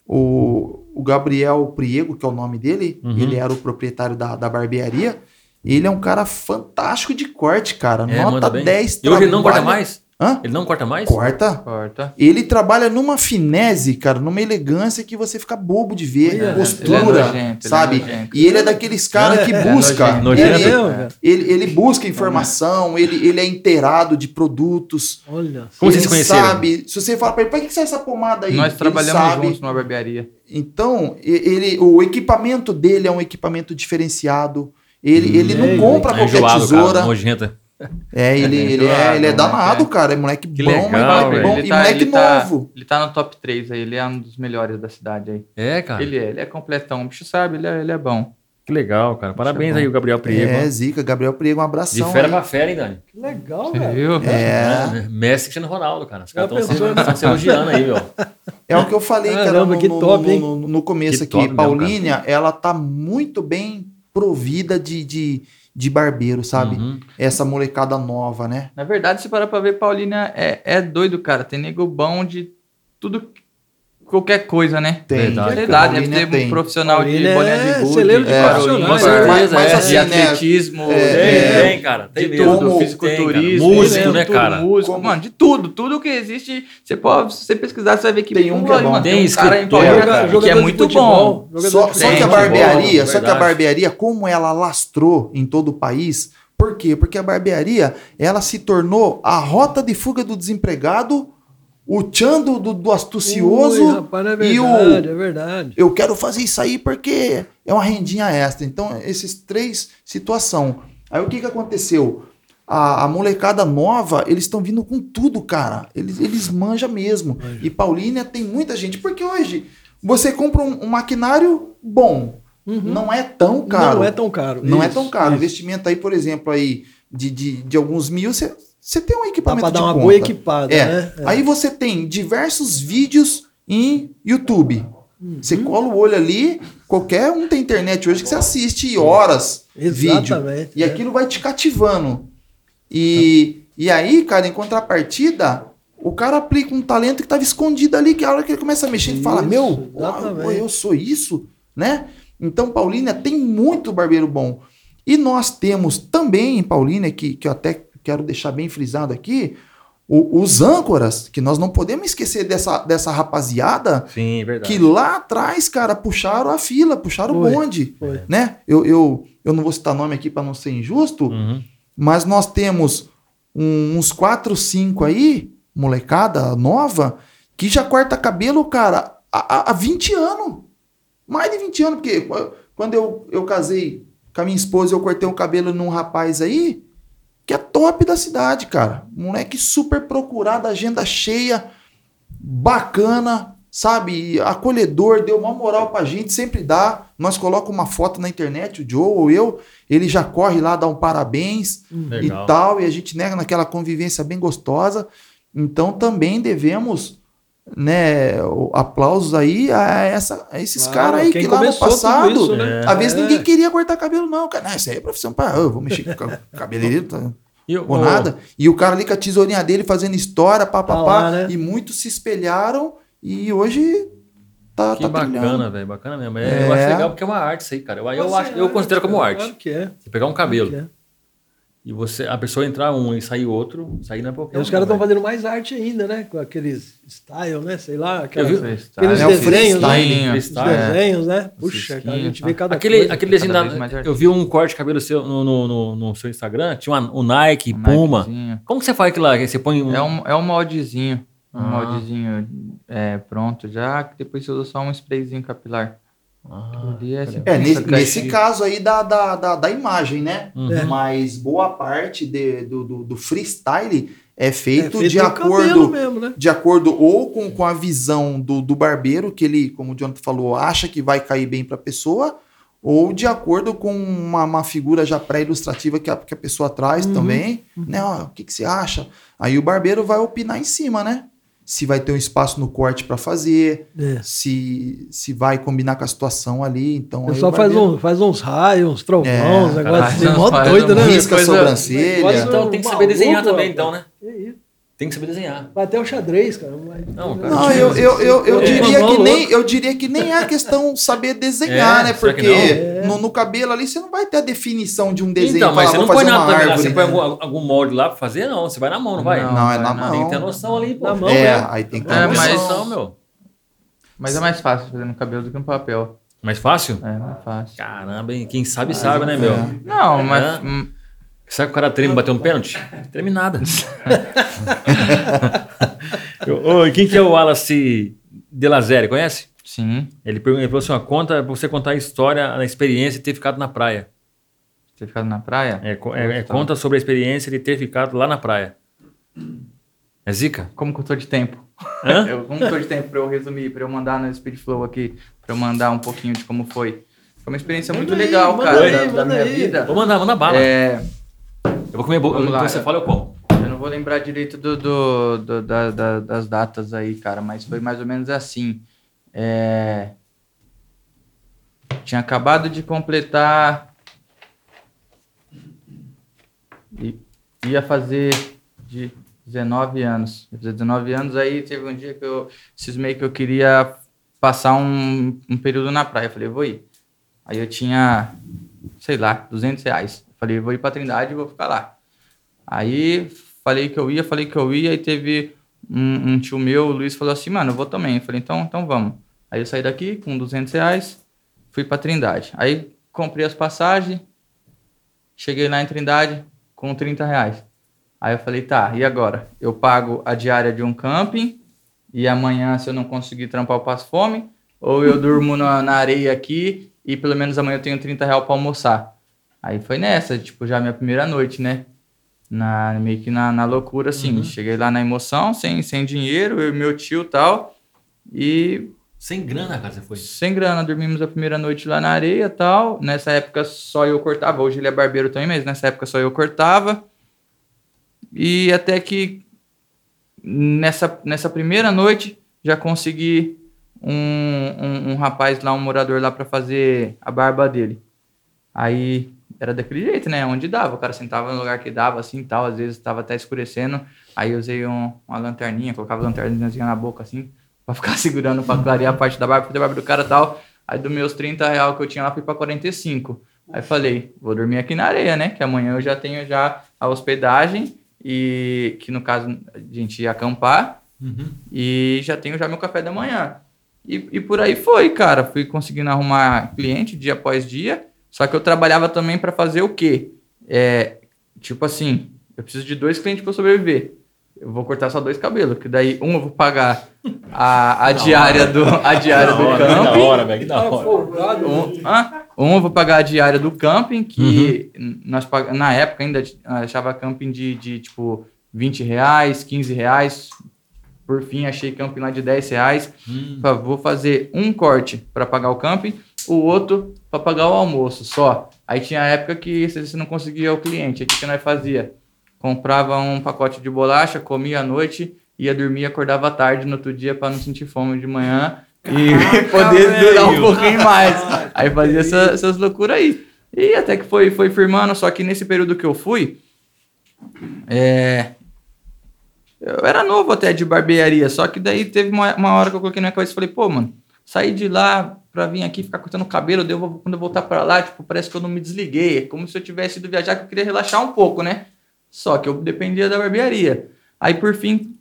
Speaker 3: O, o Gabriel Priego, que é o nome dele,
Speaker 1: Uhum.
Speaker 3: ele era o proprietário da, da barbearia. Ele é um cara fantástico de corte, cara.
Speaker 1: É,
Speaker 3: Nota
Speaker 1: bem.
Speaker 3: 10.
Speaker 1: E hoje ele não corta
Speaker 3: trabalha-
Speaker 1: mais?
Speaker 3: Hã?
Speaker 1: Ele não corta mais?
Speaker 3: Corta.
Speaker 4: Corta.
Speaker 3: Ele trabalha numa finese, cara, numa elegância que você fica bobo de ver.
Speaker 2: Olha,
Speaker 3: postura,
Speaker 4: ele é nojento, ele é
Speaker 3: sabe? e ele é daqueles caras que
Speaker 2: É,
Speaker 3: busca.
Speaker 1: nojento.
Speaker 3: Ele,
Speaker 2: Nojento. cara.
Speaker 3: ele, ele busca informação, ele, ele é inteirado de produtos.
Speaker 2: Olha.
Speaker 1: Como vocês se conheceram?
Speaker 3: sabe. Se você fala pra ele, pra que que serve essa pomada aí?
Speaker 4: Nós trabalhamos
Speaker 3: sabe.
Speaker 4: juntos numa barbearia.
Speaker 3: Então, ele, o equipamento dele é um equipamento diferenciado. Ele, ele não
Speaker 2: É,
Speaker 3: compra
Speaker 1: É
Speaker 3: qualquer
Speaker 1: enjoado,
Speaker 3: tesoura.
Speaker 1: cara. Nojenta.
Speaker 3: É, ele,
Speaker 4: É
Speaker 3: ele,
Speaker 4: enjoado,
Speaker 3: é, ele é
Speaker 4: né?
Speaker 3: danado, cara. É moleque
Speaker 1: Que
Speaker 3: bom,
Speaker 1: legal,
Speaker 3: moleque
Speaker 1: velho.
Speaker 3: bom.
Speaker 4: Ele
Speaker 3: e
Speaker 4: tá-
Speaker 3: moleque
Speaker 4: ele tá-
Speaker 3: novo.
Speaker 4: Ele tá no top 3 aí, ele é um dos melhores da cidade aí.
Speaker 1: É, cara.
Speaker 4: Ele é, ele é completão. O bicho sabe, ele é, ele é bom.
Speaker 1: Que legal, cara. Parabéns
Speaker 4: é
Speaker 1: aí, o Gabriel Priego.
Speaker 3: É, Zica, Gabriel Priego, um
Speaker 1: De
Speaker 3: abração.
Speaker 1: fera
Speaker 3: aí.
Speaker 1: pra fera, hein, Dani?
Speaker 2: Que legal,
Speaker 4: Você
Speaker 2: velho.
Speaker 4: viu?
Speaker 3: É,
Speaker 1: Messi Cristiano Ronaldo, cara. Os caras
Speaker 2: Já
Speaker 1: estão se elogiando aí, meu.
Speaker 3: é o que eu falei, cara,
Speaker 2: Caramba,
Speaker 3: no,
Speaker 2: que
Speaker 3: no-
Speaker 2: top,
Speaker 3: no-
Speaker 2: hein?
Speaker 3: no- no começo
Speaker 1: Que
Speaker 3: aqui.
Speaker 1: mesmo,
Speaker 3: Paulínia, ela tá muito bem provida de, de, de barbeiro, sabe?
Speaker 1: Uhum.
Speaker 3: Essa molecada nova, né?
Speaker 4: Na verdade, se parar pra ver, Paulínia é, é doido, cara. Tem nego bom de tudo. Qualquer coisa, né?
Speaker 3: Tem.
Speaker 1: Verdade.
Speaker 4: Verdade, deve ter
Speaker 3: tem.
Speaker 4: um profissional de
Speaker 2: Paulínia é
Speaker 4: de gude,
Speaker 2: celeiro de
Speaker 4: de
Speaker 3: mas
Speaker 1: é.
Speaker 3: assim,
Speaker 4: de
Speaker 3: né,
Speaker 4: atletismo,
Speaker 3: é,
Speaker 1: Tem,
Speaker 4: é,
Speaker 1: tem, cara. Tem
Speaker 4: de
Speaker 1: mesmo.
Speaker 4: tudo,
Speaker 3: Como-
Speaker 4: fisiculturismo,
Speaker 1: tem. Músico, né,
Speaker 4: tudo,
Speaker 1: cara?
Speaker 4: Músico,
Speaker 3: Como-
Speaker 4: mano, de tudo, tudo que existe, você pode, se você pesquisar, você vai ver que
Speaker 3: Tem um que é bom.
Speaker 1: Tem
Speaker 4: tem um cara em
Speaker 1: escritor,
Speaker 4: Paulínia
Speaker 1: cara.
Speaker 4: que é muito bom.
Speaker 3: Só,
Speaker 2: de
Speaker 3: só que a barbearia,
Speaker 1: futebol,
Speaker 3: só que a barbearia, como ela lastrou em todo o país, por quê? Porque a barbearia, ela se tornou a rota de fuga do desempregado, o tchan do, do, astucioso
Speaker 2: Ui, rapaz, é
Speaker 3: e o
Speaker 2: verdade, é verdade.
Speaker 3: eu quero fazer isso aí porque é uma rendinha extra. Então, esses três situação. Aí o que que aconteceu? A, a molecada nova, eles estão vindo com tudo, cara. Eles, eles manjam mesmo. E Paulínia tem muita gente. Porque hoje, você compra um, um maquinário bom. Não é tão caro.
Speaker 2: Uhum. Não é tão caro.
Speaker 3: Não é
Speaker 2: Isso,
Speaker 3: tão caro.
Speaker 2: isso.
Speaker 3: Investimento aí, por exemplo, aí de, de, de alguns mil, você, você tem um
Speaker 2: Dá
Speaker 3: equipamento
Speaker 2: pra dar uma
Speaker 3: ponta.
Speaker 2: boa equipada,
Speaker 3: É.
Speaker 2: né? É.
Speaker 3: Aí você tem diversos vídeos em YouTube. Você
Speaker 2: Uhum.
Speaker 3: cola o olho ali, qualquer um tem internet hoje que você assiste horas vídeo.
Speaker 2: Exatamente.
Speaker 3: E
Speaker 2: é.
Speaker 3: aquilo vai te cativando. E, e aí, cara, em contrapartida, o cara aplica um talento que estava escondido ali, que a hora que ele começa a mexer, ele fala:
Speaker 2: Isso,
Speaker 3: Meu, eu sou isso, né? Então, Paulínia tem muito barbeiro bom. E nós temos também em Paulínia, que, que eu até quero deixar bem frisado aqui, o- os âncoras, que nós não podemos esquecer dessa, dessa rapaziada
Speaker 1: Sim, é verdade.
Speaker 3: que lá atrás, cara, puxaram a fila, puxaram
Speaker 2: Foi,
Speaker 3: o bonde,
Speaker 2: foi.
Speaker 3: né? Eu, eu, eu não vou citar nome aqui para não ser injusto,
Speaker 1: Uhum.
Speaker 3: mas nós temos um- uns 4, 5 aí, molecada nova, que já corta cabelo, cara, há, há- há 20 anos. Mais de 20 anos, porque qu- quando eu, eu casei com a minha esposa, eu cortei o cabelo num rapaz aí, top da cidade, cara. Moleque super procurado, agenda cheia, bacana, sabe? Acolhedor, deu uma moral pra gente, sempre dá. Nós colocamos uma foto na internet, o Joe ou eu, ele já corre lá, dá um parabéns
Speaker 1: Legal.
Speaker 3: e tal, e a gente nega naquela convivência bem gostosa. Então também devemos né, aplausos aí a, essa, a esses
Speaker 2: Claro,
Speaker 3: caras aí que lá no passado,
Speaker 2: isso, né?
Speaker 3: às vezes
Speaker 2: É.
Speaker 3: ninguém queria cortar cabelo não, cara. Não, isso aí é profissão para eu vou mexer com o cabeleireiro, tá,
Speaker 1: E
Speaker 3: nada. E o cara ali com a tesourinha dele fazendo história, pá, pá,
Speaker 2: Tá né?
Speaker 3: e muitos se espelharam e hoje tá,
Speaker 1: Que
Speaker 3: tá
Speaker 1: bacana, velho. Bacana mesmo. É,
Speaker 3: É.
Speaker 1: Eu acho legal porque é uma arte isso aí, cara. Eu, eu, acho, eu considero como arte.
Speaker 2: Claro que é.
Speaker 1: Você pegar um cabelo
Speaker 2: Que é.
Speaker 1: E você, a pessoa entrar um e sair outro, sair não é qualquer
Speaker 2: E os
Speaker 1: um,
Speaker 2: caras estão
Speaker 1: velho.
Speaker 2: fazendo mais arte ainda, né? Com aqueles style, né? Sei lá, aquelas,
Speaker 1: vi-
Speaker 2: aqueles
Speaker 3: É
Speaker 2: desenhos, né? desenhos, né? Puxa, cara, a gente vê cada
Speaker 1: Aquele,
Speaker 2: coisa.
Speaker 1: aquele desenho
Speaker 4: Cada
Speaker 1: da, Eu vi um corte de cabelo seu no, no, no- no seu Instagram, tinha uma, o Nike,
Speaker 4: Um
Speaker 1: Puma.
Speaker 4: Nikezinho.
Speaker 1: Como que você faz aquilo lá? Você põe um.
Speaker 4: É um, é um moldezinho. Um
Speaker 1: Ah.
Speaker 4: moldezinho é, pronto já, que depois você usa só um sprayzinho capilar.
Speaker 1: Ah,
Speaker 4: Ali é,
Speaker 3: nesse, nesse caso aí da, da, da, da imagem, né?
Speaker 1: Uhum.
Speaker 2: É.
Speaker 3: Mas boa parte de- do, do, do freestyle é
Speaker 2: É
Speaker 3: feito,
Speaker 2: feito
Speaker 3: de acordo
Speaker 2: mesmo, né?
Speaker 3: de acordo ou com, com a visão do, do barbeiro, que ele, como o Jonathan falou, acha que vai cair bem para a pessoa, ou de acordo com uma, uma figura já pré-ilustrativa que a, que a pessoa traz
Speaker 2: Uhum.
Speaker 3: também. Né? Ó, o que, que você acha? Aí o barbeiro vai opinar em cima, né? Se vai ter um espaço no corte para fazer,
Speaker 2: É.
Speaker 3: se, se vai combinar com a situação ali. Então,
Speaker 2: O
Speaker 3: aí
Speaker 2: pessoal faz, um, faz uns raios, uns trovões,
Speaker 3: É,
Speaker 4: faz
Speaker 2: assim, mó doido, né?
Speaker 3: risca a sobrancelha.
Speaker 2: Negócio
Speaker 1: Então tem que saber desenhar também, então, né?
Speaker 2: Que isso.
Speaker 1: Tem que saber desenhar.
Speaker 2: Vai até o xadrez, cara.
Speaker 1: Não, cara.
Speaker 3: Não, eu, eu, eu, eu
Speaker 1: É.
Speaker 3: diria que nem, eu diria que nem é a questão saber desenhar,
Speaker 1: É,
Speaker 3: né? Porque
Speaker 2: não?
Speaker 3: no, no cabelo ali você não vai ter a definição de um desenho.
Speaker 1: Então, mas
Speaker 3: falar,
Speaker 1: você não põe nada
Speaker 3: árvore.
Speaker 1: Você põe algum, algum molde lá pra fazer? Não, você vai na mão, não vai?
Speaker 4: Não,
Speaker 3: Não, é na
Speaker 4: não.
Speaker 3: mão.
Speaker 1: Tem que ter noção ali, pô.
Speaker 2: Na mão,
Speaker 3: É,
Speaker 2: né?
Speaker 3: aí tem que ter
Speaker 4: É,
Speaker 3: noção.
Speaker 4: mas-
Speaker 1: noção, meu.
Speaker 4: Mas é mais fácil fazer no cabelo do que no papel.
Speaker 1: Mais fácil?
Speaker 4: É, mais fácil.
Speaker 1: Caramba, hein? Quem sabe, sabe, né, meu?
Speaker 3: é.
Speaker 4: Não, mas.
Speaker 1: Sabe que o cara treme bater um pênalti? *laughs* Treme nada. *laughs* Ô, quem que é o Wallace de Lazere, conhece?
Speaker 4: Sim,
Speaker 1: Ele, ele falou assim, ó, conta pra você contar a história, a experiência de ter ficado na praia.
Speaker 4: ter ficado na praia?
Speaker 1: É, é- é, conta sobre a experiência de ter ficado lá na praia. É zica?
Speaker 4: Como que eu tô de tempo?
Speaker 1: Hã?
Speaker 4: Eu, como que eu tô de tempo pra eu resumir, pra eu mandar no Speed Flow aqui, pra eu mandar um pouquinho de como foi? Foi uma experiência
Speaker 2: Manda
Speaker 4: muito
Speaker 2: aí,
Speaker 4: legal,
Speaker 2: manda
Speaker 4: cara,
Speaker 2: aí,
Speaker 4: da, da
Speaker 2: manda
Speaker 4: minha
Speaker 2: aí.
Speaker 4: vida.
Speaker 1: Vou mandar, manda bala.
Speaker 4: É,
Speaker 1: Eu vou comer bolo. Então
Speaker 4: lá.
Speaker 1: você fala, eu como.
Speaker 4: eu não vou lembrar direito do, do- do- da- da- das datas aí, cara, mas foi mais ou menos assim. É, Tinha acabado de completar. I- Ia fazer de 19 anos. Eu fiz 19 anos, aí teve um dia que eu cismei que eu queria passar um, um período na praia. Eu falei, vou ir. Aí eu tinha, sei lá, 200 reais. Falei, vou ir pra Trindade e vou ficar lá. Aí falei que eu ia, falei que eu ia, e teve um, um tio meu, o Luiz, falou assim, mano, eu vou também. Eu falei, então, então vamos. Aí eu saí daqui com 200 reais, fui pra Trindade. Aí comprei as passagens, cheguei lá em Trindade com 30 reais. Aí eu falei, tá, e agora? Eu pago a diária de um camping e amanhã, se eu não conseguir trampar, eu passo fome? Ou eu durmo na, na areia aqui e pelo menos amanhã eu tenho 30 reais pra almoçar? Aí foi nessa, tipo, já minha primeira noite, né? Na, meio que na, na loucura, assim.
Speaker 1: Uhum.
Speaker 4: Cheguei lá na emoção, sem, sem dinheiro, eu e meu tio e tal. E
Speaker 1: Sem grana, cara, você foi.
Speaker 4: sem grana, dormimos a primeira noite lá na areia e tal. Nessa época só eu cortava. Hoje ele é barbeiro também, mas nessa época só eu cortava. E até que nessa, nessa primeira noite já consegui um, um, um rapaz lá, um morador lá pra fazer a barba dele. Aí era daquele jeito, né? Onde dava. O cara sentava no lugar que dava, assim e tal. Às vezes estava até escurecendo. Aí eu usei um- uma lanterninha, colocava a lanterninha na boca, assim, *laughs* pra ficar segurando, pra clarear a parte da barba, fazer a barba do cara e tal. Aí dos meus 30 reais que eu tinha lá, fui pra 45. Aí falei, vou dormir aqui na areia, né? Que amanhã eu já tenho já a hospedagem e que no caso a gente ia acampar
Speaker 1: Uhum.
Speaker 4: e já tenho já meu café da manhã. E, e por aí foi, cara. Fui conseguindo arrumar cliente dia após dia. Só que eu trabalhava também para fazer o quê? É, tipo assim, eu preciso de dois clientes para sobreviver. Eu vou cortar só dois cabelos, que daí um eu vou pagar a, a diária do a diária
Speaker 1: Da
Speaker 4: do
Speaker 1: hora, que da
Speaker 4: camping.
Speaker 1: hora, velho, que da hora.
Speaker 4: Um, ah, um eu vou pagar a diária do camping, que nós pag- na época ainda achava camping de, de tipo 20 reais, 15 reais. Por fim, achei camping lá de 10 reais.
Speaker 1: Hum.
Speaker 4: Vou fazer um corte para pagar o camping, o outro para pagar o almoço só. Aí tinha época que se você não conseguia o cliente, o que, que nós fazia? Comprava um pacote de bolacha, comia à noite, ia dormir, acordava à tarde no outro dia para não sentir fome de manhã e *laughs* poder durar um
Speaker 1: velho.
Speaker 4: pouquinho mais. Aí fazia essa- essas loucuras aí. E até que foi, foi firmando, só que nesse período que eu fui, é, eu era novo até de barbearia, só que daí teve uma, uma hora que eu coloquei na cabeça e falei, pô, mano, sair de lá pra vir aqui ficar cortando o cabelo, eu vou- quando eu voltar pra lá, tipo, parece que eu não me desliguei. É como se eu tivesse ido viajar, que eu queria relaxar um pouco, né? Só que eu dependia da barbearia. Aí, por fim,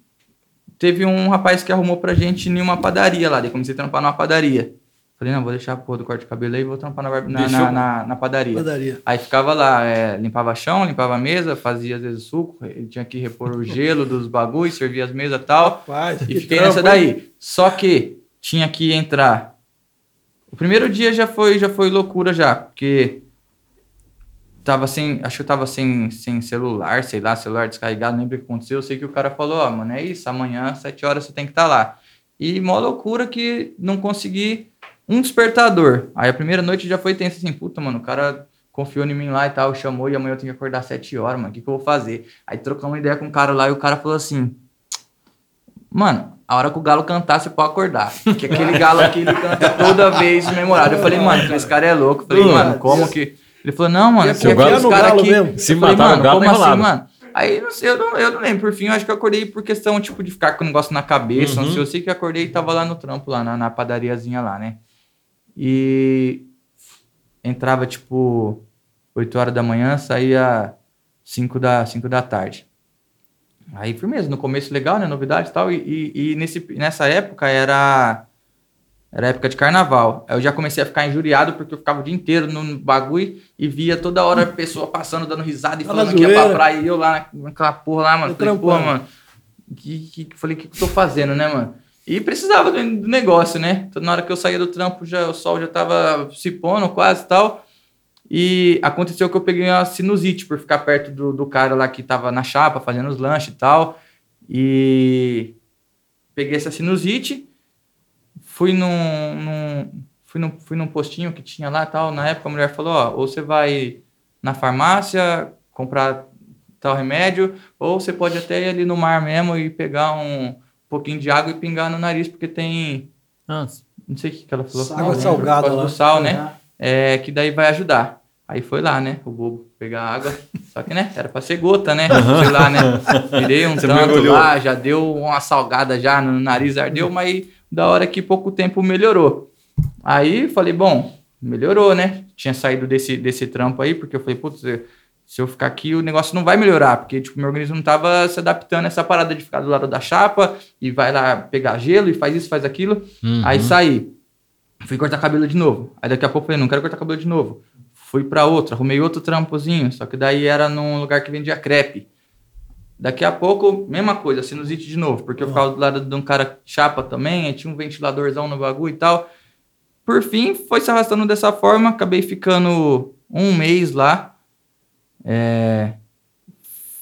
Speaker 4: teve um rapaz que arrumou pra gente em uma padaria lá, daí comecei a trampar numa padaria. Falei, não, vou deixar a porra do corte de cabelo aí e vou trampar na, na, na, na- na padaria.
Speaker 2: Padaria.
Speaker 4: Aí ficava lá, é, limpava chão, limpava a mesa, fazia às vezes suco, ele tinha que repor o gelo dos bagulhos, servia as mesas e tal.
Speaker 2: Rapaz,
Speaker 4: E
Speaker 2: que
Speaker 4: fiquei
Speaker 2: trampo,
Speaker 4: nessa
Speaker 2: hein?
Speaker 4: daí. Só que tinha que entrar. O primeiro dia já foi, já foi loucura já, porque tava sem, acho que eu tava sem, sem celular, sei lá, celular descarregado, não lembro o que aconteceu. Eu sei que o cara falou, ó, mano, é isso, amanhã, 7 horas você tem que estar lá. E mó loucura que não consegui um despertador. Aí a primeira noite já foi tenso assim, puta, mano, o cara confiou em mim lá e tal, chamou e amanhã eu tenho que acordar 7 horas, mano, o que, que eu vou fazer? Aí trocamos uma ideia com o cara lá e o cara falou assim, Mano, a hora que o galo cantar, você pode acordar. Porque aquele galo aqui, ele canta toda vez memorável. Eu falei, mano, esse cara é louco. Eu falei, mano, como que. Ele falou, não, mano,
Speaker 2: Ia
Speaker 4: aqui é
Speaker 2: confiar
Speaker 4: aqueles
Speaker 2: no
Speaker 4: caras
Speaker 2: galo
Speaker 4: aqui.
Speaker 2: mesmo.
Speaker 1: Se
Speaker 4: falei,
Speaker 1: matar o
Speaker 4: mano,
Speaker 1: galo,
Speaker 4: como
Speaker 1: tá
Speaker 4: assim, mano? Aí, não sei, eu não, eu não lembro. Por fim, eu acho que eu acordei por questão, tipo, de ficar com o negócio na cabeça. Não
Speaker 1: Uhum.
Speaker 4: sei, eu sei que eu acordei e tava lá no trampo, lá na, na padariazinha lá, né? E entrava, tipo, 8 horas da manhã, saía 5 da, 5 da tarde. Aí, firmeza, no começo legal, né? Novidade e tal. E, e, nesse, nessa época era. Era época de carnaval. Aí eu já comecei a ficar injuriado porque eu ficava o dia inteiro no bagulho e via toda hora a pessoa passando, dando risada e
Speaker 2: Tá
Speaker 4: falando que ia pra praia e eu lá na- naquela porra lá, mano.
Speaker 2: Tá
Speaker 4: Falei,
Speaker 2: trampando.
Speaker 4: mano. Que, que, falei, o que, que eu tô fazendo, né, mano? E precisava do, do negócio, né? Então, na hora que eu saía do trampo, já, o sol já tava se pondo quase e tal. E aconteceu que eu peguei uma sinusite por ficar perto do, do cara lá que tava na chapa, fazendo os lanches e tal. E peguei essa sinusite, fui num, num- fui num, fui num postinho que tinha lá e tal. Na época a mulher falou, ó, ou você vai na farmácia comprar tal remédio, ou você pode até ir ali no mar mesmo e pegar um pouquinho de água e pingar no nariz, porque tem,
Speaker 1: Nossa.
Speaker 4: não sei o que, ela falou.
Speaker 2: Água salgada
Speaker 4: por causa
Speaker 2: lá.
Speaker 4: do sal, né? É, que daí vai ajudar. Aí foi lá, né? O bobo pegar água. Só que, né? Era pra ser gota, né? Sei lá, né? Tirei um *laughs*
Speaker 1: Você
Speaker 4: tanto
Speaker 1: mergulhou.
Speaker 4: lá, já deu uma salgada já no nariz, ardeu, mas da hora que pouco tempo melhorou. Aí falei, bom, melhorou, né? Tinha saído desse, desse trampo aí, porque eu falei, putz, se eu ficar aqui, o negócio não vai melhorar, porque tipo, meu organismo não tava se adaptando a essa parada de ficar do lado da chapa e vai lá pegar gelo e faz isso, faz aquilo.
Speaker 1: Uhum.
Speaker 4: Aí saí. Fui cortar cabelo de novo. Aí daqui a pouco eu falei, não quero cortar cabelo de novo. Fui pra outra, arrumei outro trampozinho, só que daí era num lugar que vendia crepe. Daqui a pouco, mesma coisa, sinusite de novo, porque eu ficava do lado de um cara chapa também, tinha um ventiladorzão no bagulho e tal. Por fim, foi se arrastando dessa forma, acabei ficando um mês lá, é,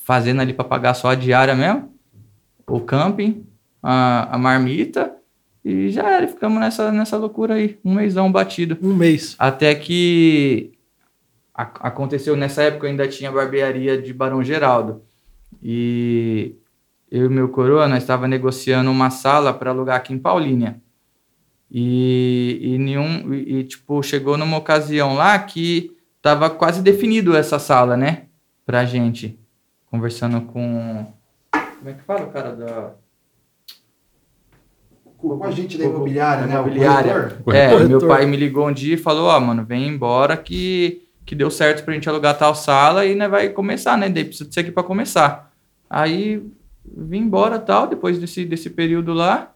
Speaker 4: fazendo ali pra pagar só a diária mesmo, o camping, a, a marmita, e já era, ficamos nessa, nessa loucura aí, um mêsão batido.
Speaker 2: Um mês.
Speaker 4: Até que aconteceu nessa época, eu ainda tinha barbearia de Barão Geraldo. E eu e meu coroa, nós estava negociando uma sala para alugar aqui em Paulínia. E, e nenhum e, e, tipo chegou numa ocasião lá que tava quase definido essa sala, né, pra gente. Conversando com como é que fala o cara da
Speaker 3: Com a gente da imobiliária, né? o
Speaker 4: Imobiliária.
Speaker 3: corretor.
Speaker 4: É,
Speaker 2: Corretor.
Speaker 4: meu pai me ligou um dia e falou, ó, mano, vem embora que, que deu certo pra gente alugar tal sala e né, vai começar, né? Daí precisa de você aqui pra começar. Aí vim embora tal, depois desse, desse período lá.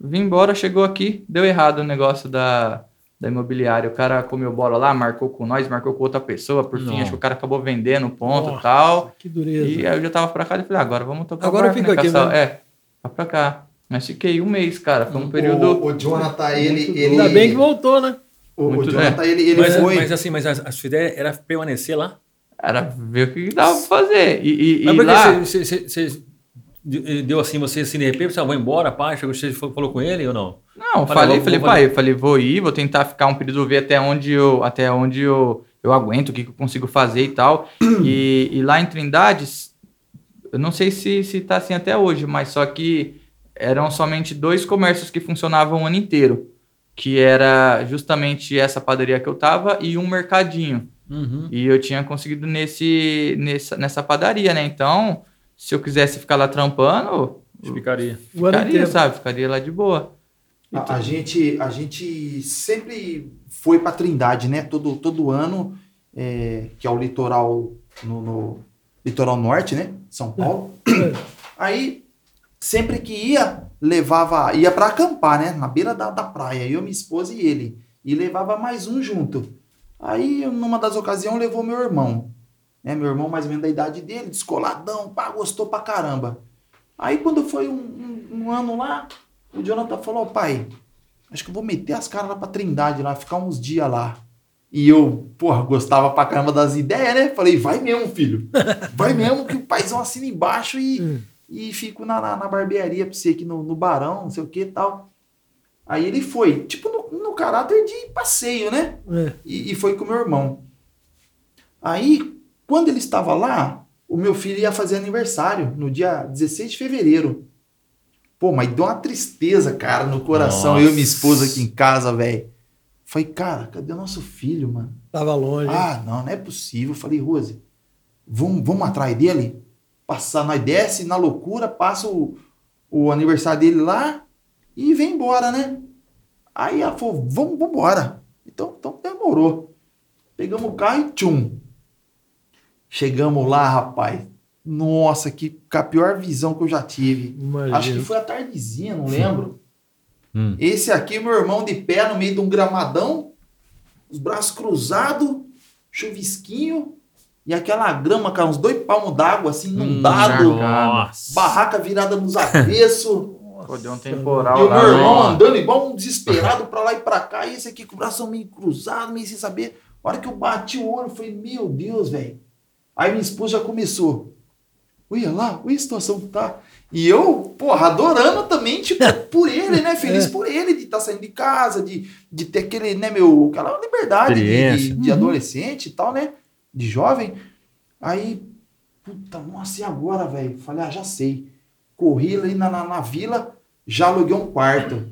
Speaker 4: Vim embora, chegou aqui, deu errado o negócio da, da imobiliária. O cara comeu bola lá, marcou com nós, marcou com outra pessoa. Por fim,
Speaker 1: Não.
Speaker 4: acho que o cara acabou vendendo o ponto e tal.
Speaker 2: Que dureza.
Speaker 4: E aí eu já tava pra cá e falei, ah, agora vamos tocar
Speaker 2: Agora eu
Speaker 4: barco,
Speaker 2: fico
Speaker 4: né,
Speaker 2: aqui mesmo.
Speaker 4: É, vai pra cá. Mas fiquei um mês, cara. Foi um período...
Speaker 3: O, o Jonathan, ele. Ele
Speaker 2: Ainda bem que voltou, né?
Speaker 3: O, o
Speaker 4: Muito-
Speaker 3: Jonathan, ele, ele
Speaker 1: mas,
Speaker 3: foi.
Speaker 1: mas assim, mas a, a sua ideia era permanecer lá?
Speaker 4: Era ver o que dava pra fazer. E, e,
Speaker 1: Mas
Speaker 4: e
Speaker 1: por que
Speaker 4: lá,
Speaker 1: você, você- você- você deu assim, você assim, de repente, você ah, vou embora, pai, chegou, você falou com ele ou não?
Speaker 4: não, falei,
Speaker 1: vou-
Speaker 4: falei,
Speaker 1: vou
Speaker 4: pai, eu falei, vou ir, vou tentar ficar um período, ver até onde eu, até onde eu, eu aguento, o que, que eu consigo fazer e tal. *clears throat* e, e lá em Trindades, eu não sei se, se tá assim até hoje, mas só que eram somente dois comércios que funcionavam o ano inteiro. Que era justamente essa padaria que eu tava e um mercadinho.
Speaker 1: Uhum.
Speaker 4: E eu tinha conseguido nesse, nessa, nessa padaria, né? Então, se eu quisesse ficar lá trampando,
Speaker 1: Ficaria.
Speaker 4: Ficaria, sabe? Ficaria lá de boa.
Speaker 3: A, a gente, a gente sempre foi para Trindade, né? Todo, todo ano, é, que é o litoral no, no litoral norte, né? São Paulo. *coughs* Aí, sempre que ia, levava, ia para acampar, né? Na beira da, da praia, eu, minha esposa e ele. E levava mais um junto. Aí, numa das ocasiões, levou meu irmão. Né? Meu irmão, mais ou menos da idade dele, descoladão, pá, gostou pra caramba. Aí, quando foi um, um- um ano lá, o Jonathan falou, pai, acho que eu vou meter as caras lá pra Trindade lá, ficar uns dias lá. E eu, porra, gostava pra caramba das ideias, né? Falei, vai mesmo, filho. Vai mesmo que o paizão assina embaixo e,
Speaker 2: Hum.
Speaker 3: E fico na, na, na barbearia pra você aqui no, no Barão, não sei o que e tal. Aí ele foi, tipo, no, no caráter de passeio, né?
Speaker 2: É.
Speaker 3: E, e foi com meu irmão. Aí, quando ele estava lá, o meu filho ia fazer aniversário no dia 16 de fevereiro. Pô, mas deu uma tristeza, cara, no coração.
Speaker 1: Nossa.
Speaker 3: Eu e minha esposa aqui em casa, velho. Falei, cara, cadê o nosso filho, mano?
Speaker 2: Tava longe.
Speaker 3: Ah, não, não é possível. Falei, Rose, vamos, vamos atrás dele? Passar, nós desce na loucura, passa o, o aniversário dele lá e vem embora, né? Aí ela falou, vamos, vamos embora. Então, então demorou. Pegamos o carro e tchum. Chegamos lá, rapaz. Nossa, que a pior visão que eu já tive.
Speaker 2: Imagina.
Speaker 3: Acho que foi a tardezinha, não lembro.
Speaker 1: Hum.
Speaker 3: Esse aqui, meu irmão de pé no meio de um gramadão, os braços cruzados, chuvisquinho e aquela grama, cara, uns dois palmos d'água assim, inundado,
Speaker 1: Nossa.
Speaker 3: barraca virada nos avessos.
Speaker 4: Pô, deu um
Speaker 3: E
Speaker 4: temporal
Speaker 3: o
Speaker 4: lá.
Speaker 3: meu irmão
Speaker 4: né?
Speaker 3: andando igual um desesperado pra lá e pra cá, e esse aqui com o braço meio cruzado, meio sem saber. A hora que eu bati o olho, eu falei, meu Deus, velho. Aí minha esposa já começou. Olha lá, olha a situação que tá. E eu, porra, adorando também, tipo, *laughs* por ele, né? Feliz
Speaker 2: É.
Speaker 3: por ele de estar saindo de casa, de, de ter aquele, né, meu, aquela liberdade de, de, de adolescente e tal, né? De jovem. Aí, puta, nossa, e agora, velho? Falei, ah, já sei. Corri ali na, na, na vila, já aluguei um quarto.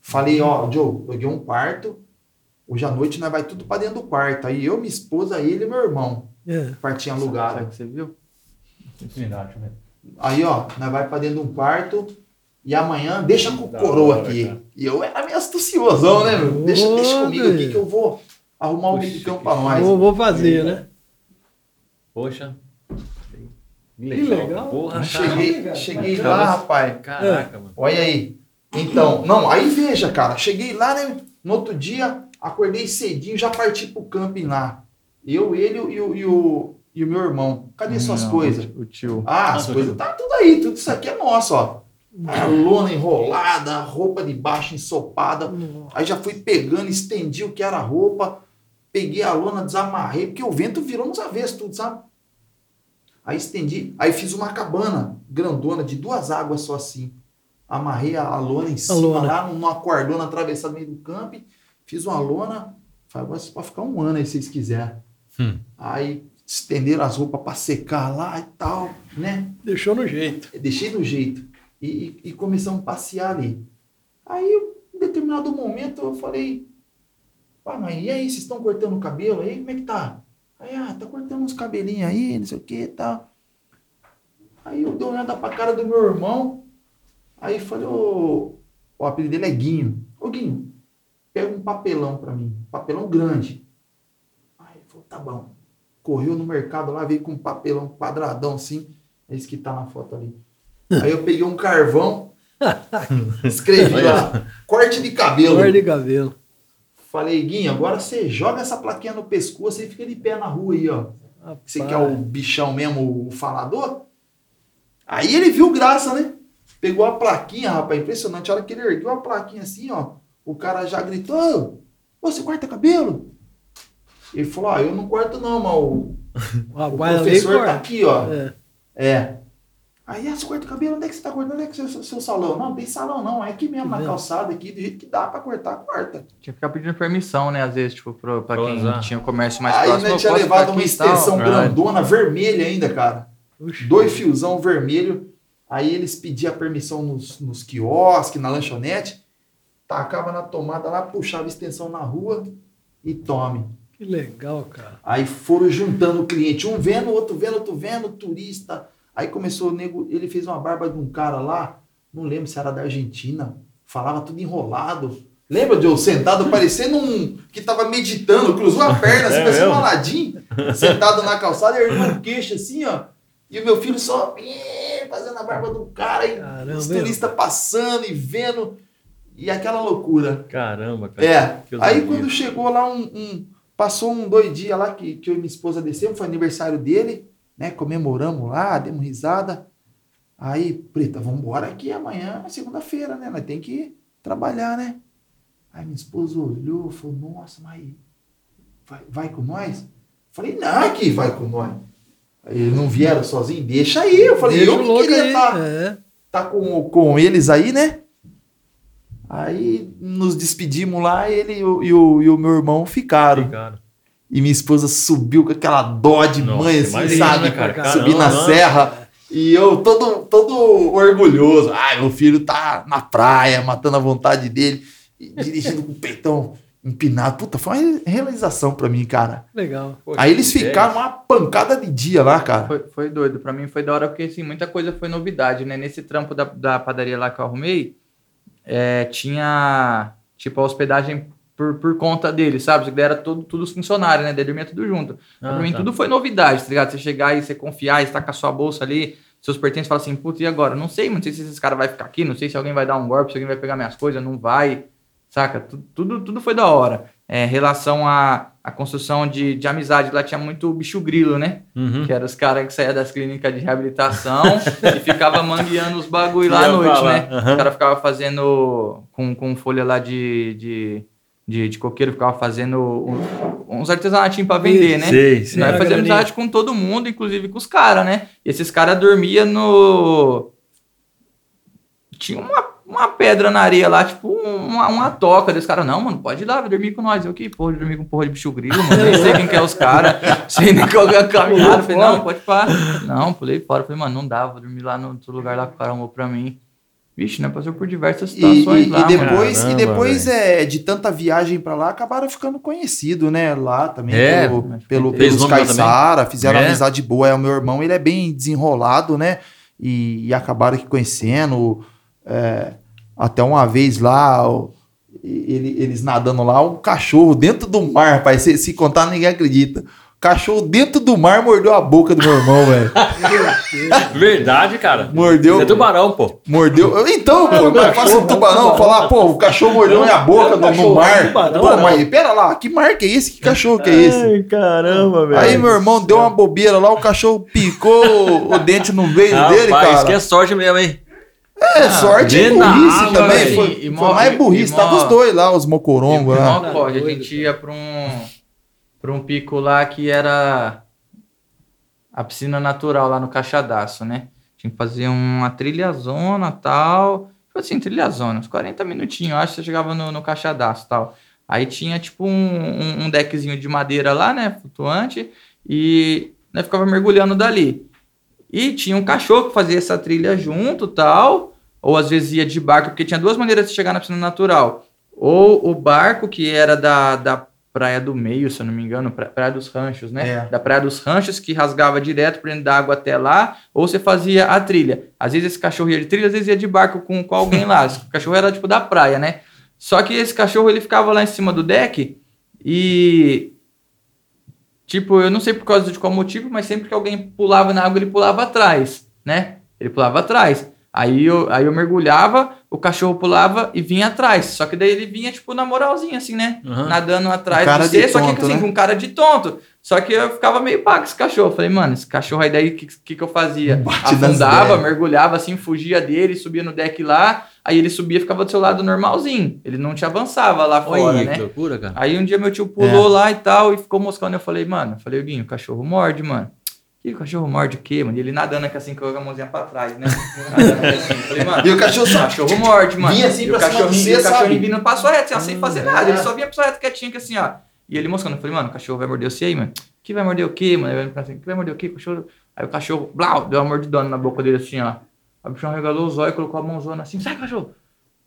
Speaker 3: Falei, ó, Joe, aluguei um quarto. Hoje à noite nós vai tudo pra dentro do quarto. Aí eu, minha esposa, ele e meu irmão.
Speaker 2: É.
Speaker 3: Quartinho
Speaker 4: Sabe
Speaker 3: alugado.
Speaker 4: que você viu?
Speaker 1: Infinidade, né?
Speaker 3: Aí, ó, nós vai pra dentro de um quarto. E amanhã deixa com o coroa aqui.
Speaker 1: cara.
Speaker 3: E eu era meio astuciosão, né, meu? Deixa, deixa comigo aqui que eu vou arrumar um meio de campo pra nós.
Speaker 2: Vou, vou fazer, né?
Speaker 1: Poxa. Que
Speaker 2: legal.
Speaker 1: Porra,
Speaker 3: Cheguei,
Speaker 2: cara.
Speaker 3: cheguei
Speaker 1: Cara,
Speaker 3: lá, rapaz.
Speaker 1: Caraca, mano.
Speaker 3: Olha aí. Então, não, aí veja, cara. Cheguei lá, né? No outro dia, acordei cedinho, já parti pro camping lá. Eu, ele e o, e o, e o meu irmão. Cadê suas
Speaker 4: Não,
Speaker 3: coisas?
Speaker 4: O tio.
Speaker 3: Ah, as coisas tá tudo aí, tudo isso aqui é nosso, ó. A lona enrolada, a roupa de baixo ensopada. Aí já fui pegando, estendi o que era a roupa, peguei a lona, desamarrei, porque o vento virou nos avessos tudo, sabe? Aí estendi, aí fiz uma cabana grandona de duas águas só assim. Amarrei a, a lona em cima
Speaker 2: lona.
Speaker 3: lá, numa cordona atravessada no meio do campo, fiz uma lona, falei, agora pode ficar um ano aí se vocês quiserem.
Speaker 1: Hum.
Speaker 3: Aí estenderam as roupas para secar lá e tal, né?
Speaker 2: Deixou no jeito.
Speaker 3: Eu Deixei do jeito. E, e, e começamos a passear ali. Aí, em determinado momento, eu falei, pai, mas e aí, vocês estão cortando o cabelo aí? Como é que tá? Aí, ah, tá cortando uns cabelinhos aí, não sei o que e tal. Aí eu dei uma olhada pra cara do meu irmão. Aí falei, ô, o apelido dele é Guinho. Ô Guinho, pega um papelão pra mim. Um papelão grande. Aí ele falou, tá bom. Correu no mercado lá, veio com um papelão quadradão assim. Esse que tá na foto ali. *laughs* Aí eu peguei um carvão, *laughs* escrevi lá, corte de cabelo.
Speaker 2: Cor de cabelo.
Speaker 3: Falei, Guinho, agora você joga essa plaquinha no pescoço e fica de pé na rua aí, ó. Você quer o bichão mesmo, o falador? Aí ele viu graça, né? Pegou a plaquinha, rapaz, impressionante. A hora que ele ergueu a plaquinha assim, ó, o cara já gritou: "Ô, Você corta cabelo? Ele falou: Ah, eu não corto não, mas o,
Speaker 2: O
Speaker 3: o professor tá aqui, ó.
Speaker 2: É.
Speaker 3: É. Aí, ah, você corta o cabelo, onde é que você tá cortando? Onde é que é o seu, seu salão? Não, não tem salão não, é aqui mesmo, na
Speaker 2: Mesmo.
Speaker 3: calçada, aqui, do jeito que dá pra cortar, corta.
Speaker 4: Tinha que ficar pedindo permissão, né? Às vezes, tipo, Pra quem
Speaker 1: usar.
Speaker 4: tinha o comércio mais
Speaker 3: Aí,
Speaker 4: próximo.
Speaker 3: né,
Speaker 4: eu
Speaker 3: tinha levado uma extensão grandona, vermelha ainda, cara.
Speaker 2: Puxa.
Speaker 3: Dois fiozão vermelho. Aí eles pediam permissão nos, nos quiosques, na lanchonete, tacava na tomada lá, puxava a extensão na rua e tome.
Speaker 2: Que legal, cara.
Speaker 3: Aí foram juntando o cliente, um vendo, outro vendo, outro vendo, turista. Aí começou o nego, ele fez uma barba de um cara lá, não lembro se era da Argentina, falava tudo enrolado. Lembra de eu sentado parecendo um que tava meditando, cruzou a perna, assim, *laughs*
Speaker 1: É
Speaker 3: parecendo um aladim, sentado na calçada, ergueu o queixo assim, ó. E o meu filho só fazendo a barba do cara, e
Speaker 2: Caramba,
Speaker 3: os turistas passando e vendo, e aquela loucura.
Speaker 1: Caramba, cara.
Speaker 3: É. Aí quando chegou lá um, um- Passou um dois dias lá que, que eu e minha esposa descemos, foi aniversário dele, né? Comemoramos lá, demos risada. Aí, Preta, vamos embora aqui amanhã, é segunda-feira, né? Nós tem que trabalhar, né? Aí minha esposa olhou, falou, nossa, mas vai, vai com nós? Falei, não, é que vai com nós. Aí eles não vieram sozinhos, deixa aí. Eu falei,
Speaker 2: Deixa
Speaker 3: eu
Speaker 2: o
Speaker 3: que queria estar
Speaker 2: É.
Speaker 3: tá com, com eles aí, né? Aí nos despedimos lá ele e o, e o, e o meu irmão ficaram.
Speaker 1: Cara.
Speaker 3: E minha esposa subiu com aquela dó de
Speaker 1: Nossa,
Speaker 3: mãe, assim,
Speaker 1: imagina,
Speaker 3: sabe?
Speaker 1: cara? Caramba,
Speaker 3: Subir na
Speaker 1: não.
Speaker 3: serra. E eu todo, todo orgulhoso. Ai, meu filho tá na praia, matando a vontade dele, e dirigindo com o peitão empinado. Puta, foi uma realização pra mim, cara.
Speaker 2: Legal.
Speaker 1: Pô,
Speaker 3: Aí eles
Speaker 1: ideia.
Speaker 3: ficaram uma pancada de dia lá, cara.
Speaker 4: Foi, foi doido. Pra mim foi da hora porque, assim, muita coisa foi novidade, né? Nesse trampo da, da padaria lá que eu arrumei, é, tinha, tipo, a hospedagem por, por conta dele, sabe? Era tudo, tudo os funcionários, né? Daí dormia tudo junto.
Speaker 1: Ah,
Speaker 4: pra mim
Speaker 1: tá.
Speaker 4: tudo foi novidade, tá ligado? Você chegar e você confiar, estar com a sua bolsa ali, seus pertences, falar assim, puta, e agora? Não sei, não sei se esses caras vão ficar aqui, não sei se alguém vai dar um golpe, se alguém vai pegar minhas coisas, não vai, saca? Tu- Tudo, tudo foi da hora. É, relação à, à construção de, de amizade, lá tinha muito bicho grilo, né?
Speaker 1: Uhum.
Speaker 4: Que eram os caras que saíam das clínicas de reabilitação *laughs* e ficava mangueando os bagulho lá à noite,
Speaker 1: lá,
Speaker 4: né?
Speaker 1: aham.
Speaker 4: Os caras ficavam fazendo com, com folha lá de, de, de, de coqueiro, ficava fazendo um- uns artesanatinhos pra vender, né?
Speaker 1: Sei,
Speaker 4: E
Speaker 1: sei.
Speaker 4: nós fazíamos amizade com todo mundo, inclusive com os caras, né? E esses caras dormiam no. Tinha uma, uma pedra na areia lá, tipo uma, uma toca. Desse cara, não, mano, pode ir lá, vai dormir com nós. Eu que porra, de dormir com porra de bicho grilo, mano. Nem sei quem que é os caras, *laughs* sei nem qual que é a caminhada. Falei, não, pode parar. Não, pulei fora. Falei, mano, não dá, vou dormir lá no outro lugar lá que o cara arrumou pra mim. Vixe, né? Passou por diversas
Speaker 3: E,
Speaker 4: situações
Speaker 3: e-
Speaker 4: lá,
Speaker 3: e depois, e depois é, de tanta viagem pra lá, acabaram ficando conhecido, né? Lá também,
Speaker 1: É,
Speaker 3: pelo, pelo, pelos? Caiçara, fizeram
Speaker 1: É.
Speaker 3: amizade boa. É, o meu irmão, ele é bem desenrolado, né? E, e acabaram aqui conhecendo. é, até uma vez lá, o- ele- eles nadando lá, um cachorro dentro do mar, rapaz. Se, se contar, ninguém acredita. Cachorro dentro do mar mordeu a boca do meu irmão, velho. *laughs*
Speaker 1: Verdade, cara.
Speaker 3: Mordeu.
Speaker 1: É tubarão, pô.
Speaker 3: Mordeu. Então, pô, mas faça um tubarão falar, pô, o cachorro mordeu minha boca no, no
Speaker 2: cachorro,
Speaker 3: mar.
Speaker 2: tubarão,
Speaker 3: Pô,
Speaker 2: não.
Speaker 3: mas pera lá, que mar que é esse? Que cachorro que é esse?
Speaker 1: caramba, velho.
Speaker 3: Aí meu irmão deu uma bobeira lá, o cachorro picou o dente no meio dele,
Speaker 1: Rapaz, isso que
Speaker 3: cara.
Speaker 1: é sorte mesmo, hein?
Speaker 3: É, sorte e
Speaker 1: de
Speaker 3: burrice
Speaker 1: nada,
Speaker 3: também.
Speaker 1: velho.
Speaker 3: Foi,
Speaker 4: E- e
Speaker 3: foi
Speaker 4: mó-
Speaker 3: mais
Speaker 4: e-
Speaker 3: burrice.
Speaker 4: e
Speaker 3: Tava os dois lá, os mocorongos
Speaker 4: E
Speaker 3: lá.
Speaker 4: corre, a gente ia pra um, pra um pico lá que era a piscina natural lá no Caixadaço, né? Tinha que fazer uma trilhazona e tal. Tipo assim, trilhazona, uns 40 minutinhos, acho que você chegava no, no Caixadaço tal. Aí tinha tipo um, um, um deckzinho de madeira lá, né? Flutuante. E né, ficava mergulhando dali. E tinha um cachorro que fazia essa trilha junto tal. Ou às vezes ia de barco, porque tinha duas maneiras de chegar na piscina natural. Ou o barco, que era da, da Praia do Meio, se eu não me engano, pra- Praia dos Ranchos, né?
Speaker 3: É.
Speaker 4: Da Praia dos Ranchos, que rasgava direto por dentro da água até lá, ou você fazia a trilha. Às vezes esse cachorro ia de trilha, às vezes ia de barco com, com alguém lá. Esse cachorro era tipo da praia, né? Só que esse cachorro ele ficava lá em cima do deck e. Tipo, eu não sei por causa de qual motivo, mas sempre que alguém pulava na água, ele pulava atrás, né? Ele pulava atrás. Aí eu, aí eu mergulhava, o cachorro pulava e vinha atrás. Só que daí ele vinha, tipo, na moralzinha, assim, né?
Speaker 1: Uhum.
Speaker 4: Nadando atrás
Speaker 3: Cara
Speaker 4: de você, só que assim,
Speaker 3: né?
Speaker 4: com cara de tonto. Só que eu ficava meio pago com esse cachorro. Falei, mano, esse cachorro aí daí, o que, que, que eu fazia?
Speaker 3: Bate
Speaker 4: Afundava, mergulhava assim, fugia dele, subia no deck lá. Aí ele subia e ficava do seu lado normalzinho. Ele não te avançava lá fora,
Speaker 1: Olha,
Speaker 4: né?
Speaker 1: que loucura, cara.
Speaker 4: Aí um dia meu tio pulou
Speaker 3: É.
Speaker 4: lá e tal, e ficou moscando. Eu falei, mano, eu falei, Guinho, o cachorro morde, mano. Que cachorro morde o quê, mano? E ele nadando aqui assim, com a mãozinha pra trás, né? Assim. Falei, mano,
Speaker 3: E o cachorro
Speaker 4: o
Speaker 3: só.
Speaker 4: cachorro morde, mano.
Speaker 3: Vinha assim
Speaker 4: e o
Speaker 3: pra cima de
Speaker 4: cachorrinho,
Speaker 3: você,
Speaker 4: o cachorrinho vindo passo reto, assim, sem fazer nada.
Speaker 3: é.
Speaker 4: Ele só vinha passo reto quietinho, aqui assim, ó. E ele moscando. Eu falei, mano, o cachorro vai morder você aí, mano? Que vai morder o quê, mano? Ele assim, que vai morder o quê? O cachorro... Aí o cachorro, blau, deu uma mordidona na boca dele assim, ó. Aí o bichão regalou os olhos, colocou a mãozona assim, sai, cachorro!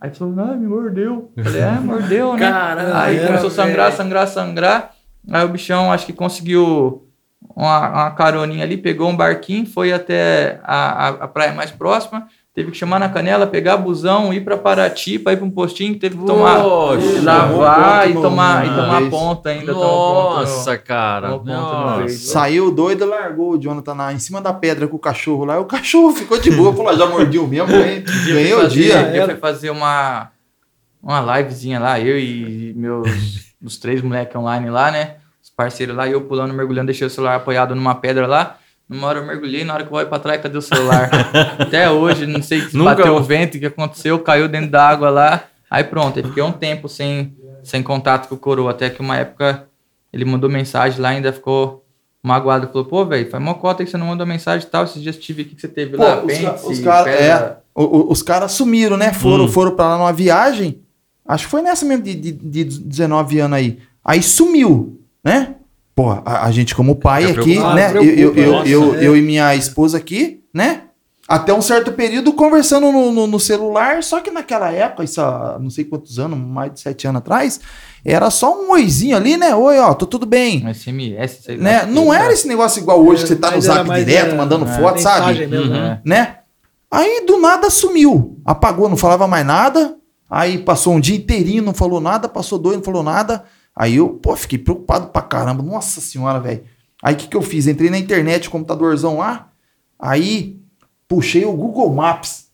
Speaker 4: Aí falou, não, me mordeu. Eu falei, é, *laughs* mordeu, né?
Speaker 1: Caramba,
Speaker 4: Aí começou a sangrar, sangrar, sangrar. Aí o bichão acho que conseguiu uma, uma caroninha ali, pegou um barquinho, foi até a, a, a praia mais próxima, teve que chamar na canela, pegar busão, ir pra Paraty, pra ir pra um postinho, teve que tomar,
Speaker 1: Poxa,
Speaker 4: lavar e tomar, e tomar ponta ainda. ponto no-
Speaker 1: Nossa, cara.
Speaker 4: no
Speaker 1: Nossa.
Speaker 3: Saiu doido, largou o Jonathan lá em cima da pedra com o cachorro lá. E o cachorro ficou de boa. Falou, "Ah, já mordiu mesmo, *laughs* ganhei, o dia.
Speaker 4: Eu fui fazer uma, uma livezinha lá, eu e meus os três moleques online lá, né? Os parceiros lá, e eu pulando, mergulhando, deixei o celular apoiado numa pedra lá. Numa hora eu mergulhei, na hora que eu olho pra trás, cadê o celular? *laughs* Até hoje, não sei se
Speaker 1: Nunca-
Speaker 4: bateu o vento, o que aconteceu, caiu dentro da água lá. Aí pronto, aí fiquei um tempo sem, sem contato com o coroa, até que uma época ele mandou mensagem lá, ainda ficou magoado. Falou, pô, velho, faz mó cota que você não mandou mensagem e tal, esses dias tive aqui que você teve
Speaker 3: Pô,
Speaker 4: lá,
Speaker 3: os, os caras
Speaker 4: pedra-
Speaker 3: é, o- o- os caras sumiram, né? Foram,
Speaker 1: Hum.
Speaker 3: foram pra lá numa viagem. Acho que foi nessa mesmo de, de, de 19 anos aí. Aí sumiu, né? Pô, a, a gente como pai
Speaker 1: Fica
Speaker 3: aqui, né? Eu, eu, eu,
Speaker 2: nossa,
Speaker 3: eu,
Speaker 2: é.
Speaker 3: eu e minha esposa aqui, né? Até um certo período conversando no, no- no celular, só que naquela época, isso há não sei quantos anos, mais de sete anos atrás, era só um oizinho ali, né? Oi, ó, tô tudo bem.
Speaker 4: Um SMS, sei lá.
Speaker 3: Né? Não era esse negócio igual hoje que você tá no
Speaker 2: era
Speaker 3: zap direto,
Speaker 2: é,
Speaker 3: mandando
Speaker 4: é,
Speaker 3: foto, sabe?
Speaker 2: Mesmo,
Speaker 1: Uhum.
Speaker 2: né?
Speaker 3: né? Aí do nada sumiu, apagou, não falava mais nada. Aí passou um dia inteirinho, não falou nada, passou dois, não falou nada. Aí eu, pô, fiquei preocupado pra caramba. Nossa senhora, velho. Aí o que, que eu fiz? Entrei na internet, computadorzão lá. Aí puxei o Google Maps.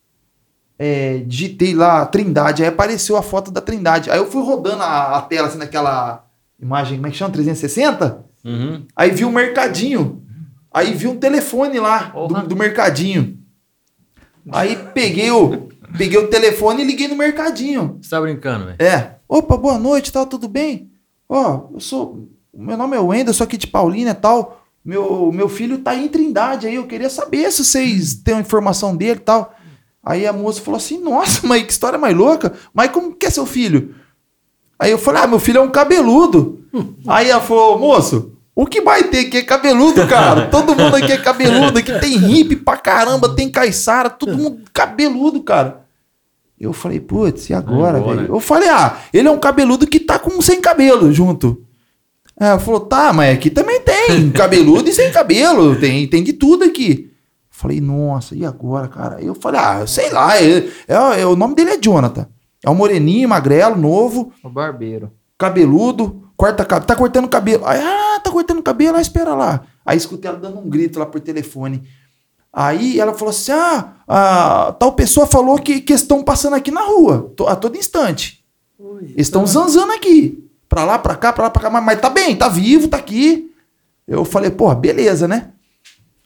Speaker 3: é, digitei lá Trindade. Aí apareceu a foto da Trindade. Aí eu fui rodando a, a tela assim naquela imagem, como é que chama? 360?
Speaker 1: Uhum.
Speaker 3: Aí vi um mercadinho. Aí vi um telefone lá do, do mercadinho. Aí peguei o, peguei o telefone e liguei no mercadinho.
Speaker 1: Você tá brincando, velho?
Speaker 3: É. Opa, boa noite, tal, tudo bem? Ó, eu sou. Meu nome é Wendel, sou aqui de Paulínia e tal. Meu, meu filho tá em Trindade aí. Eu queria saber se vocês têm uma informação dele e tal. Aí a moça falou assim: Nossa, *laughs* mas que história mais louca. Mas como que é seu filho? Aí eu falei: Ah, meu filho é um cabeludo. aí ela falou: Moço, o que vai ter aqui é cabeludo, cara? *laughs* Todo mundo aqui é cabeludo. Aqui tem hippie pra caramba, tem caiçara, todo mundo cabeludo, cara. Eu falei, putz, e agora,
Speaker 1: Agora.
Speaker 3: velho? Eu falei, ah, ele é um cabeludo que tá com sem cabelo junto. Aí ela falou, tá, mas aqui também tem *laughs* cabeludo e sem cabelo, tem, tem de tudo aqui. Falei, nossa, e agora, cara? Eu falei, ah, sei lá, é, é- é- o nome dele é Jonathan. É um moreninho, magrelo, novo,
Speaker 4: O barbeiro.
Speaker 3: cabeludo, corta cabelo, tá cortando cabelo. Aí, ah, tá cortando cabelo, ah, espera lá. Aí escutei ela dando um grito lá por telefone. Aí ela falou assim: ah, a tal pessoa falou que, que estão passando aqui na rua, a todo instante.
Speaker 2: Oi,
Speaker 3: Eles estão
Speaker 2: tá.
Speaker 3: zanzando aqui. Pra lá, pra cá, pra lá, pra cá. Mas, mas tá bem, tá vivo, tá aqui. Eu falei, porra, beleza, né?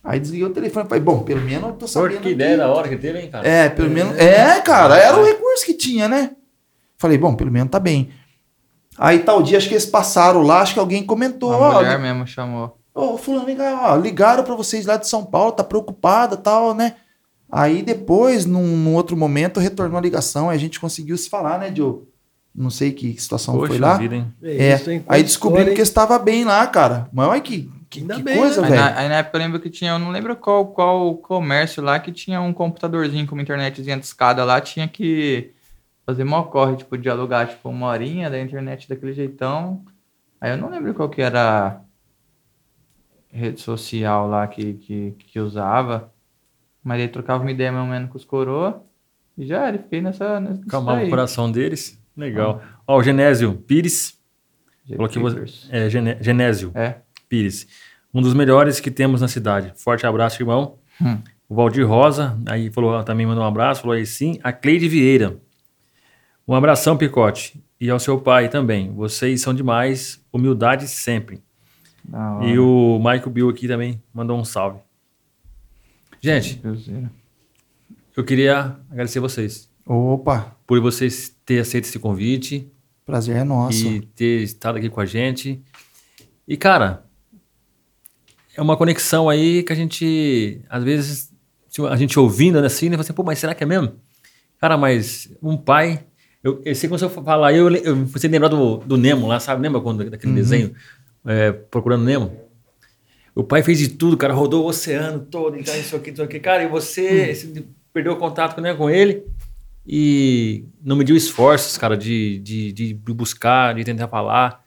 Speaker 3: Aí desliguei o telefone. Falei, bom, pelo menos eu tô sabendo.
Speaker 1: que ideia da hora que teve, hein, cara?
Speaker 3: É, pelo menos. É, cara, era o recurso que tinha, né? Falei, bom, pelo menos tá bem. Aí tal dia, acho que eles passaram lá, acho que alguém comentou,
Speaker 4: A
Speaker 3: ó,
Speaker 4: mulher mesmo chamou.
Speaker 3: Ô, fulano, vem cá, ó, ligaram pra vocês lá de São Paulo, tá preocupada tal, né? Aí depois, num, num outro momento, retornou a ligação, aí a gente conseguiu se falar, né, Joe? Não sei que situação
Speaker 1: Poxa
Speaker 3: foi lá.
Speaker 1: vida, hein?
Speaker 3: É,
Speaker 2: isso, hein?
Speaker 3: aí descobrimos que estava bem lá, cara. Mas olha que, que,
Speaker 2: Ainda
Speaker 3: que
Speaker 2: bem,
Speaker 3: coisa,
Speaker 2: né?
Speaker 4: Aí
Speaker 3: velho.
Speaker 4: na, aí na época eu lembro que tinha, eu não lembro qual, qual comércio lá, que tinha um computadorzinho com uma internetzinha de escada lá, tinha que fazer mó corre, tipo, de alugar, tipo, uma horinha da internet daquele jeitão. Aí eu não lembro qual que era a rede social lá que, que, que usava, mas aí trocava uma ideia mais ou menos com os coroa, e já era, fiquei nessa... nessa
Speaker 1: Calmava o coração deles. Legal. Ó, o Genésio Pires, falou que você, é, Gene- Genésio
Speaker 4: É.
Speaker 1: Pires, um dos melhores que temos na cidade. Forte abraço, irmão.
Speaker 4: Hum.
Speaker 1: O Valdir Rosa, aí falou, também mandou um abraço, falou aí sim. A Cleide Vieira. Um abração, Picote. E ao seu pai também. Vocês são demais. Humildade sempre. E o Michael Bill aqui também mandou um salve. Gente, eu queria agradecer vocês
Speaker 3: Opa,
Speaker 1: por vocês terem aceito esse convite
Speaker 3: prazer é nosso.
Speaker 1: e ter estado aqui com a gente. E, cara, é uma conexão aí que a gente, às vezes, a gente ouvindo né, assim, né, fala assim, pô, mas será que é mesmo? Cara, mas um pai. Eu, eu sei quando você falar, eu, eu você lembrar do, do Nemo lá, sabe? Lembra quando, daquele desenho é, Procurando Nemo? O pai fez de tudo, cara, rodou o oceano todo, e tal, isso aqui, isso aqui. Cara, e você se perdeu o contato né, com ele e não mediu esforços, cara, de, de, de buscar, de tentar falar.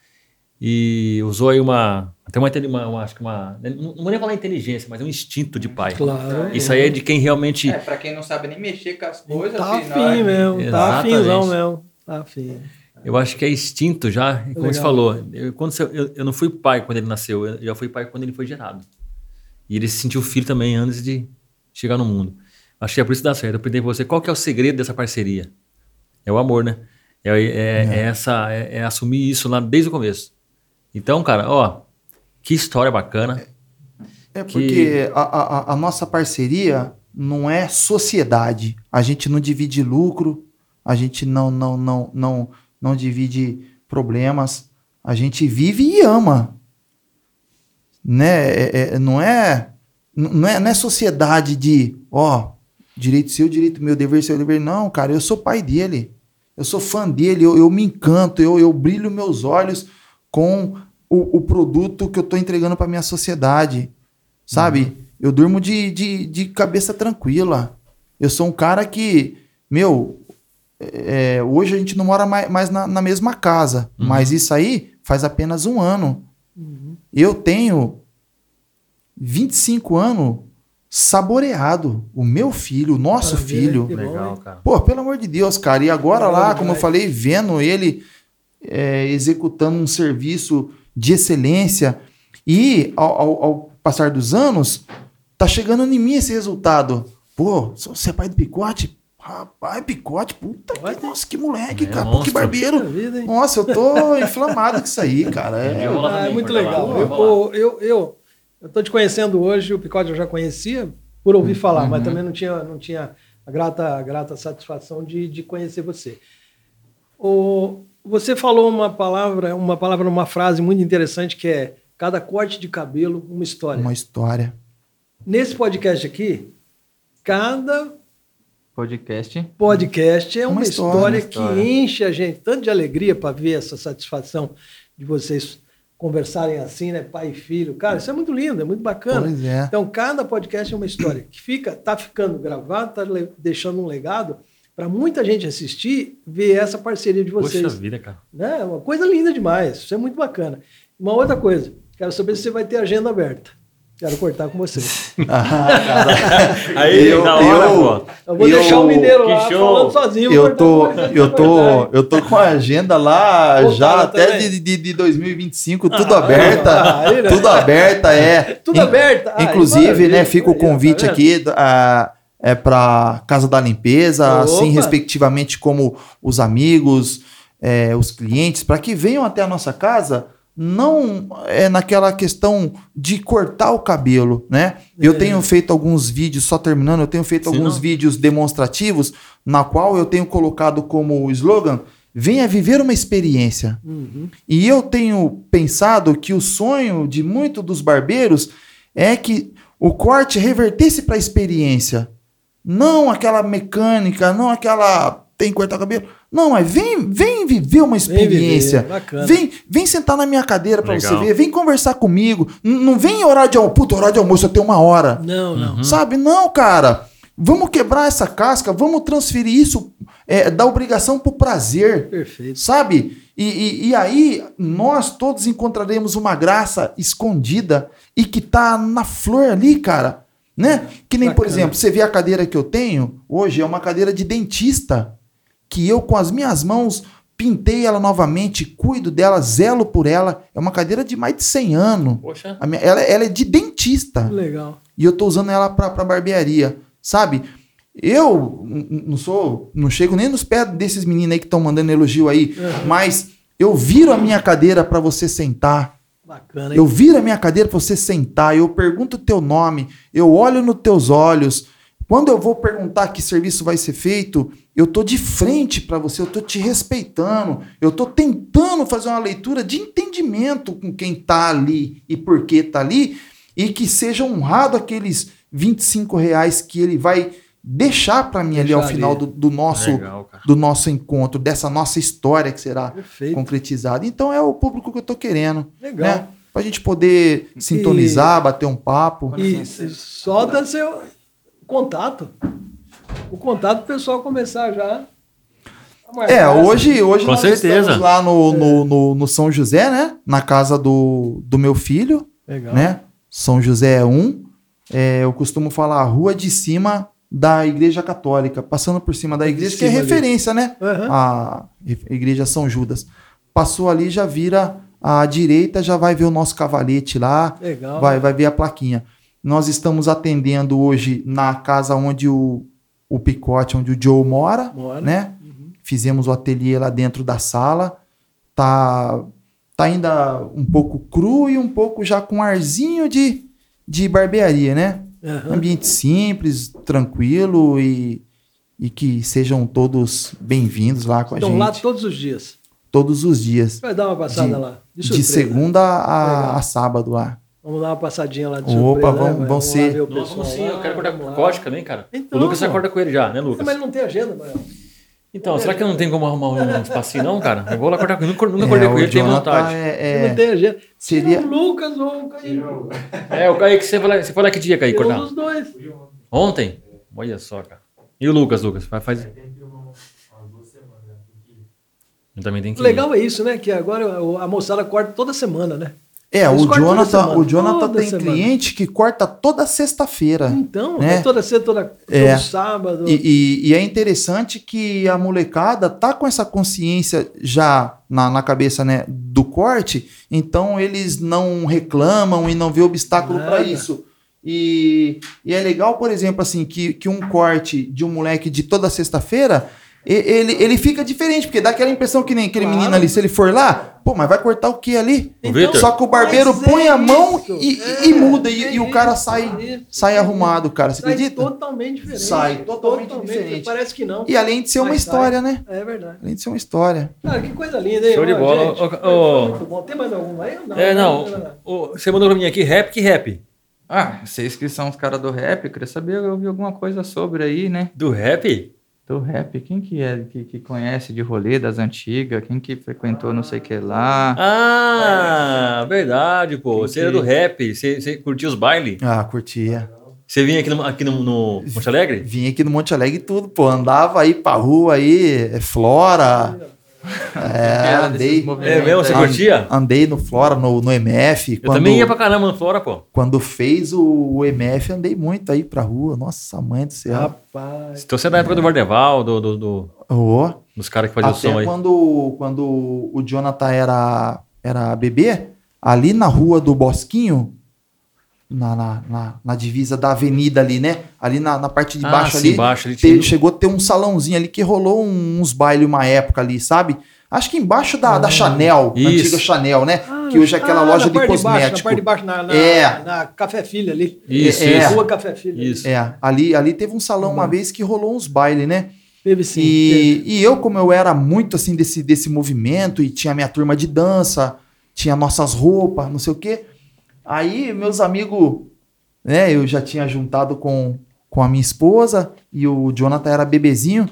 Speaker 1: E usou aí uma. Até uma, uma, uma- acho que uma. Não não vou nem falar inteligência, mas é um instinto de pai.
Speaker 2: Claro.
Speaker 1: Isso aí é de quem realmente.
Speaker 4: É, pra quem não sabe nem mexer com as coisas,
Speaker 2: Tá
Speaker 4: hora
Speaker 2: afim
Speaker 4: de-
Speaker 2: mesmo, tá afinzão mesmo. Tá afim.
Speaker 1: Eu acho que é instinto já, como você
Speaker 2: Legal.
Speaker 1: falou. Eu, quando você- eu, eu não fui pai quando ele nasceu, eu já fui pai quando ele foi gerado. E ele se sentiu filho também antes de chegar no mundo. Acho que é por isso que dá certo. Eu perguntei pra você, qual que é o segredo dessa parceria? É o amor, né? É, é- é essa, é, é assumir isso lá desde o começo. Então, cara, ó, que história bacana.
Speaker 3: É
Speaker 1: que-
Speaker 3: porque a, a- a nossa parceria não é sociedade. A gente não divide lucro, a gente não, não, não, não, não divide problemas. A gente vive e ama. Né? É- é- não, é, não, é, não é sociedade de, ó, direito seu, direito meu, dever seu, dever. Não, cara, eu sou pai dele. Eu sou fã dele, eu, eu me encanto, eu, eu brilho meus olhos com o, o produto que eu tô entregando para minha sociedade. Sabe? Eu durmo de, de, de cabeça tranquila. Eu sou um cara que, meu, é, hoje a gente não mora mais, mais na, na mesma casa, mas isso aí faz apenas um ano. Eu tenho 25 anos saboreado. O meu filho, o nosso
Speaker 2: Maravilha,
Speaker 3: filho.
Speaker 1: Legal, cara.
Speaker 3: Pô, pelo amor de Deus, cara. E agora lá, como eu falei, vendo ele é, executando um serviço de excelência e ao, ao- ao passar dos anos, tá chegando em mim esse resultado. Pô, você é pai do Picote? Rapaz, Picote, puta
Speaker 2: Olha.
Speaker 3: que, nossa, que moleque,
Speaker 1: É,
Speaker 3: cara. Pô, que barbeiro.
Speaker 2: Vida?
Speaker 3: Nossa, eu tô *laughs* inflamado com isso aí, cara. É,
Speaker 1: Eu vou lá
Speaker 2: Ah, é muito legal. Eu, eu, eu, eu, tô te conhecendo hoje, o Picote eu já conhecia por ouvir falar,
Speaker 1: Uhum.
Speaker 2: mas também não tinha, não tinha a grata, a grata satisfação de, de conhecer você. O, você falou uma palavra, uma palavra, uma frase muito interessante que é cada corte de cabelo, uma história.
Speaker 3: uma história.
Speaker 2: Nesse podcast aqui, cada
Speaker 4: Podcast.
Speaker 2: podcast é uma,
Speaker 3: Uma
Speaker 2: história,
Speaker 3: história,
Speaker 2: que
Speaker 4: uma história.
Speaker 2: enche a gente tanto de alegria para ver essa satisfação de vocês conversarem assim, né, pai e filho. Cara, isso é muito lindo, é muito bacana.
Speaker 3: Pois é.
Speaker 2: Então, cada podcast é uma história que fica, tá ficando gravado, tá deixando um legado para muita gente assistir, ver essa parceria de vocês.
Speaker 1: Poxa vida, cara.
Speaker 2: Né? Uma coisa linda demais. Isso é muito bacana. Uma outra coisa, quero saber se você vai ter agenda aberta. Quero cortar com você. *laughs* *laughs*
Speaker 1: Aí,
Speaker 3: Eu-
Speaker 1: da hora,
Speaker 3: eu-
Speaker 1: pô.
Speaker 2: Eu vou
Speaker 3: Eu-
Speaker 2: deixar o mineiro lá
Speaker 1: show.
Speaker 2: falando sozinho.
Speaker 3: Eu tô, eu tô, eu tô com a agenda lá já até de, de, de 2025, tudo
Speaker 2: Ah,
Speaker 3: aberta,
Speaker 2: aí, né?
Speaker 3: tudo aberta, é.
Speaker 2: Tudo
Speaker 3: In-
Speaker 2: aberta. Ah,
Speaker 3: Inclusive, né, fica o
Speaker 2: ó,
Speaker 3: convite
Speaker 2: tá
Speaker 3: aqui ah, é para Casa da Limpeza,
Speaker 2: Opa.
Speaker 3: assim respectivamente como os amigos, é, os clientes, para que venham até a nossa casa. Não é naquela questão de cortar o cabelo, né? Eu
Speaker 2: É.
Speaker 3: tenho feito alguns vídeos, só terminando, eu tenho feito
Speaker 1: Sim,
Speaker 3: alguns
Speaker 1: não.
Speaker 3: vídeos demonstrativos, na qual eu tenho colocado como slogan: venha viver uma experiência.
Speaker 2: Uhum.
Speaker 3: E eu tenho pensado que o sonho de muitos dos barbeiros é que o corte revertesse para a experiência. Não aquela mecânica, não aquela tem que cortar o cabelo. Não, mas vem, vem viver uma
Speaker 2: Vem viver,
Speaker 3: experiência. Vem, vem sentar na minha cadeira para você ver, vem conversar comigo. N- não vem horário de almoço, puta, horário de almoço eu tenho uma hora.
Speaker 2: Não, não.
Speaker 3: Sabe? Não, cara. Vamos quebrar essa casca, vamos transferir isso é, da obrigação pro prazer.
Speaker 2: Perfeito.
Speaker 3: Sabe? E, e, e aí nós todos encontraremos uma graça escondida e que tá na flor ali, cara. Né? Que nem, por
Speaker 2: Bacana.
Speaker 3: exemplo, você vê a cadeira que eu tenho hoje, é uma cadeira de dentista. Que eu, com as minhas mãos, pintei ela novamente, cuido dela, zelo por ela. É uma cadeira de mais de 100 anos.
Speaker 1: Poxa.
Speaker 3: A minha- ela, ela é de dentista.
Speaker 2: Legal.
Speaker 3: E eu tô usando ela pra, pra barbearia, sabe? Eu não sou, não chego nem nos pés desses meninos aí que estão mandando elogio aí,
Speaker 2: Uhum.
Speaker 3: mas eu viro a minha cadeira pra você sentar.
Speaker 2: Bacana, hein?
Speaker 3: Eu viro a minha cadeira pra você sentar, eu pergunto o teu nome, eu olho nos teus olhos. Quando eu vou perguntar que serviço vai ser feito, eu tô de frente pra você, eu tô te respeitando, eu tô tentando fazer uma leitura de entendimento com quem tá ali e por que tá ali, e que seja honrado aqueles 25 reais que ele vai deixar pra mim ali ao final
Speaker 2: ali.
Speaker 3: do, do nosso
Speaker 1: Legal,
Speaker 3: do nosso encontro, dessa nossa história que será
Speaker 2: Perfeito.
Speaker 3: concretizada. Então é o público que eu tô querendo
Speaker 2: Legal.
Speaker 3: né? Pra gente poder sintonizar, bater um papo.
Speaker 2: E só dá seu contato. O contato pro pessoal começar já.
Speaker 3: É, hoje, hoje
Speaker 1: Com
Speaker 3: nós
Speaker 1: certeza.
Speaker 3: estamos lá no, no, no, no São José, né? Na casa do, do meu filho,
Speaker 2: Legal.
Speaker 3: né? São José 1. É, eu costumo falar a rua de cima da Igreja Católica, passando por cima da igreja, que é
Speaker 2: cima ali.
Speaker 3: referência, né?
Speaker 2: Aham.
Speaker 3: A Igreja São Judas. Passou ali, já vira à direita, já vai ver o nosso cavalete lá.
Speaker 2: Legal.
Speaker 3: vai, vai ver a plaquinha. Nós estamos atendendo hoje na casa onde o, o Picote, onde o Joe mora,
Speaker 2: Mora.
Speaker 3: né?
Speaker 2: Uhum.
Speaker 3: Fizemos o ateliê lá dentro da sala. Tá, tá ainda um pouco cru e um pouco já com arzinho de, de barbearia, né?
Speaker 2: Aham.
Speaker 3: Ambiente simples, tranquilo e, e que sejam todos bem-vindos lá com a
Speaker 2: Estão
Speaker 3: gente
Speaker 2: lá todos os dias.
Speaker 3: todos os dias.
Speaker 2: Vai dar uma passada
Speaker 3: De-
Speaker 2: lá. De,
Speaker 3: De segunda a, a sábado lá.
Speaker 2: Vamos dar uma passadinha lá de
Speaker 3: Opa,
Speaker 2: surpresa.
Speaker 3: vamos-
Speaker 2: né?
Speaker 3: vamos
Speaker 2: lá
Speaker 3: ser-
Speaker 2: ver o
Speaker 1: Nossa,
Speaker 2: pessoal
Speaker 1: sim, eu quero cortar
Speaker 2: vamos
Speaker 1: com o Código também, cara.
Speaker 2: Então,
Speaker 1: o Lucas
Speaker 2: pô.
Speaker 1: corta com ele já, né, Lucas?
Speaker 2: Mas ele não tem agenda, Manuel.
Speaker 1: Então, será que não tem como arrumar um espacinho, não, cara? Eu vou lá cortar com ele. Nunca, nunca
Speaker 3: É,
Speaker 1: acordei com ele, tem
Speaker 3: Jonathan
Speaker 1: vontade.
Speaker 3: é- é-
Speaker 2: não tem agenda.
Speaker 3: seria-
Speaker 2: Tira o Lucas ou o Kaique.
Speaker 1: É, o Kaique, você foi lá, você foi lá que dia,
Speaker 2: um
Speaker 1: cortar?
Speaker 2: dos dois.
Speaker 1: Ontem? Olha só, cara. E o Lucas, Lucas? Faz, faz... Eu também tem que
Speaker 2: O legal é isso, né? Que agora a moçada corta toda semana, né?
Speaker 3: É,
Speaker 2: Eles
Speaker 3: o Jonathan, o Jonathan
Speaker 2: toda
Speaker 3: tem
Speaker 2: semana.
Speaker 3: cliente que corta toda sexta-feira.
Speaker 2: Então,
Speaker 3: né?
Speaker 2: é toda sexta, toda,
Speaker 3: É.
Speaker 2: todo sábado.
Speaker 3: E, e- e é interessante que a molecada tá com essa consciência já na, na cabeça né, do corte, então eles não reclamam e não vê obstáculo para isso. E, e é legal, por exemplo, assim, que, que um corte de um moleque de toda sexta-feira, ele, ele fica diferente, porque dá aquela impressão que nem aquele
Speaker 2: Claro.
Speaker 3: menino ali, se ele for lá, pô, mas vai cortar o que ali?
Speaker 1: O Vitor?
Speaker 3: Só que o barbeiro põe
Speaker 2: é
Speaker 3: a mão
Speaker 2: isso,
Speaker 3: e,
Speaker 2: é,
Speaker 3: e muda, e,
Speaker 2: é
Speaker 3: e o cara sai,
Speaker 2: é
Speaker 3: sai arrumado, cara. Você
Speaker 2: Sai
Speaker 3: acredita?
Speaker 2: totalmente diferente.
Speaker 3: Sai totalmente diferente.
Speaker 2: Parece que não.
Speaker 3: E além de ser uma
Speaker 2: Mas sai.
Speaker 3: história, né?
Speaker 2: É verdade.
Speaker 3: Além de ser uma história.
Speaker 2: Cara, que coisa linda, hein?
Speaker 1: Show de bola.
Speaker 2: foi
Speaker 1: ô,
Speaker 2: muito bom. Tem mais algum aí?
Speaker 1: É, não. o- Você mandou pra mim aqui rap que rap.
Speaker 4: Ah, vocês que são os caras do rap, eu queria saber, eu ouvi alguma coisa sobre aí, né?
Speaker 1: Do rap?
Speaker 4: Do rap, quem que é que, que conhece de rolê das antigas? Quem que frequentou não sei o que lá?
Speaker 1: Ah, verdade, pô. Você era do rap. Você, você curtia os bailes?
Speaker 3: Ah, curtia.
Speaker 1: Você vinha aqui no, aqui no, no Monte Alegre?
Speaker 3: Vim aqui no Monte Alegre e tudo, pô. Andava aí pra rua aí, é Flora. É, andei.
Speaker 1: É mesmo? Você curtia?
Speaker 3: Andei no Flora, no, no MF.
Speaker 1: Eu também ia pra caramba no Flora, pô.
Speaker 3: Quando fez o, o MF, andei muito aí pra rua. Nossa, mãe do céu.
Speaker 2: Rapaz.
Speaker 1: Então você é da época do Vardeval, do, do- do-
Speaker 3: Ô,
Speaker 1: dos caras que faziam o som
Speaker 3: Até
Speaker 1: aí.
Speaker 3: quando, quando o Jonathan era, era bebê, ali na rua do Bosquinho, na, na, na, na divisa da avenida ali, né? Ali na, na parte de
Speaker 1: Ah,
Speaker 3: baixo
Speaker 1: sim,
Speaker 3: ali,
Speaker 1: embaixo, ele
Speaker 3: te-
Speaker 1: tinha-
Speaker 3: chegou a ter um salãozinho ali que rolou um- uns bailes uma época ali, sabe? Acho que embaixo da, da Chanel,
Speaker 1: Isso.
Speaker 3: antiga Chanel, né? que hoje é aquela
Speaker 2: Ah,
Speaker 3: loja
Speaker 2: na
Speaker 3: de
Speaker 2: parte baixo,
Speaker 3: cosmético.
Speaker 2: na parte de baixo, na, na,
Speaker 3: É.
Speaker 2: na Café Filha ali.
Speaker 1: Isso,
Speaker 3: É.
Speaker 1: isso.
Speaker 2: Rua Café Filha.
Speaker 1: Isso.
Speaker 3: É, ali, ali teve um salão uma vez que rolou uns bailes, né?
Speaker 2: Teve sim. teve.
Speaker 3: E, e eu, como eu era muito assim desse, desse movimento e tinha minha turma de dança, tinha nossas roupas, não sei o quê. Aí meus amigos, né, eu já tinha juntado com, com a minha esposa e o Jonathan era bebezinho.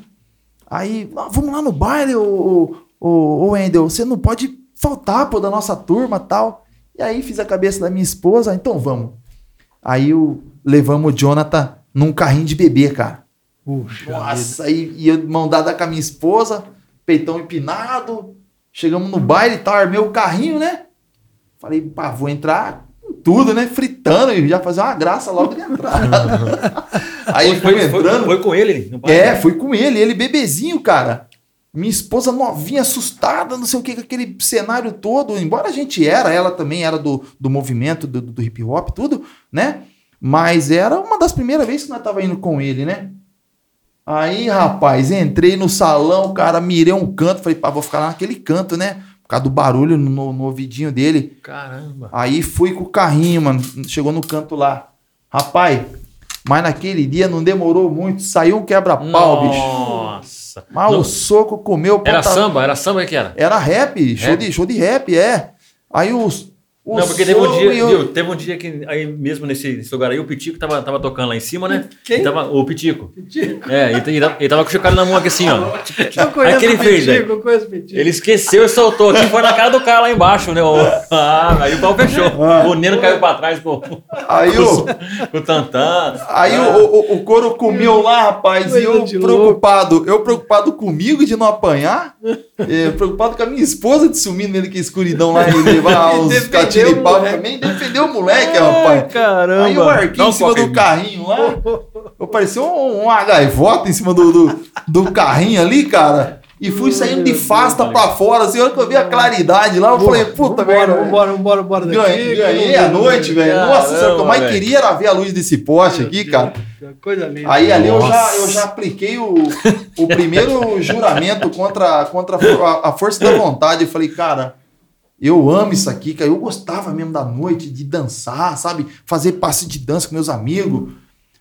Speaker 3: Aí, "Ah, vamos lá no baile, ô, ô, ô, Wendel, você não pode faltar, pô, da nossa turma tal. E aí fiz a cabeça da minha esposa, "Ah, então vamos. Aí o, levamos o Jonathan num carrinho de bebê, cara.
Speaker 2: Puxa.
Speaker 3: Nossa, aí ia mão dada com a minha esposa, peitão empinado. Chegamos no baile e tal, armei o carrinho, né? Falei, pá, vou entrar tudo, né? Fritando e já fazer uma graça logo de entrada. *laughs* aí
Speaker 1: foi, foi,
Speaker 3: entrando.
Speaker 1: foi com ele?
Speaker 3: É, fui com ele, ele bebezinho, cara. Minha esposa novinha, assustada, não sei o que, com aquele cenário todo. Embora a gente era, ela também era do, do movimento, do, do hip hop, tudo, né? Mas era uma das primeiras vezes que nós tava indo com ele, né? Aí, rapaz, entrei no salão, cara, mirei um canto, falei, pá, vou ficar lá naquele canto, né? Por causa do barulho no, no ouvidinho dele.
Speaker 1: Caramba.
Speaker 3: Aí fui com o carrinho, mano. Chegou no canto lá. Rapaz, mas naquele dia não demorou muito. Saiu um quebra-pau, bicho.
Speaker 1: Nossa.
Speaker 3: Mas
Speaker 1: Não,
Speaker 3: o soco comeu.
Speaker 1: era
Speaker 3: ponta-
Speaker 1: samba? Era samba que era?
Speaker 3: Era rap, show,
Speaker 1: Rap?
Speaker 3: De, show de rap, é. Aí os. O
Speaker 1: não, porque teve um dia,
Speaker 3: e o-
Speaker 1: viu, teve um dia que aí mesmo nesse, nesse lugar aí, o Pitico tava, tava tocando lá em cima, né?
Speaker 2: Quem?
Speaker 1: Tava, o Pitico.
Speaker 2: Pitico.
Speaker 1: É, ele, ele, tava- ele tava com o chocalho na mão aqui assim, ó.
Speaker 2: Eu conheço
Speaker 1: Aí que ele
Speaker 2: o
Speaker 1: fez,
Speaker 2: Pitico,
Speaker 1: velho?
Speaker 2: eu conheço o Pitico.
Speaker 1: Ele esqueceu e soltou aqui, foi na cara do cara lá embaixo, né? O- *laughs* Ah, aí o pau fechou. O Neno caiu pra trás com, com
Speaker 3: Aí o.
Speaker 1: o Tantan.
Speaker 3: Aí o, o, o couro comeu lá, rapaz, e
Speaker 2: Coisa
Speaker 3: eu
Speaker 2: de
Speaker 3: preocupado, eu preocupado comigo de não apanhar, é, preocupado com a minha esposa de sumir nele que escuridão lá e levar *laughs* os
Speaker 2: Defendeu
Speaker 3: catira
Speaker 2: o
Speaker 3: e pau também, defendeu o moleque, rapaz.
Speaker 1: caramba.
Speaker 3: Aí eu arquei
Speaker 1: Dá um
Speaker 3: em cima do carrinho lá, eu parecia um, uma gaivota em cima do, do, do carrinho ali, cara, e fui saindo de fasta pra fora, assim, a hora que eu vi a claridade lá, eu falei, puta merda,
Speaker 2: vambora, vambora, vambora daqui.
Speaker 3: Ganhei, ganhei a noite, velho. Nossa, senhora, o que eu mais
Speaker 1: velho.
Speaker 3: queria era ver a luz desse poste aqui, cara.
Speaker 2: Coisa linda.
Speaker 3: Aí ali eu já, eu já apliquei o, o primeiro *laughs* juramento contra, contra a, a força da vontade. Eu falei, cara, eu amo isso aqui, cara. Eu gostava mesmo da noite, de dançar, sabe? Fazer passe de dança com meus amigos.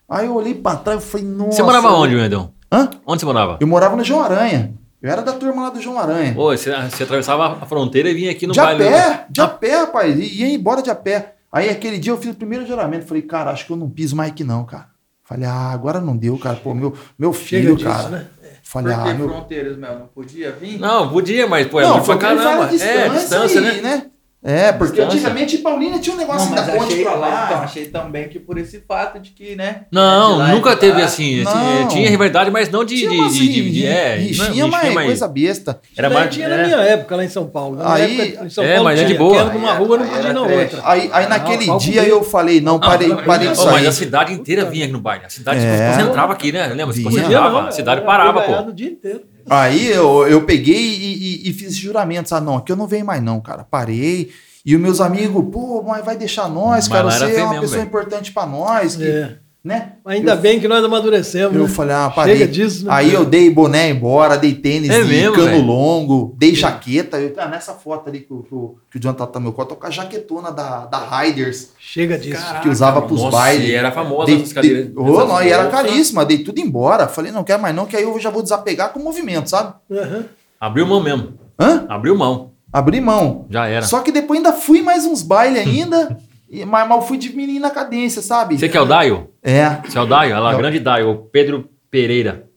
Speaker 3: Aí eu olhei pra trás e falei, nossa.
Speaker 1: Você morava onde, Wendel?
Speaker 3: Hã?
Speaker 1: Onde você morava?
Speaker 3: Eu morava no João Aranha. Eu era da turma lá do João Aranha.
Speaker 1: Ô, você, você atravessava a fronteira e vinha aqui no
Speaker 3: de
Speaker 1: baile.
Speaker 3: a pé, de a pé, rapaz. E ia embora de a pé. Aí aquele dia eu fiz o primeiro juramento. Falei, cara, acho que eu não piso mais aqui não, cara. Falei, ah, agora não deu, cara. Pô, meu, meu
Speaker 2: Chega
Speaker 3: filho,
Speaker 2: disso,
Speaker 3: cara.
Speaker 2: né?
Speaker 3: Falei,
Speaker 4: Por
Speaker 3: ah,
Speaker 4: que
Speaker 3: meu.
Speaker 4: fronteiras, Mel? Não podia vir?
Speaker 1: Não, podia, mas pô, é
Speaker 3: não, foi
Speaker 1: pra caramba.
Speaker 3: faz a
Speaker 1: É, distância,
Speaker 3: aí,
Speaker 1: né?
Speaker 3: É, porque
Speaker 1: Distância.
Speaker 3: antigamente Paulínia tinha um negócio
Speaker 4: Não,
Speaker 3: da
Speaker 4: mas
Speaker 3: ponte
Speaker 4: achei,
Speaker 3: pra
Speaker 4: mas então,
Speaker 3: lá.
Speaker 4: achei também que por esse fato de que, né?
Speaker 1: Não,
Speaker 4: lá e
Speaker 1: nunca
Speaker 4: de
Speaker 1: teve
Speaker 4: lá.
Speaker 1: assim.
Speaker 3: Não.
Speaker 1: Tinha rivalidade, mas não de.
Speaker 3: Tinha
Speaker 1: de,
Speaker 3: umas
Speaker 1: de, de, de- é, não,
Speaker 3: mas coisa besta.
Speaker 1: Era mais.
Speaker 2: tinha
Speaker 1: é.
Speaker 2: na minha época lá em São Paulo. Na
Speaker 3: Aí-
Speaker 2: época, em São
Speaker 1: é,
Speaker 2: Paulo
Speaker 1: mas é de
Speaker 2: tinha,
Speaker 1: boa.
Speaker 2: era numa
Speaker 4: Aí
Speaker 2: rua, não podia na outra.
Speaker 3: Aí, aí naquele
Speaker 2: Ah,
Speaker 3: dia eu falei, não, parei,
Speaker 1: Não,
Speaker 3: parei disso
Speaker 1: mas a cidade inteira vinha aqui no baile. A cidade
Speaker 3: É.
Speaker 1: se concentrava aqui, né? Lembra? Se
Speaker 3: Vinha.
Speaker 1: concentrava.
Speaker 2: não,
Speaker 1: A cidade parava, pô.
Speaker 2: o dia inteiro.
Speaker 3: Aí eu, eu peguei e, e- e fiz esse juramento, sabe? Não, aqui eu não venho mais não, cara. Parei. E os meus amigos, pô, mas vai deixar nós,
Speaker 1: Mas
Speaker 3: cara. Você é
Speaker 1: feio
Speaker 3: uma
Speaker 1: mesmo,
Speaker 3: pessoa
Speaker 1: velho.
Speaker 3: importante pra nós. Que,
Speaker 2: É.
Speaker 3: né?
Speaker 2: Ainda
Speaker 3: Eu-
Speaker 2: bem que nós amadurecemos.
Speaker 3: Eu
Speaker 2: né?
Speaker 3: falei, ah, parei.
Speaker 2: Chega disso, né?
Speaker 3: Aí eu dei boné embora, dei tênis
Speaker 1: É
Speaker 3: de
Speaker 1: mesmo,
Speaker 3: cano
Speaker 1: velho?
Speaker 3: longo, dei jaqueta. Eu, ah, nessa foto ali que, o- que, o- que o Jonathan tá no meu colo, tô com a jaquetona da, da Riders,
Speaker 2: Chega disso.
Speaker 3: que usava pros
Speaker 1: Nossa,
Speaker 3: bailes.
Speaker 1: e era famosa
Speaker 3: Dei-
Speaker 1: essas cadeiras. essas
Speaker 3: não, e era caríssima, dei tudo embora. Falei, não quero mais não, que aí eu já vou desapegar com o movimento, sabe?
Speaker 2: Aham.
Speaker 1: Abriu mão mesmo.
Speaker 3: Hã?
Speaker 1: Abriu mão.
Speaker 3: Abri mão.
Speaker 1: Já era.
Speaker 3: Só que depois ainda fui mais uns bailes ainda, *laughs* e- mas, mas eu fui diminuindo a cadência, sabe?
Speaker 1: Você que é o Daio?
Speaker 3: É.
Speaker 1: Você é o Daio? Olha lá,
Speaker 3: Não.
Speaker 1: grande Daio. O Pedro Pereira.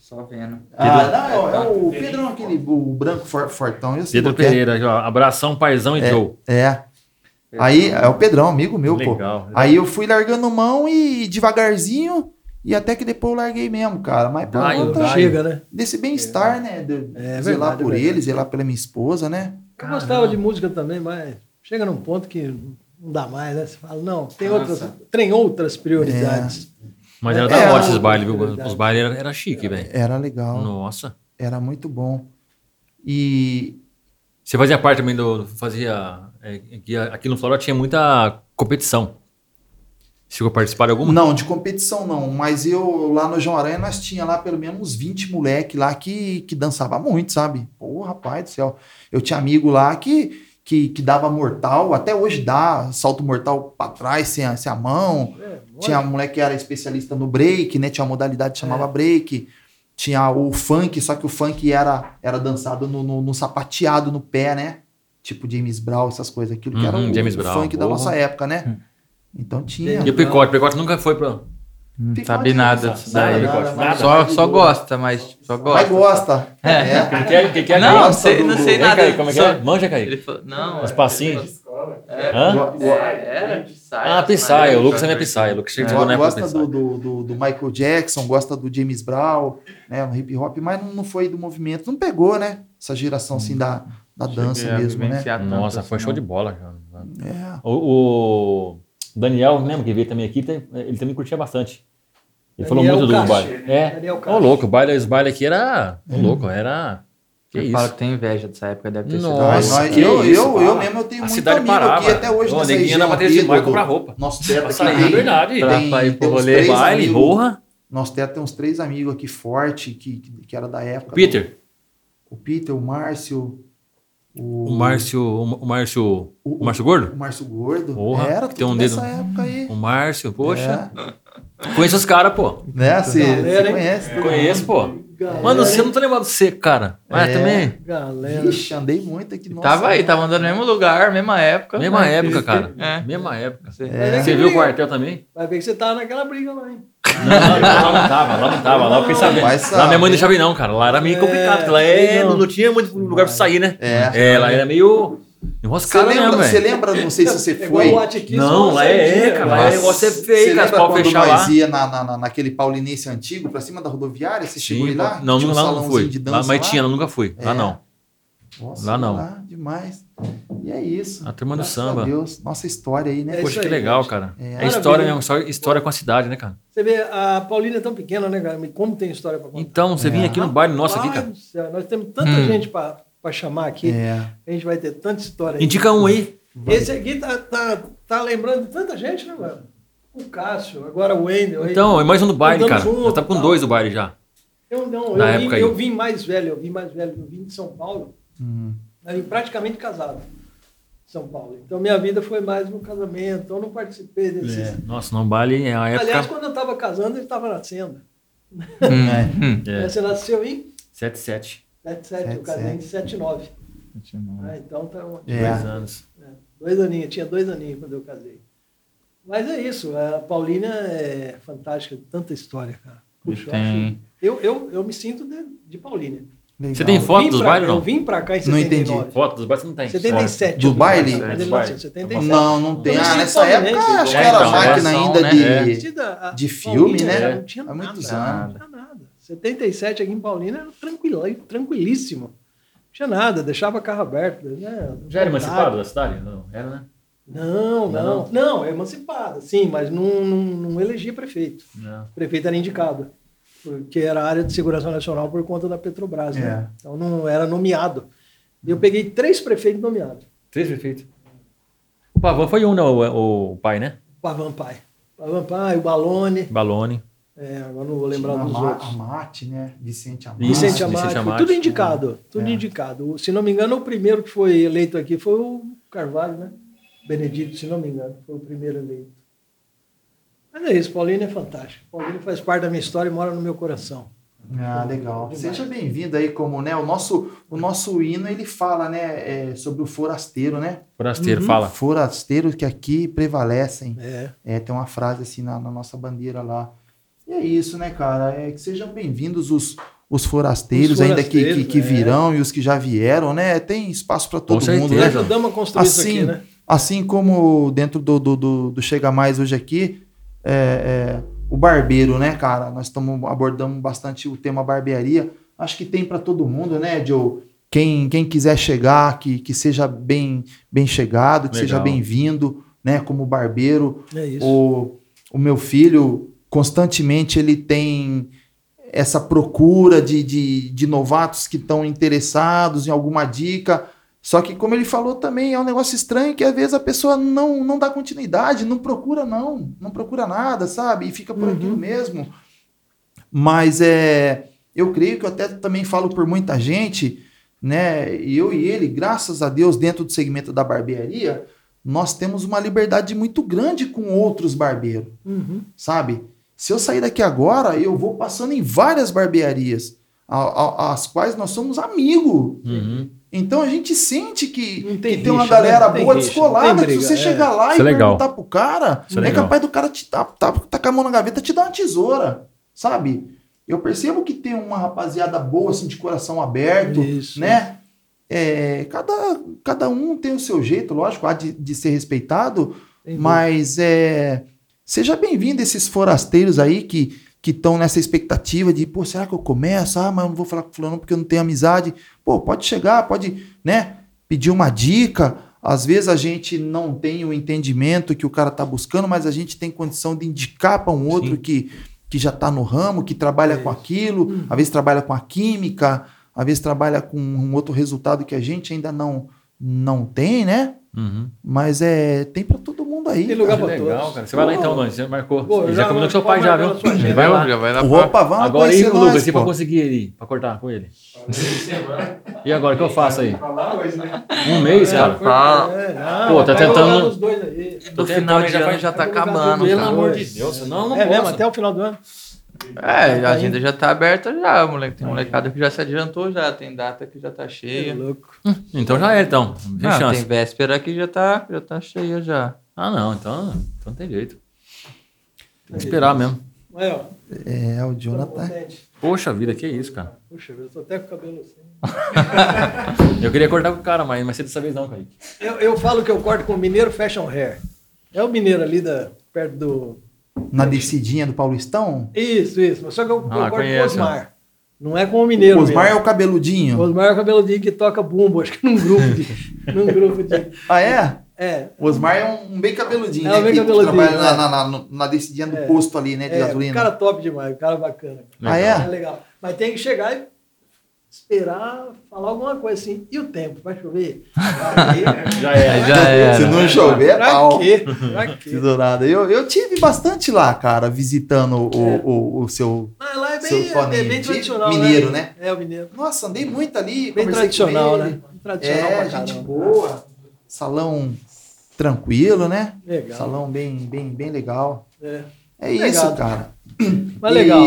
Speaker 4: Só vendo.
Speaker 3: Ah, não, é o Pedrão, aquele o branco for- fortão. Eu sei
Speaker 1: Pedro
Speaker 3: é.
Speaker 1: Pereira. ó, Abração, paizão e
Speaker 3: É.
Speaker 1: Joe.
Speaker 3: É. Aí, é o Pedrão, amigo meu, pô.
Speaker 1: Legal.
Speaker 3: Aí eu fui largando mão e devagarzinho, e até que depois eu larguei mesmo, cara. Mas por
Speaker 1: Dai,
Speaker 3: conta.
Speaker 2: Chega, né?
Speaker 3: desse bem-estar, né? De,
Speaker 2: É
Speaker 3: zelar
Speaker 2: verdade,
Speaker 3: por
Speaker 2: é
Speaker 3: ele,
Speaker 2: verdade.
Speaker 3: zelar pela minha esposa, né?
Speaker 2: Eu gostava de música também, mas chega num ponto que não dá mais, né? Você fala, não, tem
Speaker 4: Nossa.
Speaker 2: outras, tem outras prioridades.
Speaker 1: Mas era
Speaker 3: É,
Speaker 1: da hora
Speaker 3: é,
Speaker 1: esses bailes, viu? Os bailes era, era chique, velho.
Speaker 3: Era legal,
Speaker 1: Nossa.
Speaker 3: era muito bom. E
Speaker 1: Você fazia parte também do. Fazia. é, que aqui no Flora tinha muita competição. Chegou a participar de alguma?
Speaker 3: Não, de competição não, mas eu lá no João Aranha nós tinha lá pelo menos uns 20 moleque lá que, que dançava muito, sabe? Pô, rapaz do céu. Eu tinha amigo lá que, que, que dava mortal, até hoje dá salto mortal pra trás sem a, sem a mão.
Speaker 2: É,
Speaker 3: Tinha um moleque que era especialista no break, né? Tinha uma modalidade que chamava break. Tinha o funk, só que o funk era, era dançado no, no, no sapateado no pé, né? Tipo James Brown, essas coisas. Aquilo que era
Speaker 1: Uhum,
Speaker 3: o,
Speaker 1: James
Speaker 3: o
Speaker 1: Brown,
Speaker 3: funk da
Speaker 1: porra.
Speaker 3: nossa época, né? Então tinha.
Speaker 1: E o Picote? O Picote nunca foi pra.
Speaker 4: Não sabe nada disso daí.
Speaker 1: nada, nada.
Speaker 4: Só, só gosta, mas só
Speaker 3: Mas
Speaker 4: gosta.
Speaker 3: gosta. É.
Speaker 1: Quem que é? Quem que é?
Speaker 4: Não, não sei, não sei nada.
Speaker 1: Kaique, como é que
Speaker 4: Só-
Speaker 1: é? Manja, Kaique.
Speaker 4: Ele falou, não,
Speaker 1: Os
Speaker 4: é-
Speaker 1: passinhos?
Speaker 4: É,
Speaker 1: Hã?
Speaker 4: é, era Psy.
Speaker 1: Ah, Psy. O Lucas é Psy. O Lucas chegou
Speaker 3: Go-
Speaker 1: na época
Speaker 3: gosta
Speaker 1: do
Speaker 3: do, do, Michael Jackson, gosta do James Brown, né? No hip hop, mas não, não foi do movimento. Não pegou, né? Essa geração assim da, da dança mesmo, né?
Speaker 1: Nossa,
Speaker 4: assim,
Speaker 1: foi show
Speaker 4: não.
Speaker 1: de bola, cara.
Speaker 3: É.
Speaker 1: O Daniel, lembra que veio também aqui? Ele também curtia bastante. Ele falou
Speaker 2: Daniel
Speaker 1: muito do baile. É.
Speaker 2: Daniel
Speaker 1: Ô, louco, o baile, os bailes aqui era. Ô, louco, era. Que
Speaker 4: Eu
Speaker 1: isso?
Speaker 4: falo que tem inveja dessa época, deve ter sido.
Speaker 1: Nossa, que
Speaker 3: eu,
Speaker 1: isso,
Speaker 3: eu, eu mesmo eu tenho
Speaker 1: A
Speaker 3: muito
Speaker 1: cidade
Speaker 3: amigo
Speaker 1: parava.
Speaker 3: aqui até hoje
Speaker 1: neguinho
Speaker 3: região
Speaker 1: na
Speaker 3: aqui,
Speaker 1: de
Speaker 3: do-
Speaker 1: comprar roupa.
Speaker 3: Nosso teto
Speaker 1: Pra
Speaker 3: aqui
Speaker 1: é verdade.
Speaker 4: Pra-
Speaker 3: tem,
Speaker 4: pra ir pro rolê,
Speaker 1: Baile, porra.
Speaker 3: Nosso teto tem uns três amigos aqui forte que, que, que era da época.
Speaker 1: Peter,
Speaker 3: O Peter, o Márcio, o,
Speaker 1: o Márcio. O Márcio.
Speaker 3: O-
Speaker 1: O Márcio Gordo?
Speaker 3: o Márcio Gordo.
Speaker 1: Porra,
Speaker 3: era
Speaker 1: tem um dedo-
Speaker 3: época aí.
Speaker 1: O Márcio, poxa.
Speaker 3: É.
Speaker 1: Conheço os caras, pô.
Speaker 3: Né? Você
Speaker 2: Galera,
Speaker 3: conhece? todo
Speaker 1: Conheço, pô.
Speaker 2: Galera,
Speaker 1: Mano, você não tá lembrado de você, cara. Mas
Speaker 3: É.
Speaker 1: também.
Speaker 2: Galera.
Speaker 3: Vixe, andei muito aqui. Nossa,
Speaker 4: Tava aí, tava andando no mesmo lugar, mesma época.
Speaker 1: Mesma
Speaker 4: né?
Speaker 1: época, cara.
Speaker 4: É.
Speaker 1: Mesma época.
Speaker 3: É.
Speaker 1: Você viu o quartel também?
Speaker 2: Vai ver que você tava naquela briga lá, hein?
Speaker 1: Não, não, lá não tava, lá não tava. Lá eu fiquei sabendo. Lá minha mãe não deixava ir, não, cara. Lá era meio
Speaker 2: É,
Speaker 1: complicado, porque lá é,
Speaker 2: não.
Speaker 1: não, não tinha muito lugar pra sair, né?
Speaker 3: É.
Speaker 1: É, lá era meio
Speaker 3: Você lembra,
Speaker 1: mesmo,
Speaker 3: você lembra, não sei se você
Speaker 2: É
Speaker 3: foi.
Speaker 1: Não, lá é, cara,
Speaker 2: né?
Speaker 1: lá é negócio é
Speaker 3: Você
Speaker 1: feio, cara. pau
Speaker 3: quando
Speaker 1: fechar
Speaker 3: nós
Speaker 1: lá.
Speaker 3: ia na, na, na- naquele paulinense antigo, pra cima da rodoviária? Você chegou aí
Speaker 1: Sim,
Speaker 3: lá?
Speaker 1: não,
Speaker 3: Tinha um
Speaker 1: lá não fui.
Speaker 3: de
Speaker 1: Lá, mas
Speaker 3: lá?
Speaker 1: tinha, nunca fui. Lá
Speaker 3: É.
Speaker 1: não.
Speaker 3: Nossa,
Speaker 1: Lá não.
Speaker 3: Lá, demais. E é isso.
Speaker 1: A turma do samba.
Speaker 3: Deus. Nossa história aí, né?
Speaker 2: É
Speaker 1: Poxa,
Speaker 2: isso
Speaker 1: que
Speaker 2: aí,
Speaker 1: legal,
Speaker 2: gente.
Speaker 1: cara.
Speaker 3: É.
Speaker 1: É,
Speaker 2: Maravilha.
Speaker 1: história mesmo, só história com a cidade, né, cara?
Speaker 2: Você vê, a Paulina é tão pequena, né, cara? Como tem história pra contar?
Speaker 1: Então, você vinha aqui no baile nosso aqui, cara.
Speaker 2: Nós temos tanta
Speaker 1: Hum.
Speaker 2: gente pra, pra chamar aqui.
Speaker 3: É.
Speaker 2: A gente vai ter tanta história aí.
Speaker 1: Indica um aí.
Speaker 2: Esse aqui tá, tá, tá lembrando de tanta gente, né, mano? O Cássio, agora o Wendel.
Speaker 1: Então, é mais um do baile, cara.
Speaker 2: junto,
Speaker 1: Eu tava com
Speaker 2: tal.
Speaker 1: dois do baile já.
Speaker 2: Eu não,
Speaker 1: Na
Speaker 2: eu vim,
Speaker 1: época aí.
Speaker 2: eu vim mais velho, eu vim mais velho, eu vim de São Paulo,
Speaker 3: Hum.
Speaker 2: eu vim praticamente casado São Paulo. Então minha vida foi mais no casamento, eu não participei desse.
Speaker 1: É. Nossa, não baile é a
Speaker 2: Aliás,
Speaker 1: época.
Speaker 2: quando eu estava casando, ele estava nascendo.
Speaker 4: Hum. *laughs*
Speaker 1: É,
Speaker 2: Você nasceu em
Speaker 1: 77.
Speaker 2: 77, eu casei em 79. Ah, então tá um-
Speaker 3: É.
Speaker 1: Dois anos.
Speaker 2: dois aninhos, tinha dois aninhos quando eu casei. Mas é isso, a Paulina é fantástica, tanta história, cara. Puxa, eu,
Speaker 4: Tem-
Speaker 2: eu, eu, eu me sinto de, de Paulina.
Speaker 3: Legal.
Speaker 1: Você tem foto dos bailes,
Speaker 2: Eu
Speaker 1: não?
Speaker 2: vim pra cá em
Speaker 3: Não
Speaker 2: 79.
Speaker 3: entendi.
Speaker 1: Foto dos bailes você não tem.
Speaker 2: 77.
Speaker 3: Do baile?
Speaker 1: É, do baile.
Speaker 2: 77.
Speaker 3: Não, não tem. Ah, nessa época, acho que
Speaker 1: é,
Speaker 3: era
Speaker 1: então,
Speaker 3: máquina
Speaker 4: geração,
Speaker 3: ainda
Speaker 4: né?
Speaker 3: de,
Speaker 1: É.
Speaker 3: De filme,
Speaker 2: Paulina
Speaker 3: né?
Speaker 2: Não tinha
Speaker 3: Há muitos
Speaker 2: nada,
Speaker 3: anos.
Speaker 2: Não tinha nada. 77 aqui em Paulina era tranquilo, tranquilíssimo. Não tinha nada, deixava carro aberto. Né?
Speaker 1: Já era emancipado da cidade? Não, era, né?
Speaker 2: Não, não. Não, é emancipada, sim, mas não, não, não elegia prefeito.
Speaker 1: Não.
Speaker 2: O prefeito era indicado, porque era área de segurança nacional por conta da Petrobras. Né?
Speaker 3: É.
Speaker 2: Então não era nomeado. Eu peguei três prefeitos nomeados.
Speaker 1: Três prefeitos. O Pavão foi um, né? O, o pai, né?
Speaker 2: Pavan Pai. Pavan Pai, o Balone.
Speaker 1: Balone.
Speaker 2: É, agora não vou lembrar
Speaker 3: Tinha
Speaker 2: dos
Speaker 3: a Ma-
Speaker 2: outros.
Speaker 3: Amate, né? Vicente Amate.
Speaker 2: Vicente
Speaker 1: Vicente
Speaker 2: Amate, foi
Speaker 1: Amate.
Speaker 2: tudo indicado, tudo
Speaker 3: É.
Speaker 2: indicado. Se não me engano, o primeiro que foi eleito aqui foi o Carvalho, né? Benedito, se não me engano, foi o primeiro eleito. Mas é isso, Paulino é fantástico. Paulino faz parte da minha história e mora no meu coração.
Speaker 3: Ah, legal. Seja bem-vindo aí, como, né? O nosso, o nosso hino, ele fala, né? é, sobre o forasteiro, né?
Speaker 1: Forasteiro,
Speaker 2: Uhum.
Speaker 1: fala.
Speaker 3: Forasteiros que aqui prevalecem.
Speaker 2: É.
Speaker 3: É, tem uma frase assim na, na nossa bandeira lá. E é isso, né, cara? É que sejam bem-vindos os, os forasteiros,
Speaker 2: Os
Speaker 3: ainda que, que,
Speaker 2: forasteiros,
Speaker 3: que
Speaker 2: é.
Speaker 3: virão e os que já vieram, né? Tem espaço para todo
Speaker 1: Com
Speaker 3: mundo, né?
Speaker 2: Ajudamos a construir isso
Speaker 3: Assim,
Speaker 2: aqui, né?
Speaker 3: assim como dentro do, do, do, do Chega Mais hoje aqui, é, é, o barbeiro, né, cara? Nós estamos abordando bastante o tema barbearia. Acho que tem para todo mundo, né, Joe? Quem, quem quiser chegar, que, que seja bem, bem chegado, que
Speaker 1: Legal.
Speaker 3: seja bem-vindo, né, como barbeiro.
Speaker 2: É isso.
Speaker 3: O, o meu filho, constantemente, ele tem essa procura de, de, de novatos que estão interessados em alguma dica. Só que, como ele falou também, é um negócio estranho que às vezes a pessoa não, não dá continuidade, não procura, não, não procura nada, sabe? E fica por aquilo mesmo. Mas é, eu creio que eu até também falo por muita gente, né? e Eu e ele, graças a Deus, dentro do segmento da barbearia, nós temos uma liberdade muito grande com outros barbeiros
Speaker 2: Uhum.
Speaker 3: sabe? Se eu sair daqui agora, eu vou passando em várias barbearias, a- a- as quais nós somos amigos.
Speaker 1: Uhum.
Speaker 3: Então a gente sente que,
Speaker 2: Não
Speaker 3: que
Speaker 2: tem
Speaker 3: tem, uma
Speaker 2: rixa,
Speaker 3: galera
Speaker 2: né? Não tem
Speaker 3: boa
Speaker 2: rixa,
Speaker 3: descolada,
Speaker 2: tem
Speaker 3: que se você
Speaker 2: é.
Speaker 3: chegar lá
Speaker 1: Isso
Speaker 3: e
Speaker 1: é
Speaker 3: perguntar pro cara,
Speaker 1: Isso é
Speaker 3: é,
Speaker 1: legal.
Speaker 3: capaz do cara te tá, tá, tacar a mão na gaveta e te dar uma tesoura, sabe? Eu percebo que tem uma rapaziada boa, assim, de coração aberto,
Speaker 2: Isso.
Speaker 3: né? É, cada, cada um tem o seu jeito, lógico, há de, de ser respeitado,
Speaker 2: Tem
Speaker 3: mas é, seja bem-vindo esses forasteiros aí que que estão nessa expectativa de, pô, será que eu começo? Ah, mas eu não vou falar com fulano porque eu não tenho amizade. Pô, pode chegar, pode, né, pedir uma dica. Às vezes a gente não tem o entendimento que o cara tá buscando, mas a gente tem condição de indicar para um outro
Speaker 1: Sim.
Speaker 3: que, que já tá no ramo, que trabalha com aquilo, às vezes trabalha com a química, às vezes trabalha com um outro resultado que a gente ainda não não tem, né?
Speaker 1: Uhum.
Speaker 3: Mas é tem para todo mundo aí.
Speaker 2: Tem lugar
Speaker 1: Que
Speaker 2: pra
Speaker 1: legal,
Speaker 2: todos.
Speaker 1: cara. Você vai lá então, Luan. Você marcou.
Speaker 2: Pô,
Speaker 1: Ele
Speaker 2: já-
Speaker 1: já combinou com seu pai já, viu? Ele
Speaker 2: agenda.
Speaker 1: vai lá.
Speaker 4: Já vai lá pra...
Speaker 3: Opa, vamos
Speaker 1: Agora aí,
Speaker 3: conhecer
Speaker 1: Lucas, e pra conseguir ir, pra cortar com ele? E agora, o que eu faço aí? Um mês, cara?
Speaker 2: É, não,
Speaker 1: Pô, tá tentando-
Speaker 4: Do final de
Speaker 1: já
Speaker 4: ano já tá acabando,
Speaker 1: Pelo
Speaker 2: cara.
Speaker 1: amor de. Deus, eu não
Speaker 2: É mesmo, até o final do ano.
Speaker 4: É,
Speaker 2: Tá
Speaker 4: a agenda já tá aberta já, moleque. Tem molecada que já se adiantou já, tem data que já tá
Speaker 2: É
Speaker 4: cheia.
Speaker 2: louco. *laughs*
Speaker 1: Então já é, então. Não tem
Speaker 4: Ah,
Speaker 1: chance.
Speaker 4: tem véspera que já tá, já tá cheia já.
Speaker 1: Ah, não, então, então não tem jeito. Tem que esperar mesmo.
Speaker 2: Ó.
Speaker 3: É, o Jonathan.
Speaker 2: contente.
Speaker 1: Poxa vida, que isso, cara.
Speaker 2: Puxa, eu tô até com o cabelo assim. *laughs*
Speaker 1: Eu queria cortar com o cara, mas, mas você dessa vez não, Kaique.
Speaker 2: Eu, eu falo que eu corto com o Mineiro Fashion Hair. É o Mineiro ali da, perto do.
Speaker 3: Na descidinha do Paulistão?
Speaker 2: Isso, isso. Mas só que eu, eu
Speaker 1: Ah,
Speaker 2: corto com o
Speaker 1: conheço.
Speaker 2: Osmar. Não é com o Mineiro.
Speaker 3: O Osmar é
Speaker 2: mesmo.
Speaker 3: o cabeludinho.
Speaker 2: O Osmar é o cabeludinho que toca bumbo, acho que num grupo de. *laughs* num grupo de.
Speaker 3: Ah, é?
Speaker 2: É.
Speaker 3: O Osmar é um, um bem cabeludinho,
Speaker 2: É,
Speaker 3: né?
Speaker 2: um bem
Speaker 3: que
Speaker 2: cabeludinho,
Speaker 3: trabalha na,
Speaker 2: é.
Speaker 3: na, na, na descidinha do
Speaker 2: É.
Speaker 3: posto ali, né? De
Speaker 2: É, um
Speaker 3: gasolina.
Speaker 2: cara top demais, um cara bacana.
Speaker 3: Ah,
Speaker 2: É
Speaker 3: é?
Speaker 2: legal. Mas tem que chegar e esperar falar alguma coisa assim. E o tempo? Vai chover? *laughs*
Speaker 1: Já é.
Speaker 4: Já era.
Speaker 3: Se não chover,
Speaker 2: Pra
Speaker 3: pau.
Speaker 2: quê? Pra quê?
Speaker 3: Tesourada. Eu, eu tive bastante lá, cara, visitando o,
Speaker 2: É.
Speaker 3: o, o seu.
Speaker 2: Não, lá é
Speaker 3: Seu
Speaker 2: bem, é bem tradicional.
Speaker 3: Mineiro, né?
Speaker 2: É, o mineiro.
Speaker 3: Nossa, andei muito ali.
Speaker 2: Bem tradicional,
Speaker 3: com ele.
Speaker 2: né? Tradicional
Speaker 3: É,
Speaker 2: pra
Speaker 3: gente boa. Salão tranquilo, né?
Speaker 2: Legal.
Speaker 3: Salão bem, bem, bem legal.
Speaker 2: É.
Speaker 3: É
Speaker 2: Legal.
Speaker 3: isso, cara.
Speaker 2: Mas legal.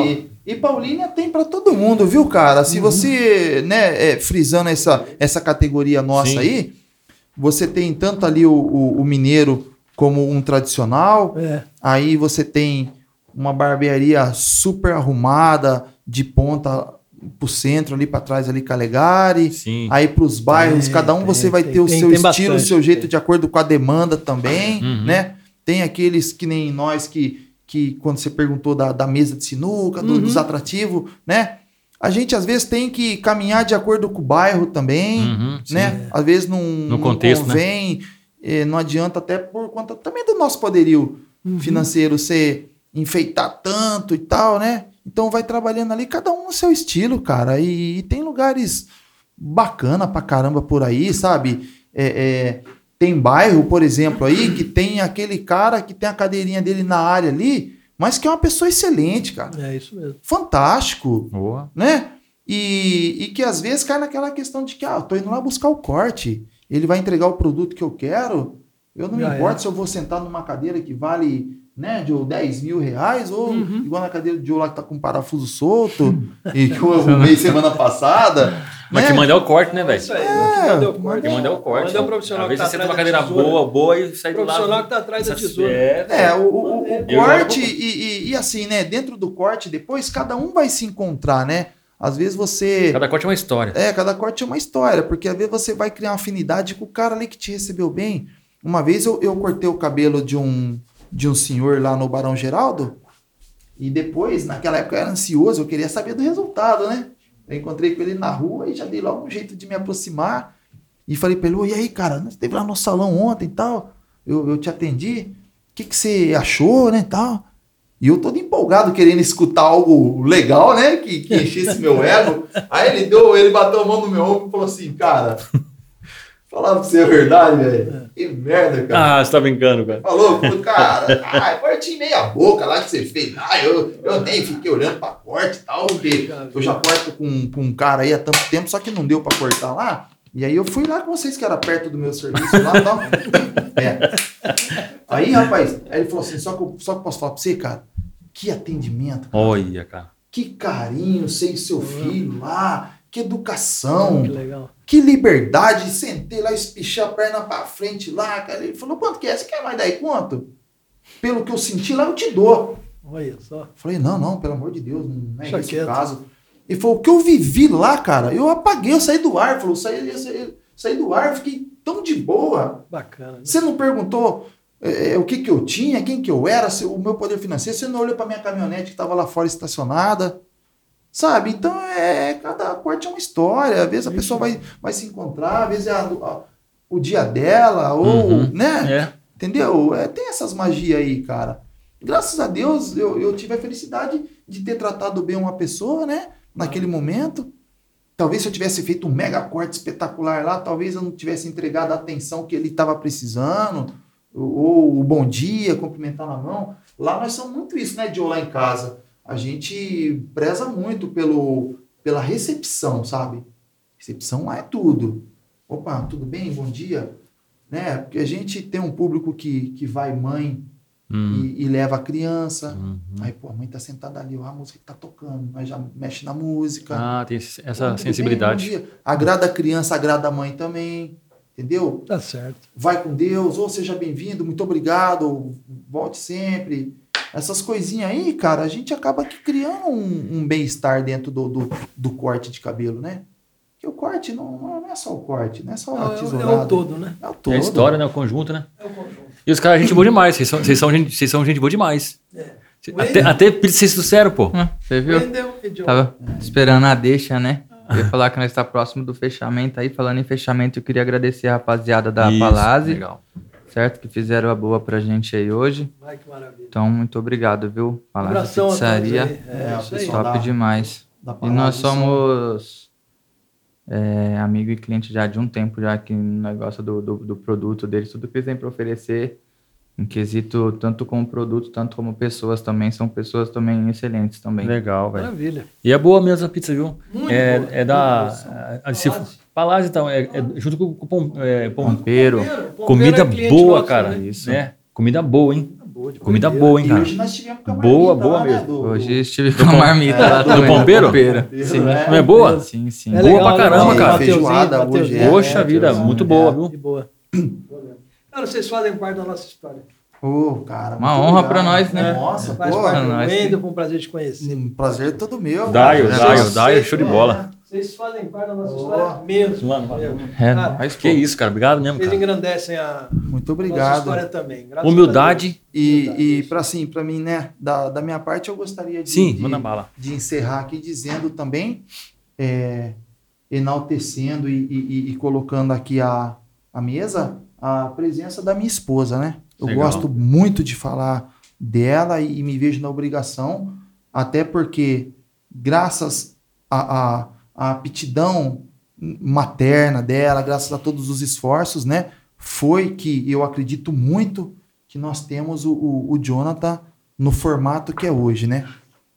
Speaker 3: E, Paulínia tem pra todo mundo, viu, cara? Se você, né, é, frisando essa, essa categoria nossa
Speaker 1: Sim.
Speaker 3: aí, você tem tanto ali o, o, o mineiro como um tradicional,
Speaker 2: É.
Speaker 3: aí você tem uma barbearia super arrumada, de ponta pro centro, ali pra trás, ali Calegari.
Speaker 1: Sim.
Speaker 3: Aí pros bairros,
Speaker 2: Tem,
Speaker 3: cada um você vai ter o seu estilo, o seu jeito de acordo com a demanda também,
Speaker 1: Uhum.
Speaker 3: né? Tem aqueles que nem nós que, que quando você perguntou da, da mesa de sinuca, do-
Speaker 2: Uhum.
Speaker 3: dos atrativos, né? A gente às vezes tem que caminhar de acordo com o bairro também,
Speaker 1: Uhum, sim.
Speaker 3: né? Às vezes não, não
Speaker 1: contexto, né?
Speaker 3: convém, eh, não adianta até por conta também do nosso poderio
Speaker 2: Uhum.
Speaker 3: financeiro ser enfeitar tanto e tal, né? Então vai trabalhando ali, cada um no seu estilo, cara. E, e tem lugares bacana pra caramba por aí, sabe? É, é, tem bairro, por exemplo, aí, que tem aquele cara que tem a cadeirinha dele na área ali, mas que é uma pessoa excelente, cara.
Speaker 2: É isso mesmo.
Speaker 3: Fantástico,
Speaker 1: Boa.
Speaker 3: né? E, e que às vezes cai naquela questão de que, ah, eu tô indo lá buscar o corte. Ele vai entregar o produto que eu quero. Eu não me
Speaker 2: Já
Speaker 3: importo
Speaker 2: é.
Speaker 3: se eu vou sentar numa cadeira que vale, né, de 10 mil reais, ou
Speaker 2: Uhum.
Speaker 3: igual na cadeira de lá que tá com um parafuso solto, e que eu *laughs* arrumei semana passada.
Speaker 1: Mas
Speaker 3: né?
Speaker 1: que manda é o corte, né, velho?
Speaker 2: Isso aí.
Speaker 3: É,
Speaker 2: Mandou o corte.
Speaker 1: Que manda é o corte.
Speaker 2: Manda é o profissional
Speaker 1: Às vezes
Speaker 2: que tá
Speaker 1: você senta uma cadeira boa, boa e sai
Speaker 2: O
Speaker 1: do lado.
Speaker 2: profissional que tá atrás da tesoura.
Speaker 1: É,
Speaker 3: É, o, o- o
Speaker 2: Eu
Speaker 3: corte e, e- e assim, né, dentro do corte, depois cada um vai se encontrar, né? Às vezes você...
Speaker 1: Cada corte é uma história.
Speaker 3: É, cada corte é uma história, porque às vezes você vai criar uma afinidade com o cara ali que te recebeu bem. Uma vez eu, eu cortei o cabelo de um, de um senhor lá no Barão Geraldo. E depois, naquela época eu era ansioso, eu queria saber do resultado, né? Eu encontrei com ele na rua e já dei logo um jeito de me aproximar. E falei pra ele, "Ô, e aí, cara, você esteve lá no salão ontem e tal, eu, eu te atendi, o que, que você achou, né, e tal? E eu todo empolgado, querendo escutar algo legal, né, que, que enchesse meu ego. *laughs* Aí ele deu, ele bateu a mão no meu ombro e falou assim, cara, falar pra você a verdade, velho, que merda, cara.
Speaker 1: Ah, você tá brincando, cara.
Speaker 3: Falou, falou, cara, ah, corte meia boca lá que você fez. Ah, eu, eu nem fiquei olhando pra corte e tal, porque eu já corto com, com um cara aí há tanto tempo, só que não deu pra cortar lá. E aí eu fui lá com vocês, que era perto do meu serviço lá e tal. *laughs* É. Aí, rapaz, aí ele falou assim, só que, eu, só que eu posso falar pra você, cara, que atendimento, cara.
Speaker 1: Olha, cara.
Speaker 3: que carinho, sem o seu filho lá, que educação.
Speaker 2: Que legal.
Speaker 3: Que liberdade, sentei lá, espichei a perna pra frente lá, cara. Ele falou, quanto que é? Você quer mais daí quanto? Pelo que eu senti lá, eu te dou.
Speaker 2: Olha só.
Speaker 3: Falei, não, não, pelo amor de Deus, não é esse caso. Ele falou, o que eu vivi lá, cara, eu apaguei, eu saí do ar. Falou, eu saí, eu saí, saí do ar, fiquei tão de boa.
Speaker 2: Bacana. né?
Speaker 3: Você não perguntou é, o que que eu tinha, quem que eu era, se- o meu poder financeiro, você não olhou pra minha caminhonete que estava lá fora estacionada. Sabe? Então, é, cada corte é uma história. Às vezes a pessoa vai, vai se encontrar, às vezes é a- a- o dia dela, ou,
Speaker 1: Uhum.
Speaker 3: né?
Speaker 1: É.
Speaker 3: Entendeu? É, tem essas magias aí, cara. Graças a Deus, eu, eu tive a felicidade de ter tratado bem uma pessoa, né? Naquele momento. Talvez se eu tivesse feito um mega corte espetacular lá, talvez eu não tivesse entregado a atenção que ele estava precisando, ou, ou o bom dia, cumprimentar na mão. Lá nós somos muito isso, né, Joe, lá em casa. A gente preza muito pelo, pela recepção, sabe? Recepção lá é tudo. Opa, tudo bem? Bom dia. Né? Porque a gente tem um público que, que vai mãe
Speaker 1: Hum,
Speaker 3: e, e leva a criança.
Speaker 1: hum.
Speaker 3: Aí, pô, a mãe tá sentada ali, ó, a música que tá tocando. Nós já mexe na música.
Speaker 1: Ah, tem
Speaker 3: Pô,
Speaker 1: essa
Speaker 3: tudo
Speaker 1: sensibilidade.
Speaker 3: bem, bom dia. Agrada a criança, agrada a mãe também. Entendeu?
Speaker 2: Tá certo.
Speaker 3: Vai com Deus, ou seja bem-vindo, muito obrigado, volte sempre. Essas coisinhas aí, cara, a gente acaba que criando um, um bem-estar dentro do, do, do corte de cabelo, né? Porque o corte não, não é só o corte, não é só
Speaker 2: É,
Speaker 3: a
Speaker 2: é,
Speaker 3: tesourada.
Speaker 2: é o todo, né?
Speaker 3: É o todo.
Speaker 1: É a história, né? O conjunto, né?
Speaker 2: É o conjunto.
Speaker 1: E os caras, gente boa demais. Vocês são, vocês são, gente, vocês são gente boa demais.
Speaker 2: É.
Speaker 1: Até, até vocês trouxeram, pô.
Speaker 4: Hum, Você viu? Tava esperando a deixa, né? Eu ia falar que nós está próximo do fechamento aí. Falando em fechamento, eu queria agradecer a rapaziada da
Speaker 1: Isso,
Speaker 4: Palazzi,
Speaker 1: Legal.
Speaker 4: Certo? Que fizeram a boa pra gente aí hoje.
Speaker 2: Ai, que maravilha.
Speaker 4: Então, muito obrigado, viu?
Speaker 2: Um a todos
Speaker 4: Pizzaria.
Speaker 2: É,
Speaker 3: É,
Speaker 2: isso aí.
Speaker 3: pessoal
Speaker 4: Top
Speaker 3: da-
Speaker 4: demais.
Speaker 3: da
Speaker 4: E nós somos é, amigo e cliente já de um tempo, já que no negócio do, do, do produto deles, tudo que eles têm para oferecer, em quesito tanto como produto, tanto como pessoas também, são pessoas também excelentes também.
Speaker 1: Legal, velho.
Speaker 2: Maravilha.
Speaker 1: E é boa mesmo a pizza, viu?
Speaker 2: Muito
Speaker 1: é,
Speaker 2: boa.
Speaker 1: é da. A- a-
Speaker 2: Palazzi,
Speaker 1: então, é, é junto com o pom, é, pom-
Speaker 4: Pompeiro.
Speaker 2: Pompeiro, Pompeiro
Speaker 1: comida
Speaker 2: é cliente
Speaker 1: boa,
Speaker 2: nosso,
Speaker 1: cara.
Speaker 2: né?
Speaker 4: Isso.
Speaker 1: Né? Comida boa, hein?
Speaker 2: Boa
Speaker 1: Comida
Speaker 2: primeira.
Speaker 1: boa, hein,
Speaker 3: E
Speaker 1: cara?
Speaker 3: hoje nós tivemos com a
Speaker 1: Boa,
Speaker 3: marmita
Speaker 1: boa
Speaker 3: lá, né,
Speaker 1: mesmo.
Speaker 3: do-
Speaker 4: Hoje estive com a marmita
Speaker 3: é,
Speaker 4: lá
Speaker 3: do
Speaker 4: também.
Speaker 1: pompeiro?
Speaker 4: pompeiro.
Speaker 3: Sim.
Speaker 1: Não é boa?
Speaker 4: Sim, sim.
Speaker 2: É
Speaker 1: Boa
Speaker 2: legal,
Speaker 1: pra caramba, cara.
Speaker 3: Feijoada hoje é.
Speaker 1: Poxa vida, muito boa, viu?
Speaker 2: De boa. Cara, vocês fazem parte da nossa história.
Speaker 3: Ô, cara,
Speaker 4: Uma honra pra nós, né?
Speaker 3: Nossa,
Speaker 2: Faz
Speaker 3: pô.
Speaker 2: do
Speaker 4: nós,
Speaker 2: foi um prazer te conhecer.
Speaker 3: Um prazer todo meu.
Speaker 1: Daio. Daio, Daio, show de bola.
Speaker 2: Vocês fazem parte da nossa
Speaker 3: Boa.
Speaker 2: história mesmo.
Speaker 1: Mano.
Speaker 4: É,
Speaker 2: Cara,
Speaker 4: nós,
Speaker 1: Que isso, cara. Obrigado mesmo,
Speaker 2: Vocês
Speaker 1: cara.
Speaker 2: engrandecem a
Speaker 3: Muito
Speaker 2: nossa
Speaker 3: obrigado.
Speaker 2: história também. Graças a
Speaker 1: Humildade.
Speaker 3: E, e para assim, para mim, né, da, da minha parte, eu gostaria de,
Speaker 1: Sim,
Speaker 3: de,
Speaker 1: manda bala.
Speaker 3: de encerrar aqui dizendo também, é, enaltecendo e, e- e- e colocando aqui a, a mesa a presença da minha esposa, né? Eu
Speaker 1: Legal.
Speaker 3: gosto muito de falar dela e, e me vejo na obrigação, até porque, graças à a, a, aptidão materna dela, graças a todos os esforços, né? Foi que eu acredito muito que nós temos o, o, o Jonathan no formato que é hoje, né?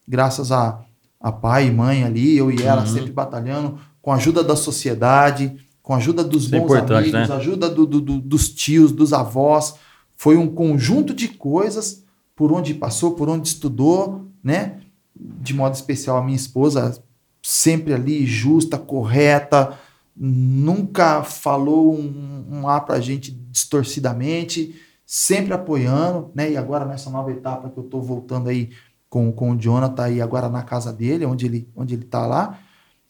Speaker 3: Graças a, a pai e mãe ali, eu e ela
Speaker 1: Uhum.
Speaker 3: sempre batalhando, com a ajuda da sociedade, com a ajuda dos
Speaker 1: Isso é
Speaker 3: bons
Speaker 1: importante,
Speaker 3: amigos,
Speaker 1: né?
Speaker 3: ajuda do- do- do- dos tios, dos avós. Foi um conjunto de coisas por onde passou, por onde estudou, né? De modo especial a minha esposa, sempre ali justa, correta, nunca falou um, um A pra gente distorcidamente, sempre apoiando, né? E agora nessa nova etapa que eu tô voltando aí com, com o Jonathan e agora na casa dele, onde ele, onde ele tá lá.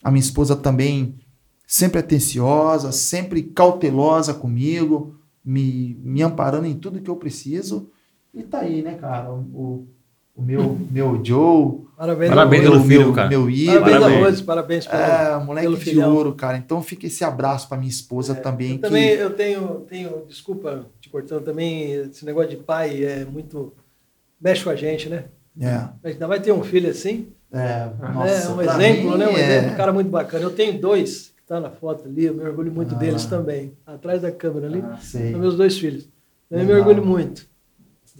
Speaker 3: A minha esposa também sempre atenciosa, sempre cautelosa comigo, me, me amparando em tudo que eu preciso. E tá aí, né, cara? O, o meu, meu Joe,
Speaker 2: Parabéns,
Speaker 1: Parabéns pelo
Speaker 2: Rose.
Speaker 3: meu,
Speaker 1: filho, cara.
Speaker 3: meu Ivo.
Speaker 2: Parabéns,
Speaker 1: Parabéns.
Speaker 2: Rose, parabéns pelo,
Speaker 3: É, moleque
Speaker 2: pelo
Speaker 3: de
Speaker 2: filhão.
Speaker 3: ouro, cara. Então fica esse abraço pra minha esposa também.
Speaker 2: Eu
Speaker 3: que-
Speaker 2: também eu tenho, tenho, desculpa te cortando, também esse negócio de pai é muito. mexe com a gente, né?
Speaker 3: É,
Speaker 2: Ainda vai ter um filho assim.
Speaker 3: é,
Speaker 2: é
Speaker 3: nossa,
Speaker 2: um
Speaker 3: pra
Speaker 2: exemplo,
Speaker 3: mim
Speaker 2: né? Um
Speaker 3: é-
Speaker 2: exemplo, um cara muito bacana. Eu tenho dois que tá na foto ali, eu me orgulho muito
Speaker 3: Ah.
Speaker 2: deles também. Atrás da câmera ali,
Speaker 4: Ah,
Speaker 2: são meus dois filhos. Eu me
Speaker 3: Legal.
Speaker 2: orgulho muito.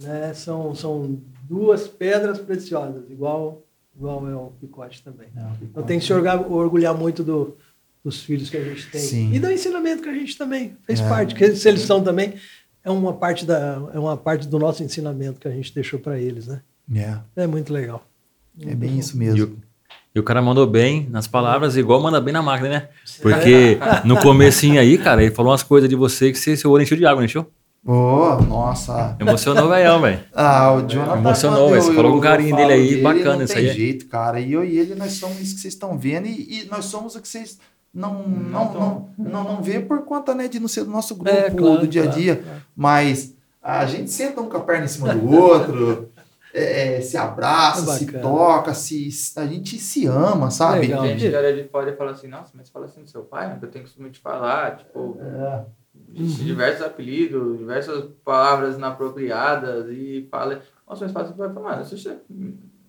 Speaker 2: Né? São, são duas pedras preciosas, igual, igual é o picote também.
Speaker 3: Não,
Speaker 2: Então tem que se orgulhar muito do- dos filhos que a gente tem.
Speaker 3: Sim.
Speaker 2: E do ensinamento que a gente também fez
Speaker 3: É.
Speaker 2: parte. Que se eles são também, é uma parte, da, é uma parte do nosso ensinamento que a gente deixou para eles, né?
Speaker 3: É,
Speaker 2: É muito legal.
Speaker 3: é bem isso
Speaker 1: E
Speaker 3: mesmo.
Speaker 1: o, e o cara mandou bem nas palavras, igual manda bem na máquina, né? Porque *laughs* no comecinho aí, cara, ele falou umas coisas de você que você, seu olho encheu de água, não encheu?
Speaker 3: Ô, nossa.
Speaker 1: Emocionou o velhão, velho. *laughs*
Speaker 3: Ah, o Jonathan.
Speaker 1: Emocionou,
Speaker 3: quando
Speaker 1: velho. Você falou com
Speaker 3: eu
Speaker 1: carinho dele aí, bacana
Speaker 3: não
Speaker 1: isso
Speaker 3: tem
Speaker 1: aí.
Speaker 3: jeito, cara. E eu e ele, nós somos isso que vocês estão vendo e, e nós somos o que vocês não, não, não, não, não vê por conta né, de não ser do nosso grupo
Speaker 2: É, claro,
Speaker 3: do dia a
Speaker 2: claro,
Speaker 3: dia.
Speaker 2: claro.
Speaker 3: Mas a gente senta um com a perna em cima do outro, é, é, se abraça,
Speaker 2: É
Speaker 3: se
Speaker 2: bacana.
Speaker 3: toca, se, a gente se ama, sabe?
Speaker 2: Legal.
Speaker 4: Gente que era de fora e fala assim, nossa, mas fala assim do seu pai, eu tenho costume de falar, tipo,
Speaker 3: É,
Speaker 4: de diversos apelidos, diversas palavras inapropriadas e fala, nossa, mas fala assim, vai falar, é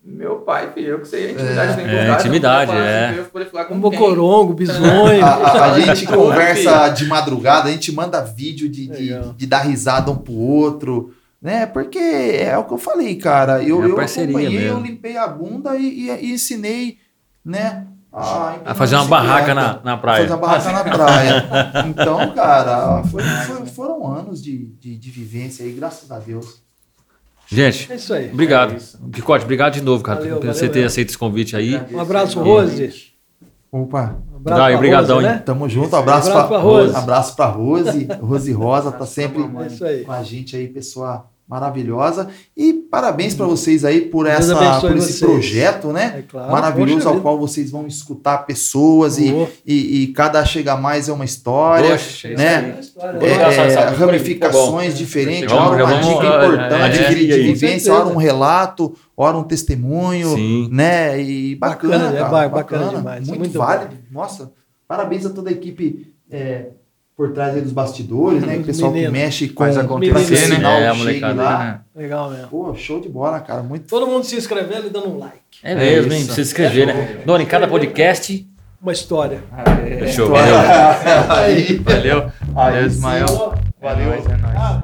Speaker 4: meu pai, filho, eu que sei a intimidade que tem
Speaker 1: É, intimidade,
Speaker 4: eu
Speaker 1: é.
Speaker 4: assim, eu vou poder falar com
Speaker 2: Um bocorongo, *laughs* bisonho.
Speaker 3: A, a- a gente
Speaker 4: Pô,
Speaker 3: conversa de madrugada, a gente manda vídeo de, de, de dar risada um pro outro, né? Porque é o que eu falei, cara. Eu,
Speaker 1: É a
Speaker 3: eu acompanhei, eu
Speaker 1: mesmo.
Speaker 3: limpei a bunda e, e- e ensinei, né? A,
Speaker 1: A fazer uma barraca na, na praia.
Speaker 3: Fazer uma barraca na praia. Então, *laughs* cara, foi- foi- foram anos de, de, de vivência aí, graças a Deus.
Speaker 1: Gente,
Speaker 2: É isso aí.
Speaker 1: obrigado.
Speaker 4: É isso.
Speaker 1: Picote, obrigado de novo, cara, por você ter
Speaker 2: é.
Speaker 1: aceito esse convite aí.
Speaker 2: Um abraço, Rose.
Speaker 3: Opa,
Speaker 2: Um abraço
Speaker 1: Dai, obrigadão,
Speaker 2: Rose,
Speaker 1: hein?
Speaker 2: né?
Speaker 3: tamo junto. Abraço,
Speaker 2: Abraço
Speaker 3: pra,
Speaker 2: pra Rose.
Speaker 3: Abraço pra Rose. Rose Rosa tá sempre.
Speaker 2: É
Speaker 3: com a gente aí, pessoa maravilhosa. E parabéns para vocês aí por,
Speaker 2: Deus
Speaker 3: essa, por esse
Speaker 2: vocês.
Speaker 3: projeto, né?
Speaker 2: É claro.
Speaker 3: Maravilhoso, ao
Speaker 2: vida.
Speaker 3: qual vocês vão escutar pessoas e, e, e cada chega mais é uma história,
Speaker 1: Poxa,
Speaker 3: né? É,
Speaker 1: essa-
Speaker 3: é, ramificações
Speaker 1: Tá bom.
Speaker 3: diferentes, ora uma
Speaker 1: vamos,
Speaker 3: dica
Speaker 1: é,
Speaker 3: importante
Speaker 1: é,
Speaker 3: de,
Speaker 1: é,
Speaker 3: vivência, ora um relato, ora um testemunho,
Speaker 1: Sim.
Speaker 3: né? E bacana,
Speaker 2: Bacana, é
Speaker 3: cara,
Speaker 2: ba- bacana demais,
Speaker 3: muito,
Speaker 2: muito
Speaker 3: válido. Nossa, parabéns a toda a equipe é, por trás aí dos bastidores, né? O
Speaker 2: Os
Speaker 3: pessoal
Speaker 2: meninos.
Speaker 3: que mexe com
Speaker 4: Faz acontecer,
Speaker 3: o
Speaker 4: né?
Speaker 3: sinal
Speaker 1: É, a molecada
Speaker 3: lá.
Speaker 4: né?
Speaker 2: Legal mesmo.
Speaker 3: Pô, show de bola, cara. Muito
Speaker 2: Todo mundo se inscrevendo e dando um like.
Speaker 1: É mesmo, hein?
Speaker 3: isso.
Speaker 1: Precisa escrever, né? Dona, em cada podcast.
Speaker 2: Uma história.
Speaker 1: Fechou, *laughs* valeu.
Speaker 3: aí.
Speaker 1: Valeu.
Speaker 3: Valeu.
Speaker 4: É nóis, é nóis.
Speaker 2: Ah,